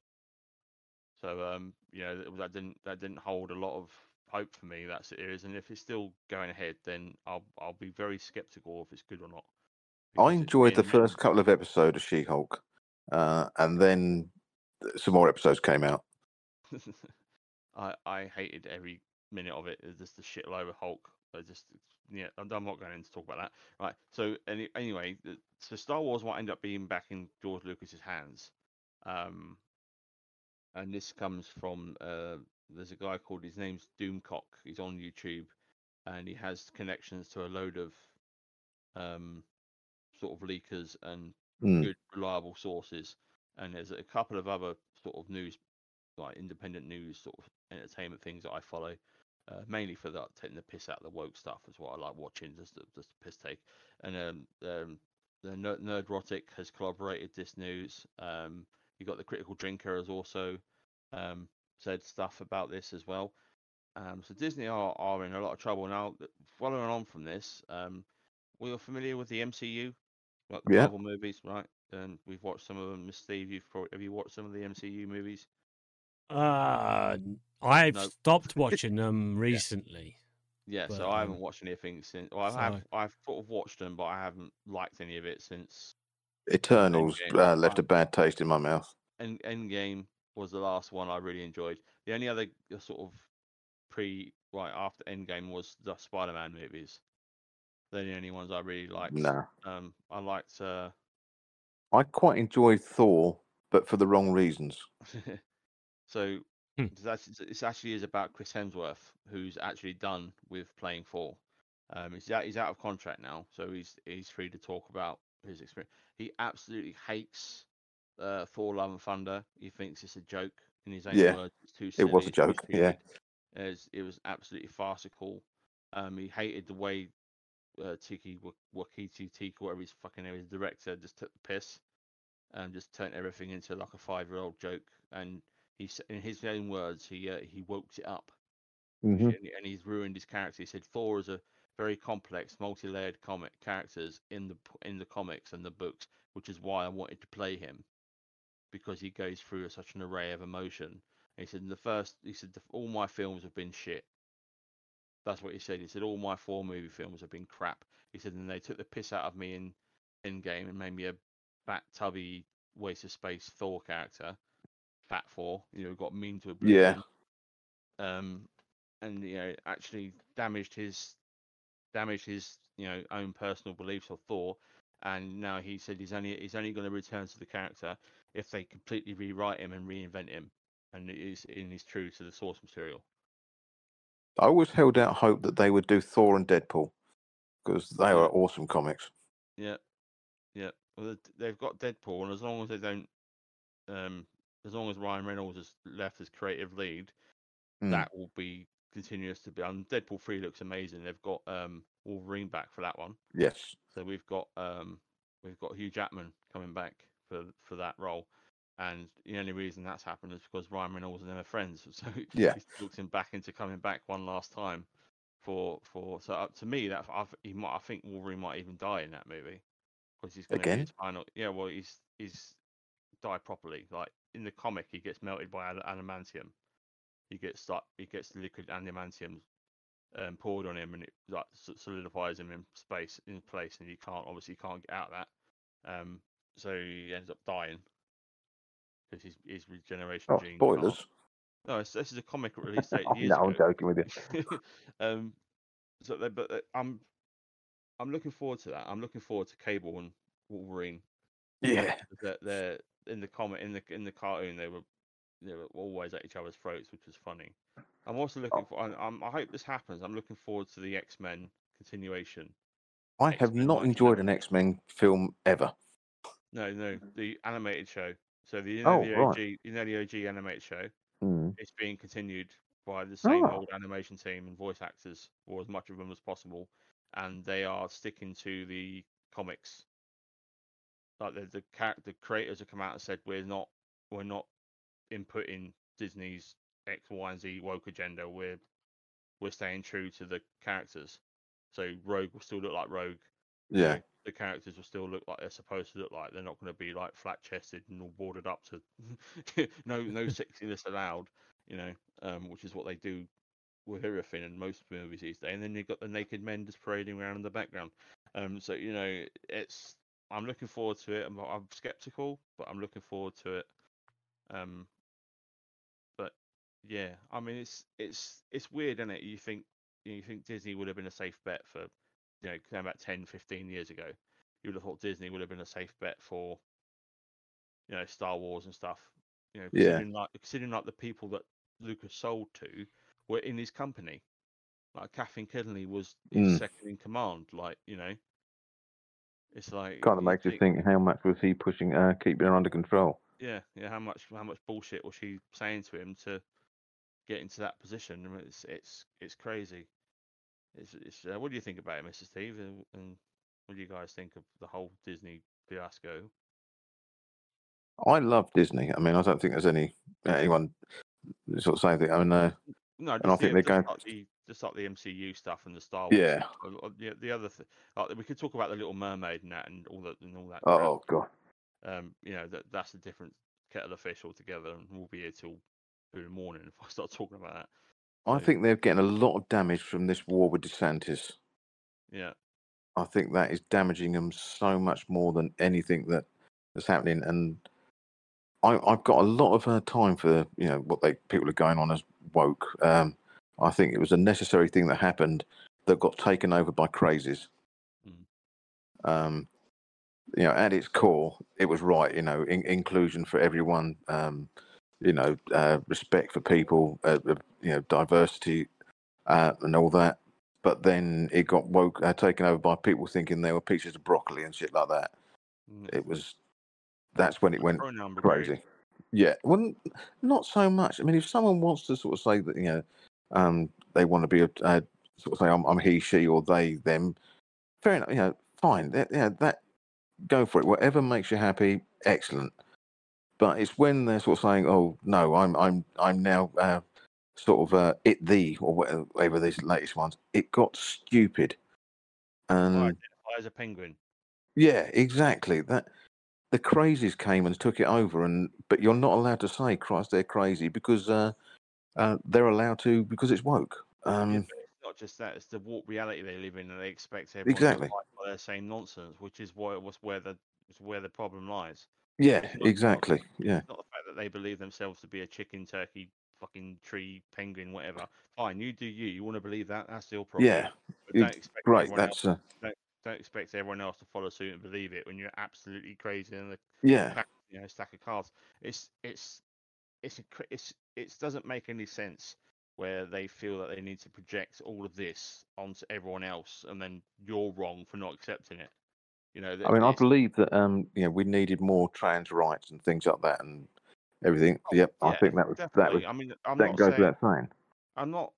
So um, you know that- that didn't that didn't hold a lot of hope for me that series. And if it's still going ahead, then I'll I'll be very skeptical if it's good or not. I enjoyed the first couple of episodes of She-Hulk, uh, and then some more episodes came out. I I hated every minute of it. It's just the shitload of Hulk. I just yeah, I'm, I'm not going to talk about that. Right. So any, anyway, so Star Wars might end up being back in George Lucas's hands. Um, and this comes from uh, there's a guy called his name's Doomcock. He's on YouTube, and he has connections to a load of um, sort of leakers and Hmm. good reliable sources. And there's a couple of other sort of news, like independent news, sort of entertainment things that I follow, uh, mainly for that taking the piss out of the woke stuff is what I like watching, just the, just the piss take. And um, um, the Nerd, Nerdrotic has collaborated this news. Um, you got the Critical Drinker has also um, said stuff about this as well. Um, so Disney are, are in a lot of trouble now. Following on from this, um, we are familiar with the MCU, like the Yeah. Marvel movies, right? And we've watched some of them. Miss Steve, you've probably, have you watched some of the MCU movies? Uh, I've No. stopped watching them recently. Yeah, But, so I haven't um, watched anything since. Well, I have. I've sort of watched them, but I haven't liked any of it since. Eternals uh, left a bad taste in my mouth. End Endgame was the last one I really enjoyed. The only other uh, sort of pre right after Endgame was the Spider-Man movies. They're the only ones I really liked. Nah. Um, I liked. Uh, I quite enjoyed Thor, but for the wrong reasons. so Hmm. it's actually, actually is about Chris Hemsworth, who's actually done with playing Thor. Um, he's out, he's out of contract now, so he's he's free to talk about his experience. He absolutely hates uh, Thor: Love and Thunder. He thinks it's a joke in his own Yeah, words. It's too it was a joke, yeah. It was, it was absolutely farcical. Um, he hated the way uh, Tiki Wa- Wakiti Tiki, whatever his fucking name is, director, just took the piss and just turned everything into like a five-year-old joke. And he, in his own words, he uh, he woke it up hmm and, and he's ruined his character. He said Thor is a very complex, multi-layered comic characters in the in the comics and the books, which is why I wanted to play him because he goes through such an array of emotion. And he said in the first, he said all my films have been shit. That's what he said. He said all my four movie films have been crap. He said and they took the piss out of me in Endgame and made me a fat, tubby, waste of space Thor character, fat Thor. You know, got mean to a Yeah. um, and you know actually damaged his damaged his you know own personal beliefs of Thor, and now he said he's only he's only going to return to the character if they completely rewrite him and reinvent him, and it is and he's true to the source material. I always held out hope that they would do Thor and Deadpool because they are awesome comics. Yeah, yeah. Well, they've got Deadpool, and as long as they don't um, as long as Ryan Reynolds is left as creative lead, Mm. that will be continuous to be. And Deadpool three looks amazing. They've got um Wolverine back for that one. Yes. So we've got um we've got Hugh Jackman coming back for for that role. And the only reason that's happened is because Ryan Reynolds and them are friends. So Yeah. he talks him back into coming back one last time for for so up to me that I've, he might I think Wolverine might even die in that movie because he's going to be Again? his final. Yeah, well he's he's die properly. Like in the comic, he gets melted by ad- adamantium. He gets like he gets liquid adamantium um, poured on him, and it like solidifies him in space in place, and he can't obviously can't get out of that. Um, so he ends up dying because his his regeneration Oh, gene. spoilers. No, it's, this is a comic release date no, I'm joking with you. um, so they, but uh, I'm I'm looking forward to that. I'm looking forward to Cable and Wolverine. Yeah. They're, they're in the comic in the in the cartoon they were they were always at each other's throats, which was funny. I'm also looking Oh. for. I, I'm, I hope this happens. I'm looking forward to the X Men continuation. I have X-Men not enjoyed an X Men film ever. No, no, the animated show. So the you Oh, know the right. You know the OG animated show. Mm. It's being continued by the same Ah. old animation team and voice actors, or as much of them as possible, and they are sticking to the comics. Like the the the creators have come out and said we're not we're not inputting Disney's X, Y, and Z woke agenda. We're we're staying true to the characters. So Rogue will still look like Rogue. Yeah. the characters will still look like they're supposed to look like. They're not going to be like flat chested and all boarded up to no no sexiness allowed. You know, um, which is what they do with everything in most movies these days. And then you've got the naked men just parading around in the background. Um, so you know, it's I'm looking forward to it. I'm, I'm skeptical, but I'm looking forward to it. Um, yeah, I mean, it's it's it's weird, isn't it? You think you think Disney would have been a safe bet for you know going back 10, 15 years ago. You would have thought Disney would have been a safe bet for you know Star Wars and stuff. You know, Yeah. like considering like the people that Lucas sold to were in his company. Like Kathleen Kennedy was his Mm. second in command. Like you know, it's like Kind of makes you think how much was he pushing, uh, keeping her under control? yeah, yeah. How much how much bullshit was she saying to him to get into that position? I mean, it's it's it's crazy. It's, it's uh, what do you think about it, Mr. Steve? And, and what do you guys think of the whole Disney fiasco? I love Disney. I mean, I don't think there's any anyone sort of saying that. I mean, uh, No, and I think the, they're going. just like the just like the MCU stuff and the Star Wars. Yeah. stuff. Uh, uh, The, the other th- like, we could talk about the Little Mermaid and that and all that and all that. crap. Oh god. Um, you know that that's a different kettle of fish altogether, and we'll be here till two in the morning if I start talking about that. I think they're getting a lot of damage from this war with DeSantis. Yeah. I think that is damaging them so much more than anything that is happening. And I, I've got a lot of uh, time for you know what they people are going on as woke. Um, I think it was a necessary thing that happened that got taken over by crazies. Um, you know, at its core, it was right. You know, in, inclusion for everyone. Um, you know, uh, respect for people. Uh, uh, you know, diversity uh, and all that. But then it got woke, uh, taken over by people thinking they were pieces of broccoli and shit like that. Mm. It was. That's when it went brigade. crazy. Yeah, well, not so much. I mean, if someone wants to sort of say that, you know, um, they want to be a uh, sort of say I'm, I'm he, she, or they, them, fair enough. You know, fine. That, yeah, that go for it. Whatever makes you happy, excellent. But it's when they're sort of saying, "Oh no, I'm I'm I'm now uh, sort of uh, it the or whatever, these latest ones." It got stupid, and identify as a penguin. yeah, exactly. That the crazies came and took it over, and but you're not allowed to say Christ they're crazy because uh, uh, they're allowed to because it's woke. Um, But it's not just that; it's the warped reality they live in, and they expect everyone Exactly. to by their same nonsense, which is why was where the was where the problem lies. Yeah, not- not- exactly. Yeah, Not the fact that they believe themselves to be a chicken, turkey, fucking tree, penguin, whatever. Fine, you do you. You want to believe that? That's your problem. yeah. Don't expect Great. That's else, uh, don't, don't expect everyone else to follow suit and believe it when you're absolutely crazy and the Yeah. pack- you know stack of cards. It's it's it's a, it's it doesn't make any sense where they feel that they need to project all of this onto everyone else and then you're wrong for not accepting it. You know, I mean, I believe that um, you know we needed more trans rights and things like that, and everything. Yep, I Oh, think that was that definitely. was I mean, I'm that not goes saying without saying. I'm not.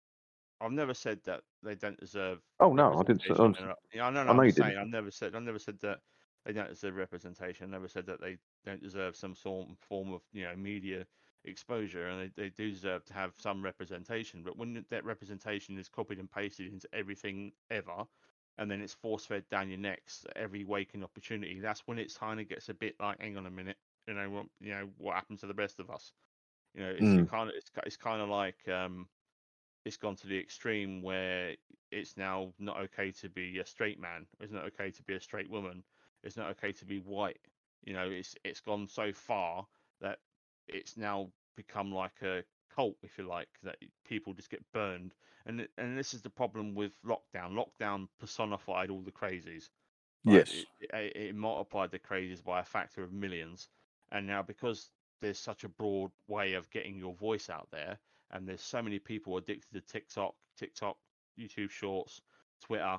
I've never said that they don't deserve. Oh no, I didn't. Say, I, representation was, Yeah, I know. I no, I'm know you just saying. didn't. I've never said. I never said that they don't deserve representation. I never said that they don't deserve some sort form of you know media exposure, and they, they do deserve to have some representation. But when that representation is copied and pasted into everything ever, and then it's force fed down your necks every waking opportunity, that's when it's kind of gets a bit like, hang on a minute, you know what? You know what happened to the rest of us? You know, it's Mm. kind of it's, it's kind of like um, it's gone to the extreme where it's now not okay to be a straight man. It's not okay to be a straight woman. It's not okay to be white. You know, it's it's gone so far that it's now become like a cult, if you like, that people just get burned. And and this is the problem with lockdown. Lockdown personified all the crazies. Right? Yes. It, it, it multiplied the crazies by a factor of millions. And now because there's such a broad way of getting your voice out there, and there's so many people addicted to TikTok, TikTok, YouTube Shorts, Twitter,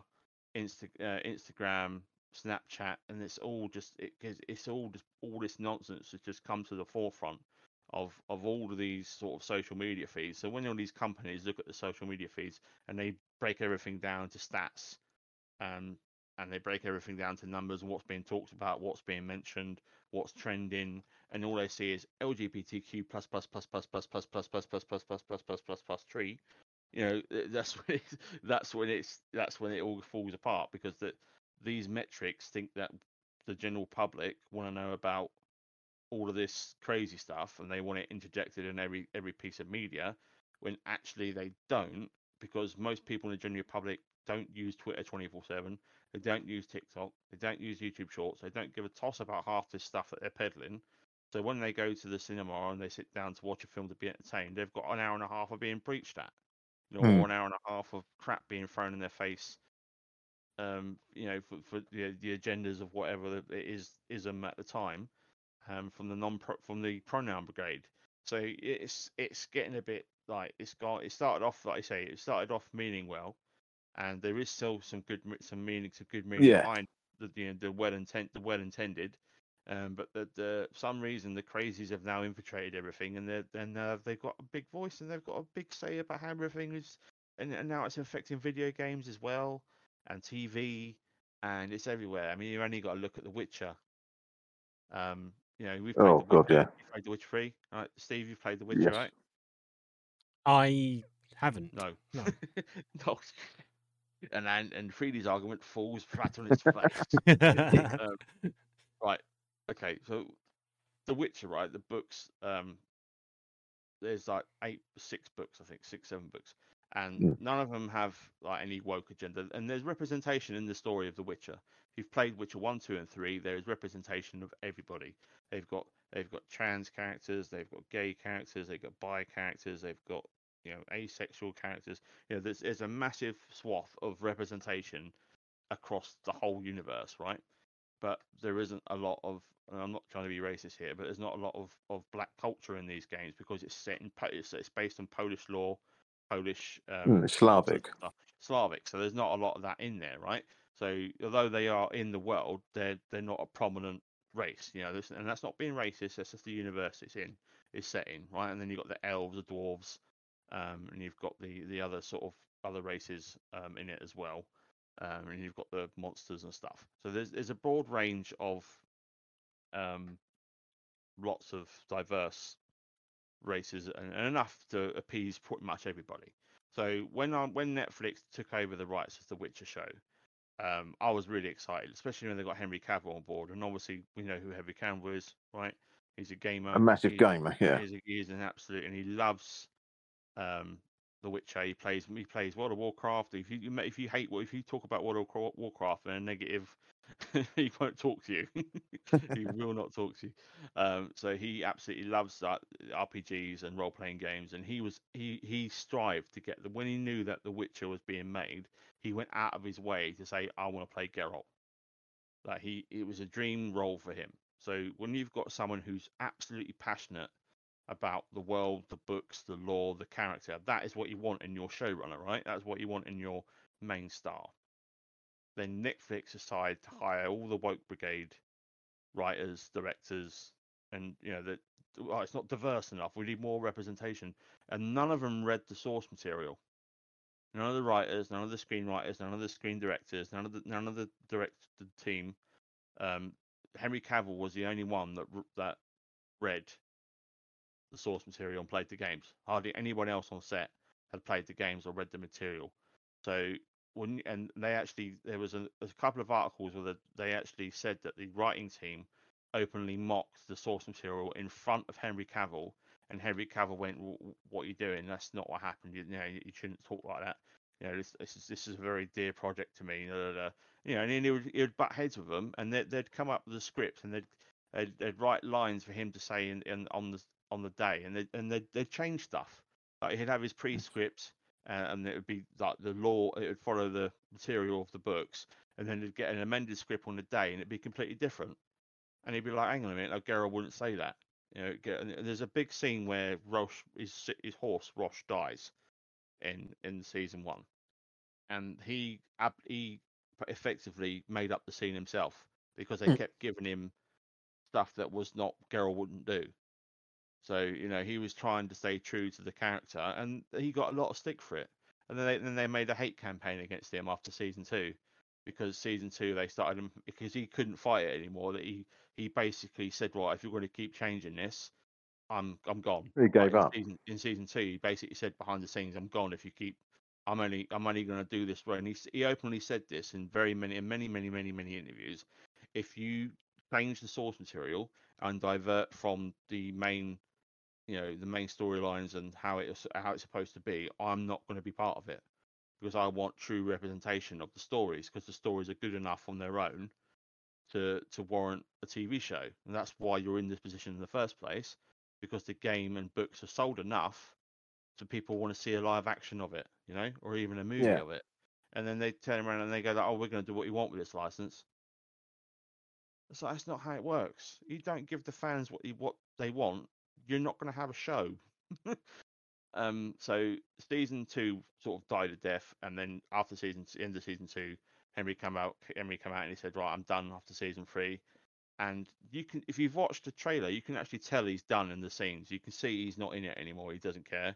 Insta, uh, Instagram, Snapchat, and it's all just it, it's all just all this nonsense has just come to the forefront of of all of these sort of social media feeds. So when all these companies look at the social media feeds and they break everything down to stats, um, and they break everything down to numbers what's being talked about, what's being mentioned, what's trending, and all they see is LGBTQ plus plus plus plus plus plus plus plus plus plus plus plus plus plus plus. You know, that's when it's, that's when it's that's when it all falls apart because that these metrics think that the general public want to know about all of this crazy stuff and they want it interjected in every every piece of media when actually they don't because most people in the general public don't use Twitter 24/7 they don't use TikTok they don't use YouTube shorts they don't give a toss about half this stuff that they're peddling so when they go to the cinema and they sit down to watch a film to be entertained they've got an hour and a half of being preached at you know, Hmm. or an hour and a half of crap being thrown in their face um, you know, for, for the, the agendas of whatever it is ism at the time, um, from the non from the pronoun brigade. So it's it's getting a bit like it's got it started off like I say it started off meaning well, and there is still some good some meaning some good meaning Yeah. behind the you know, the well intent the well intended. Um, but the, the some reason the crazies have now infiltrated everything, and then uh, they've got a big voice and they've got a big say about how everything is, and, and now it's affecting video games as well and TV, and it's everywhere. I mean, you only got to look at The Witcher. Um, you know, we've played Oh, The Witcher. God, yeah. You've played The Witcher Three, right? Steve, you've played The Witcher, Yes. right? I haven't. No, No. no. And and and Freddie's argument falls flat on its face. um, right. Okay. So, The Witcher, right? The books. Um, there's like eight, six books, I think, six, seven books, and Mm. none of them have like any woke agenda. And there's representation in the story of The Witcher. You've played Witcher one, two, and three, there is representation of everybody. They've got they've got trans characters, they've got gay characters, they've got bi characters, they've got you know asexual characters. You know, there's there's a massive swath of representation across the whole universe, right? But there isn't a lot of, and I'm not trying to be racist here, but there's not a lot of, of black culture in these games because it's set in it's, it's based on Polish lore, Polish um, Mm, Slavic. Slavic. So there's not a lot of that in there, right? So although they are in the world, they're they're not a prominent race, you know. And that's not being racist. That's just the universe it's in, is set in, right? And then you've got the elves, the dwarves, um, and you've got the the other sort of other races um, in it as well, um, and you've got the monsters and stuff. So there's there's a broad range of um, lots of diverse races and, and enough to appease pretty much everybody. So when I, when Netflix took over the rights of the Witcher show, um, I was really excited, especially when they got Henry Cavill on board. And obviously, we know who Henry Cavill is, right? He's a gamer, A massive gamer, yeah. He is, a, he an absolute, and he loves um, the Witcher. He plays he plays World of Warcraft. If you if you hate if you talk about World of War- Warcraft in a negative, he won't talk to you. he will not talk to you. Um, so he absolutely loves that RPGs and role playing games, and he was he he strived to get the when he knew that The Witcher was being made, he went out of his way to say, "I want to play Geralt." Like he, it was a dream role for him. So when you've got someone who's absolutely passionate about the world, the books, the lore, the character, that is what you want in your showrunner, right? That's what you want in your main star. Then Netflix decided to hire all the woke brigade writers, directors, and you know that it's not diverse enough. We need more representation, and none of them read the source material. None of the writers, none of the screenwriters, none of the screen directors, none of the none of the directed team. Um, Henry Cavill was the only one that that read the source material and played the games. Hardly anyone else on set had played the games or read the material. So when and they actually there was a, a couple of articles where the, they actually said that the writing team openly mocked the source material in front of Henry Cavill, and Henry Cavill went, "W- w- "What are you doing? That's not what happened. You, you know, you shouldn't talk like that. You know, this, this is this is a very dear project to me." da, da, da." You know, and then he would, he would butt heads with them, and they'd, they'd come up with a script, and they'd, they'd they'd write lines for him to say in, in on the on the day, and they and they'd, they'd change stuff. Like he'd have his pre-script, uh, and it would be like the lore. It would follow the material of the books, and then they'd get an amended script on the day, and it'd be completely different. And he'd be like, "Hang on a minute, no, Geralt wouldn't say that." You know, there's a big scene where Roach, his his horse Roach dies, in in season one, and he he effectively made up the scene himself because they Mm. kept giving him stuff that was not Geralt wouldn't do. So you know he was trying to stay true to the character, and he got a lot of stick for it. And then they, then they made a hate campaign against him after season two, because season two they started him because he couldn't fight it anymore. That he he basically said, "Right, if you're going to keep changing this, I'm I'm gone." He gave Like, in up. Season, in season two, he basically said behind the scenes, "I'm gone if you keep. I'm only I'm only going to do this way." And he he openly said this in very many in many many many many interviews. If you change the source material and divert from the main you know the main storylines and how it's how it's supposed to be i'm not going to be part of it because i want true representation of the stories because the stories are good enough on their own to to warrant a tv show and that's why you're in this position in the first place because the game and books are sold enough so people want to see a live action of it you know or even a movie Yeah. of it and then they turn around and they go like, oh we're going to do what you want with this license it's like that's not how it works. You don't give the fans what you, what they want. You're not going to have a show. um. So season two sort of died a death, and then after season end of season two, Henry come out. Henry come out and he said, "Right, I'm done after season three. And you can, if you've watched the trailer, you can actually tell he's done in the scenes. You can see he's not in it anymore. He doesn't care.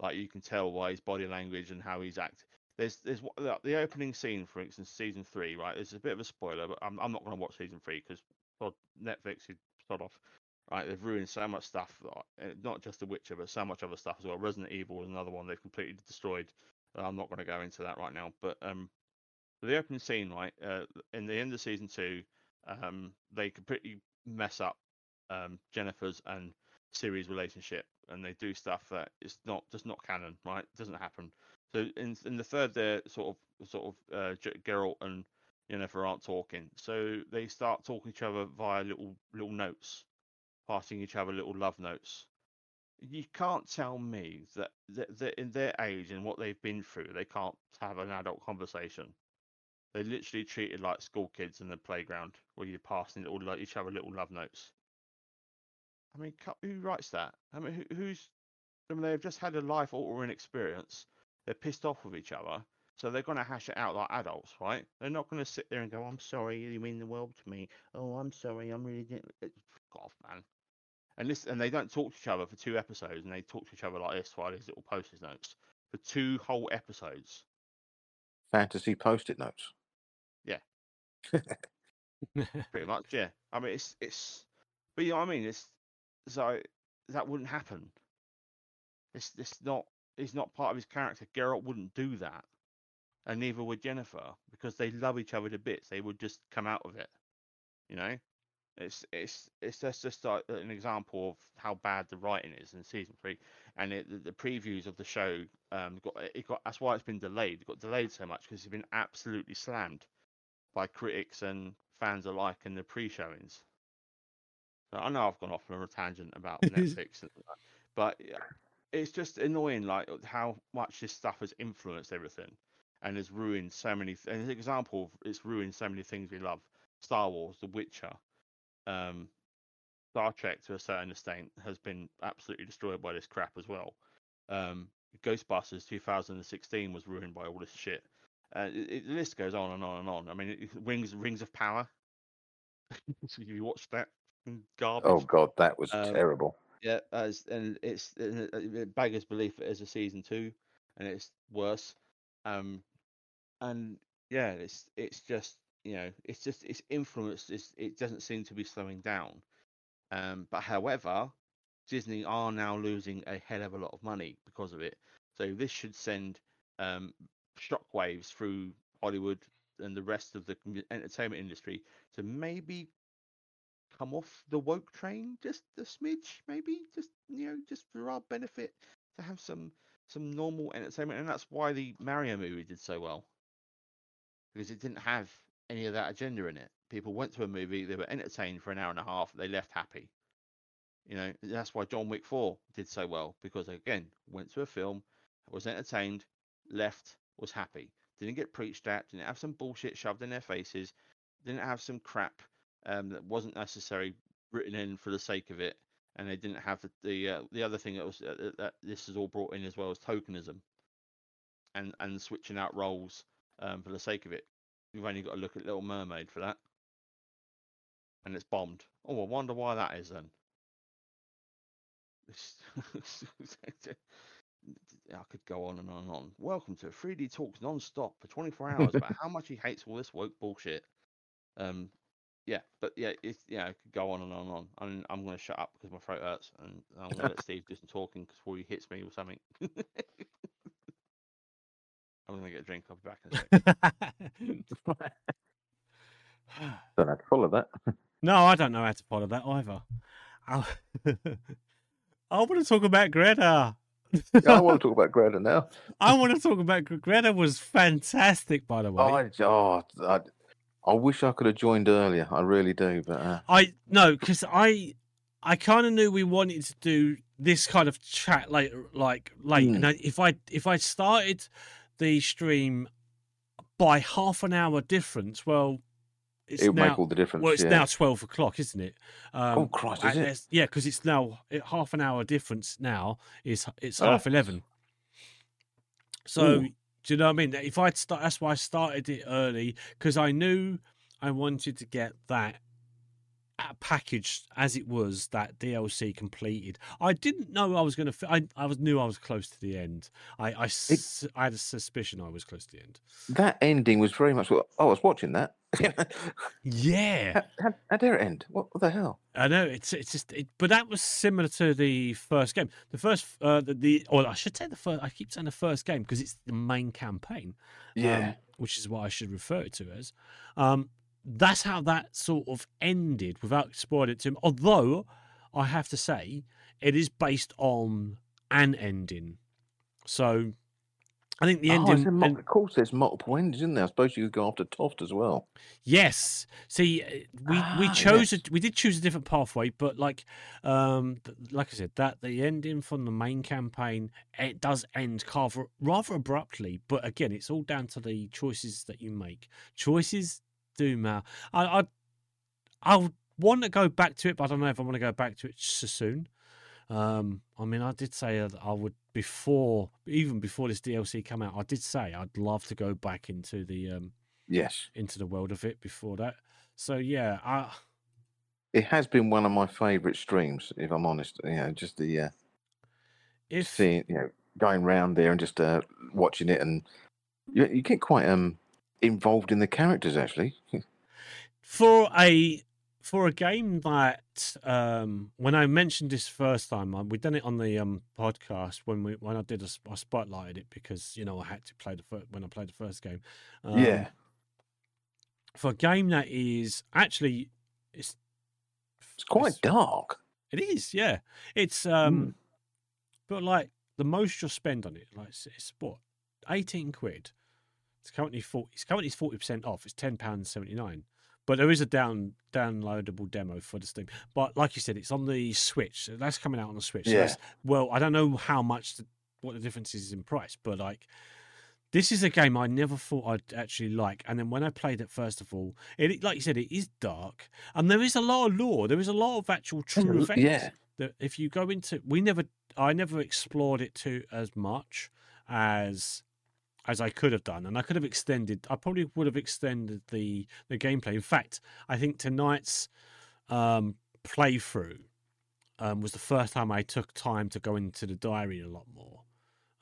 Like you can tell by his body language and how he's act. There's there's the, opening scene, for instance, season three, right? There's a bit of a spoiler, but I'm I'm not going to watch season three because well, Netflix you start off. Right, they've ruined so much stuff, uh, not just The Witcher, but so much other stuff as well. Resident Evil is another one they've completely destroyed. I'm not going to go into that right now, but um, the opening scene, right, uh, in the end of season two, um, they completely mess up um, Jennifer's and Ciri's relationship, and they do stuff that is not just not canon, right? It doesn't happen. So in in the third, they're sort of sort of uh, Geralt and Jennifer aren't talking, so they start talking to each other via little little notes, passing each other little love notes. You can't tell me that, that, that in their age and what they've been through, they can't have an adult conversation. They literally treated like school kids in the playground, where you're passing little like each other little love notes. I mean, who writes that? I mean, who, who's? I mean, they've just had a life-altering experience. They're pissed off with each other, so they're going to hash it out like adults, right? They're not going to sit there and go, "I'm sorry, you mean the world to me." Oh, I'm sorry, I'm really. Eh, Fuck off, man. And this, and they don't talk to each other for two episodes, and they talk to each other like this while these little post-it notes for two whole episodes. Fantasy post-it notes. Yeah. pretty much yeah i mean it's it's but you know what i mean it's so that wouldn't happen it's it's not he's not part of his character Geralt wouldn't do that and neither would jennifer because they love each other to bits they would just come out of it you know it's it's it's just just like an example of how bad the writing is in season three and it, the, the previews of the show um got it got that's why it's been delayed it got delayed so much because it's been absolutely slammed by critics and fans alike in the pre-showings. So I know I've gone off on a tangent about Netflix, and but it's just annoying, like how much this stuff has influenced everything and has ruined so many. Th- and an example, of it's ruined so many things we love: Star Wars, The Witcher, um, Star Trek to a certain extent has been absolutely destroyed by this crap as well. Um, Ghostbusters 2016 was ruined by all this shit. Uh, it, it- the list goes on and on and on. I mean, it, Rings Rings of Power. so you watched that? garbage. Oh god, that was Um, terrible. Yeah, as and it's it- beggars belief it is a season two, and it's worse. Um, and yeah, it's it's just you know it's just it's influenced. It's, it doesn't seem to be slowing down. Um, but however, Disney are now losing a hell of a lot of money because of it. So this should send um, shockwaves through Hollywood and the rest of the entertainment industry to maybe come off the woke train just a smidge, maybe just you know just for our benefit to have some some normal entertainment, and that's why the Mario movie did so well because it didn't have any of that agenda in it. People went to a movie, they were entertained for an hour and a half, they left happy. You know, that's why John Wick 4 did so well because again, went to a film, was entertained, left, was happy. Didn't get preached at, didn't have some bullshit shoved in their faces, didn't have some crap um, that wasn't necessary written in for the sake of it, and they didn't have the the, uh, the other thing that was uh, that- this is all brought in as well as tokenism, and and switching out roles um, for the sake of it. You've only got to look at Little Mermaid for that, and it's bombed. Oh, I wonder why that is then. I could go on and on and on. Welcome to 3D Talks non-stop for 24 hours about how much he hates all this woke bullshit. Um, yeah, but yeah, it's yeah, I could go on and on and on. And I'm going to shut up because my throat hurts, and I'm going to let Steve do some talking before he hits me or something. I'm going to get a drink. I'll be back in a sec. Don't have to follow that. No, I don't know how to follow that either. I, I want to talk about Greta. I want to talk about Greta now. I want to talk about Greta. Was fantastic, by the way. I, oh, I, I wish I could have joined earlier. I really do, but uh, I no, because I I kind of knew we wanted to do this kind of chat later, like late. Hmm. And I, if I if I started the stream by half an hour difference, well, it's It would now, make all the difference, Well, it's yeah. now twelve o'clock, isn't it? Um, Oh, Christ, is it? Yeah, because it's now it, half an hour difference. Now is it's Ah. half eleven. So Ooh. do you know what I mean? If I'd start, that's why I started it early because I knew I wanted to get that uh, package as it was that DLC completed. I didn't know I was going to. I I was knew I was close to the end. i i i had a suspicion I was close to the end. that ending was very much. what Oh, I was watching that. Yeah. How, how, how dare it end? What, what the hell? I know it's it's just, it, but that was similar to the first game. The first, uh, the, the or I should say the first. I keep saying the first game because it's the main campaign. Yeah. um, which is what I should refer it to as. Um, that's how that sort of ended without spoiling it to him. Although I have to say, it is based on an ending. So I think the oh, ending. it's a and- of course, there's multiple endings, isn't there? I suppose you could go after Toft as well. Yes. See, uh, we we Ah, chose yes. a, we did choose a different pathway, but like um like I said, that the ending from the main campaign it does end rather rather abruptly. But again, it's all down to the choices that you make. Choices do matter. I I I want to go back to it, but I don't know if I want to go back to it so soon. Um, I mean, I did say that I would before, even before this DLC come out, I did say I'd love to go back into the um, Yes. into the world of it before that. So yeah, I It has been one of my favourite streams, if I'm honest. You know, just the uh, if seeing, you know, going round there and just uh, watching it, and you, you get quite um involved in the characters actually. for a for a game that um when I mentioned this first time, uh, we done it on the um podcast when we when I did a, I spotlighted it because you know I had to play the first, when I played the first game. Um, yeah. for a game that is actually it's It's quite dark. It is, yeah. It's um, but like the most you'll spend on it, like it's, it's what eighteen quid. It's currently forty. It's currently forty percent off. It's ten pounds seventy nine. But there is a down downloadable demo for the Steam. But like you said, it's on the Switch. So that's coming out on the Switch. So Yeah. well, I don't know how much the, what the difference is in price, but like this is a game I never thought I'd actually like. And then when I played it, first of all, it like you said, it is dark, and there is a lot of lore. There is a lot of actual true effects. yeah. That if you go into, we never, I never explored it to as much as as I could have done, and I could have extended. I probably would have extended the the gameplay. In fact, I think tonight's um playthrough um, was the first time I took time to go into the diary a lot more.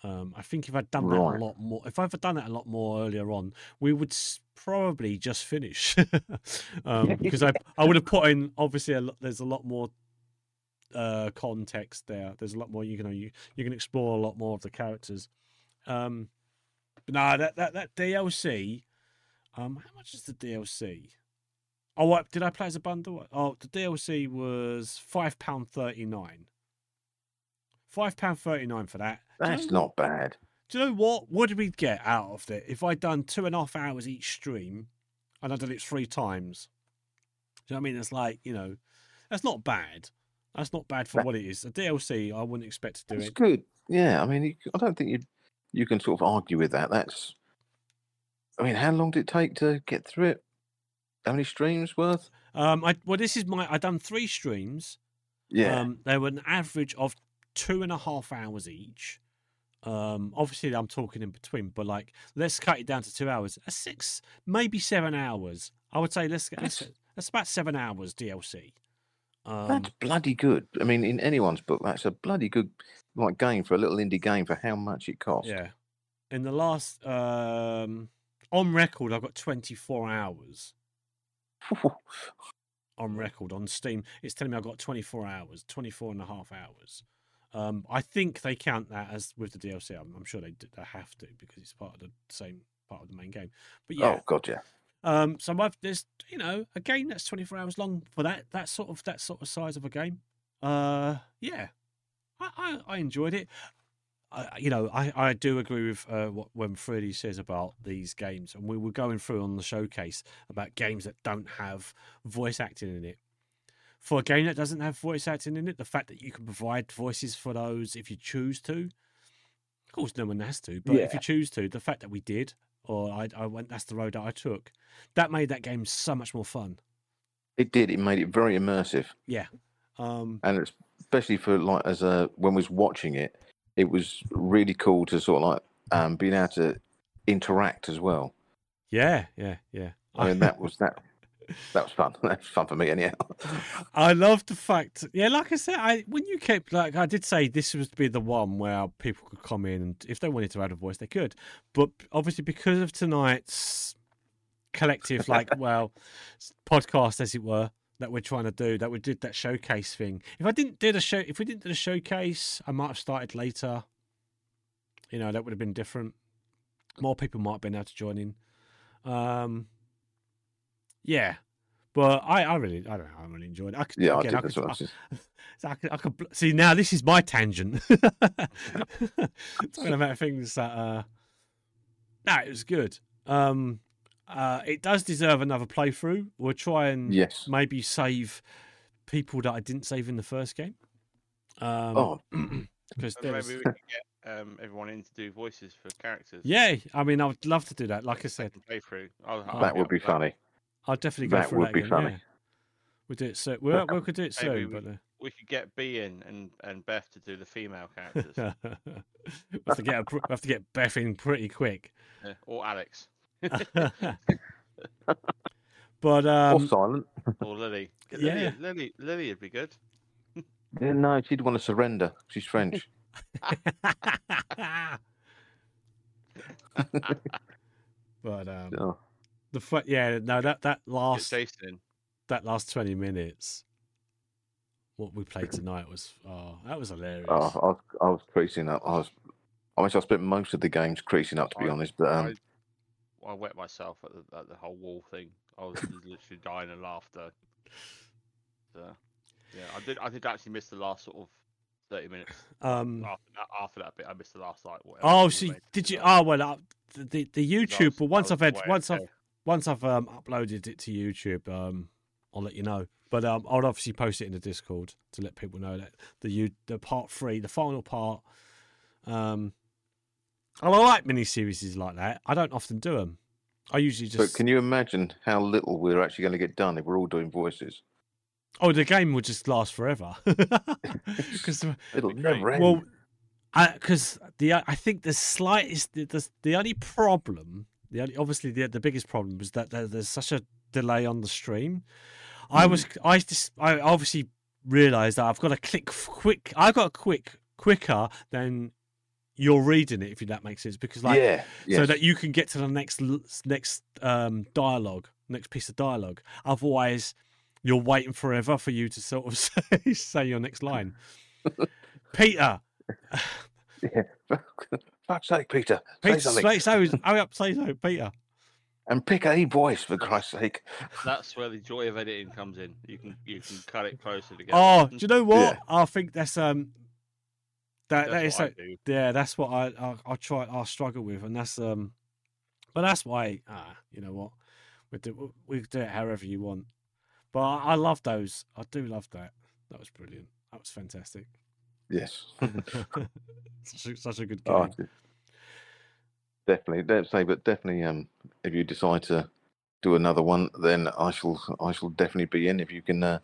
Um, I think if I'd done that a lot more, if I'd done that a lot more earlier on, we would s- probably just finish um, because I I would have put in obviously a lot, there's a lot more uh, context there. There's a lot more you can you you can explore a lot more of the characters. Um, but no, that that that DLC. Um, how much is the DLC? Oh, what did I play as a bundle? Oh, the DLC was five pound thirty nine. Five pound thirty nine for that. Do you That's know not bad. do you know what? What did we get out of it? If I'd done two and a half hours each stream and I'd done it three times, do you know what I mean? It's like, you know, that's not bad. That's not bad for That- what it is. A DLC, I wouldn't expect to do it. It's good. Yeah, I mean, you, I don't think you you can sort of argue with that. That's. I mean, how long did it take to get through it? How many streams worth? Um, I well, this is my. I done three streams. Yeah. Um, they were an average of two and a half hours each. Um, obviously, I'm talking in between, but like, let's cut it down to two hours. A six, maybe seven hours. I would say let's. That's, that's about seven hours DLC. Um, That's bloody good. I mean, in anyone's book, that's a bloody good like game for a little indie game for how much it costs. Yeah. In the last um on record I've got 24 hours. on record on Steam. It's telling me I've got 24 hours, 24 and a half hours. Um I think they count that as with the DLC. I'm, I'm sure they they have to because it's part of the same part of the main game. But yeah. Oh god, yeah. Um, so I've there's you know a game that's 24 hours long for that that sort of that sort of size of a game. Uh, yeah, I I, I enjoyed it. I, you know, I, I do agree with uh, what when Freddie says about these games, and we were going through on the showcase about games that don't have voice acting in it. For a game that doesn't have voice acting in it, the fact that you can provide voices for those if you choose to, of course, no one has to, but if you choose to, the fact that we did, or I, I went, that's the road that I took, that made that game so much more fun. It did. It made it very immersive, Yeah. Um, and it's, especially for like as a when we was watching it, it was really cool to sort of like um, being able to interact as well. yeah, yeah, yeah. I mean, that was that. That was fun. That was fun for me, anyhow. I love the fact, yeah, like I said, I when you kept like I did say this was to be the one where people could come in and if they wanted to add a voice, they could. But obviously, because of tonight's collective, like, well, podcast as it were, that we're trying to do, that we did that showcase thing. If I didn't do the show, if we didn't do the showcase, I might have started later. You know, that would have been different. More people might have been able to join in. Um, yeah, but I, I really, I don't know, I really enjoyed it. I could, Yeah, I did I could, I, just- I could, I could, see now this is my tangent. Talking about things that, uh, no, it was good. Um, uh, it does deserve another playthrough. We'll try and Yes. maybe save people that I didn't save in the first game. Um, Oh. because So there was, maybe we can get um, everyone in to do voices for characters. yeah, I mean, I would love to do that. Like I said, Playthrough. I'll, I'll that would be that. funny. I'll definitely go That through would that be again, funny. yeah. We'll do it soon. We we could do it Maybe soon, we, but uh, we could get B in and, and Beth to do the female characters. we have to get a, we have to get Beth in pretty quick. Yeah, or Alex. But um, or silent. or Lily. Yeah. Lily, Lily, Lily would be good. Yeah, no, she'd want to surrender. She's French. but um, Oh. the fu- yeah, no, that that last Jason that last twenty minutes, what we played tonight was oh, that was hilarious. Oh, I was, I was creasing up. I was. I mean, I spent most of the games creasing up, to be I- honest. But um, I, wet myself at the, at the whole wall thing. I was literally dying of laughter. So, yeah, I did. I did actually miss the last sort of thirty minutes. Um, after that, after that bit, I missed the last like. Whatever Oh, see, did you? Oh, well, uh, the the, YouTube. But once I've had, once I've once I've um, uploaded it to YouTube, um, I'll let you know. But um, I'll obviously post it in the Discord to let people know that the you the part three, the final part. Um, and I like mini series like that. I don't often do them. I usually just. but just. can you imagine how little we're actually going to get done if we're all doing voices? Oh, the game will just last forever. Because It'll never end. well, because the I think the slightest the the, the only problem, the only, obviously the the biggest problem was that there, there's such a delay on the stream. I was hmm. I just I obviously realised that I've got to click quick. I've got to quick quicker than you're reading it, if that makes sense. Because like, Yeah, so yes. that you can get to the next next um, dialogue, next piece of dialogue. Otherwise, you're waiting forever for you to sort of say, say your next line. Peter, Yeah. Fuck's sake, Peter. Say Peter, something. say so. Hurry up, say so, Peter. And pick a voice, for Christ's sake. That's where the joy of editing comes in. You can you can cut it closer together. Oh, do you know what? Yeah. I think that's um that that That's is so- yeah, that's what I, I I try I struggle with, and that's um, but that's why ah, you know what we do we do it however you want. But I, I love those. I do love that. That was brilliant. That was fantastic. Yes. such, a, such a good game. Oh, definitely. Don't say, but definitely. Um, if you decide to do another one, then I shall. I shall definitely be in. If you can uh,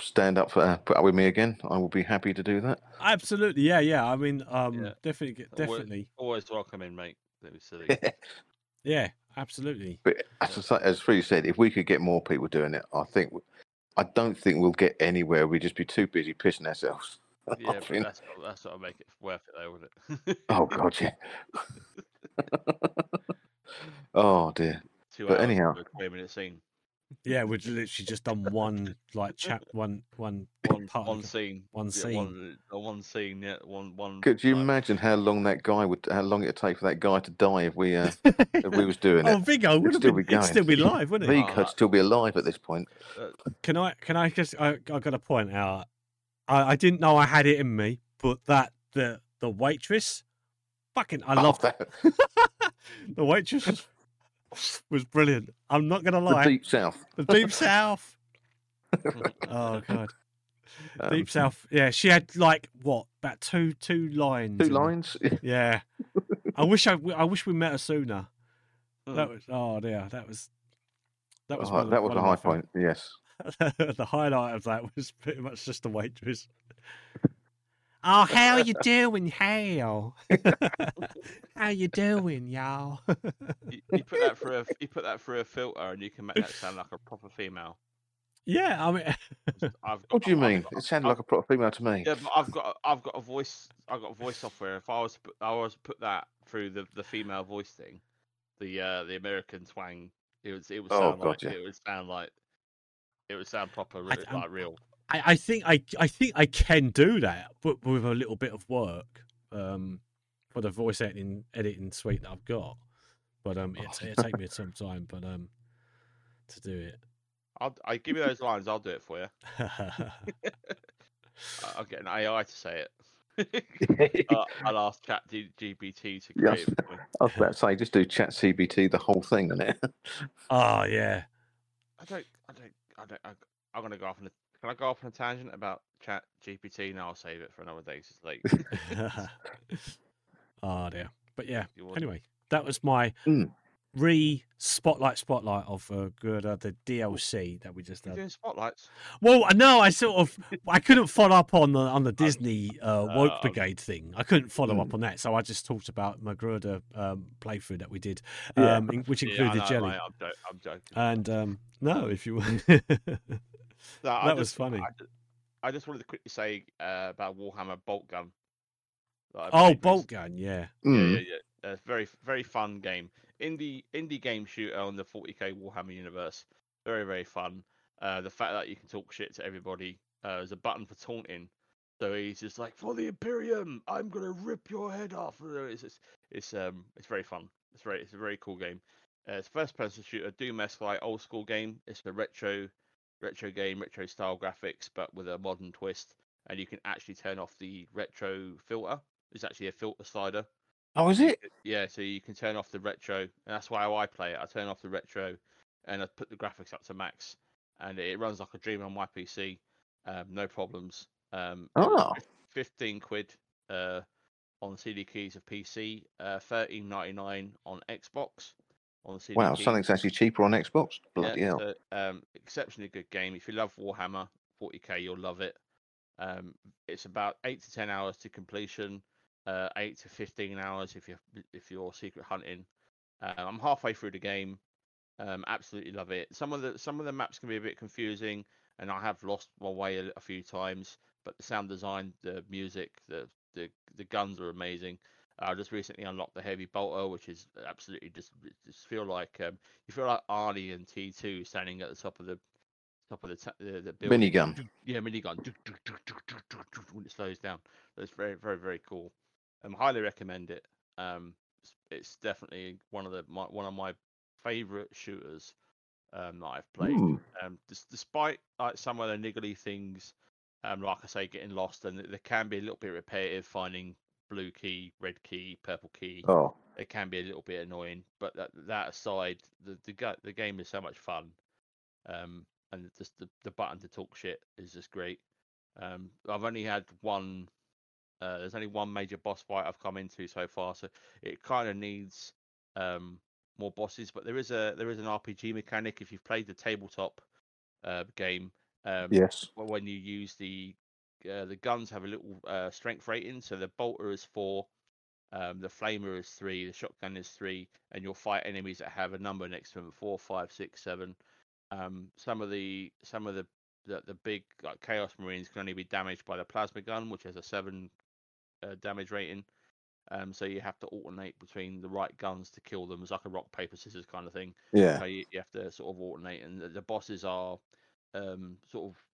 stand up for uh, put up with me again, I will be happy to do that. Absolutely, yeah, yeah. I mean, um, Yeah. definitely, get- Always- definitely, Always welcome in, mate. Don't be silly. yeah, absolutely. But as I say, as Free said, if we could get more people doing it, I think. I don't think we'll get anywhere. We'd just be too busy pissing ourselves. Yeah, I but think- that's what, that's what make it worth it, though, wouldn't it? Oh God, yeah. oh dear. Two but hours anyhow, for a twenty-minute scene. Yeah, we've literally just done one like chap, one one One, part one the- scene. one Yeah, scene. One, uh, one scene. Yeah. One. One. could you like- imagine how long that guy would, how long it'd take for that guy to die if we, uh, if we was doing it? Oh, Vigo would still been, be he'd going. still be live, wouldn't he? Vig could still be alive at this point. uh, Can I? Can I just? I, I got to point out. I, I didn't know I had it in me, but that the the waitress, fucking, I Oh, loved that- the waitress was, was brilliant. I'm not gonna lie. the lie. deep south. The deep south. oh god. Um, Deep south. Yeah, she had like what about two two lines. Two in- lines. Yeah. I wish I, I wish we met her sooner. Hmm. That was oh dear. That was that was Oh, one of- that was one a high point. Yes. the highlight of that was pretty much just the waitress. Oh, how you doing, how? how you doing, y'all? you, you put that through a you put that through a filter, and you can make that sound like a proper female. yeah, I mean, I've got, What do you I've mean? got- It sounded I've- like a proper female to me. Yeah, but I've got I've got a voice I've got voice software. If I was put, I was put that through the, the female voice thing, the uh the American twang, it was it would Oh, sound like gotcha. it would sound like it would sound proper I- like real. I, I think I I think I can do that, but with a little bit of work um, for the voice editing editing suite that I've got. But um, it it take me some time, but um, to do it. I'll I give you those lines. I'll do it for you. I- I'll get an AI to say it. uh, I'll ask Chat G- GPT to Yes. it for me. I was about to say, just do Chat GPT the whole thing, isn't it? oh yeah. I don't I don't I don't I, I'm gonna go off on a can I go off on a tangent about Chat GPT? No, I'll save it for another day. It's late. oh dear. But yeah. Anyway, that was my Mm. re spotlight spotlight of uh, good uh, the DLC that we just You're did. doing spotlights. Well, no, I sort of I couldn't follow up on the on the Disney uh, woke um, brigade thing. I couldn't follow mm. up on that, so I just talked about Magruder um, playthrough that we did, Yeah. um, in- which Yeah, included know, jelly. mate, I'm, jo- I'm joking. And um, no, if you No, that I was funny. I, ju- I just wanted to quickly say uh, about Warhammer Boltgun. Oh, bolt recently. gun, yeah. Mm. Yeah, yeah, yeah. Uh, very, very fun game. Indie, indie game shooter on the 40k Warhammer universe. Very, very fun. Uh, the fact that you can talk shit to everybody. Uh, there's a button for taunting. So he's just like, for the Imperium, I'm gonna rip your head off. Uh, It's, it's, it's um, it's very fun. It's very, it's a very cool game. Uh, it's first person shooter, Doom esque like old school game. It's a retro, retro game, retro style graphics, but with a modern twist. And you can actually turn off the retro filter. It's actually a filter slider. Oh, is it? Yeah, so you can turn off the retro, and that's why I play it. I turn off the retro, and I put the graphics up to max, and it runs like a dream on my PC, um, no problems. Um, Oh. fifteen quid uh, on CD keys of PC, uh, thirteen ninety nine on Xbox. On the CD Wow, something's actually cheaper on Xbox. Bloody Yeah, hell. so, um, exceptionally good game. If you love Warhammer 40k, you'll love it. Um, it's about eight to ten hours to completion, uh, eight to fifteen hours if you're if you're secret hunting. Uh, I'm halfway through the game. Um, absolutely love it. Some of the some of the maps can be a bit confusing. and I have lost my way a, a few times. But the sound design, the music, the the the guns are amazing. I just recently unlocked the heavy bolter, which is absolutely just just feel like um, you feel like Arnie and T two standing at the top of the top of the ta- the, the building. Minigun. Yeah, minigun. When it slows down, that's very very very cool. Um, highly recommend it. Um, it's, it's definitely one of the my, one of my favorite shooters um, that I've played. Um, des- despite like some of the niggly things, um, like I say, getting lost, and there can be a little bit repetitive finding blue key, red key, purple key. Oh. It can be a little bit annoying, but that that aside, the the, the game is so much fun. Um, and just the, the button to talk shit is just great. Um, I've only had one. Uh, there's only one major boss fight I've come into so far, so it kind of needs um, more bosses. But there is a there is an RPG mechanic if you've played the tabletop uh, game. Um, Yes. When you use the uh, the guns have a little uh, strength rating, so the bolter is four, um, the flamer is three, the shotgun is three, and you'll fight enemies that have a number next to them four, five, six, seven. Um, some of the some of the, the the big like chaos marines can only be damaged by the plasma gun, which has a seven uh, damage rating. Um, so you have to alternate between the right guns to kill them. It's like a rock paper scissors kind of thing. Yeah. So you, you have to sort of alternate, and the, the bosses are um, sort of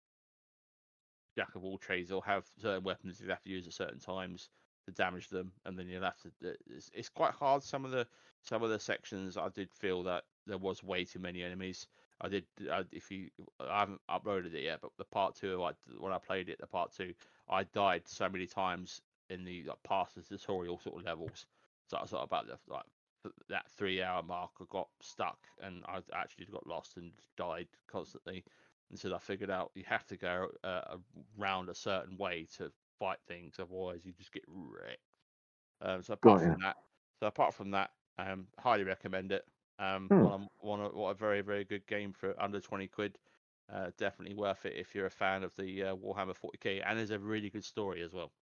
jack of all trades. They'll have certain weapons you have to use at certain times to damage them, and then you'll have to. Uh, it's, it's quite hard. Some of the some of the sections I did feel that there was way too many enemies. I did. I, if you, I haven't uploaded it yet, but the part two, I, when I played it, the part two, I died so many times in the like, past the tutorial sort of levels. So I was like about the like that three hour mark. I got stuck and I actually got lost and died constantly. And so I figured out you have to go uh, around a certain way to fight things, otherwise you just get wrecked. Um, so apart from that, so apart from that, um, highly recommend it. Um, Hmm. one, one, of- what a very very good game for under twenty quid. Uh, definitely worth it if you're a fan of the uh, Warhammer 40k, and there's a really good story as well.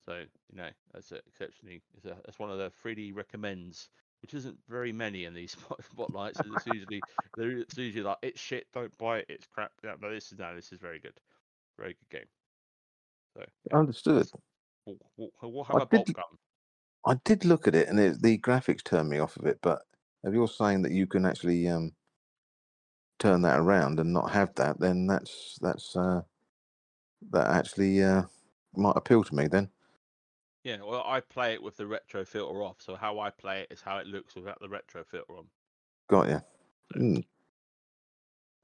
So you know that's exceptionally it's, a, it's one of the 3D recommends, which isn't very many in these spot- spotlights. It's usually it's usually like it's shit, don't buy it, it's crap. Yeah, but this is no, this is very good, very good game. So Understood. War- War- Warhammer I Bolt did, Gun. I did look at it, and it, the graphics turned me off of it. But if you're saying that you can actually um, turn that around and not have that, then that's that's uh, that actually uh, might appeal to me. Then Yeah, well, I play it with the retro filter off, so how I play it is how it looks without the retro filter on. got you. Mm.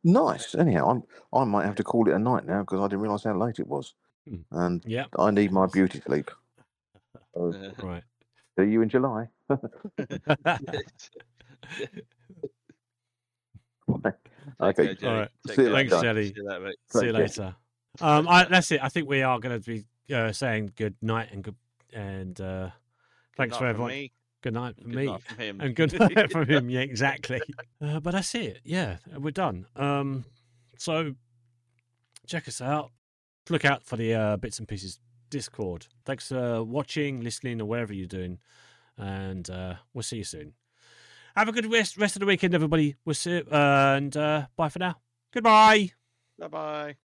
Nice. Anyhow, I'm, I might have to call it a night now because I didn't realise how late it was, Hmm. and Yeah. I need my beauty sleep. So, Right. see you in July. okay. care, All right. See you. Thanks, later. Jelly. See you later. See you later. Um, I, that's it. I think we are going to be uh, saying good night and good and uh, thanks for everyone. me. Good night from Good me night from him. and good night from him. Yeah, exactly. Uh, but that's it. Yeah, we're done. Um, so check us out. Look out for the uh, bits and pieces Discord. Thanks for watching, listening, or wherever you're doing, and uh, we'll see you soon. Have a good rest rest of the weekend, everybody. We'll see, and uh, bye for now. Goodbye. Bye bye.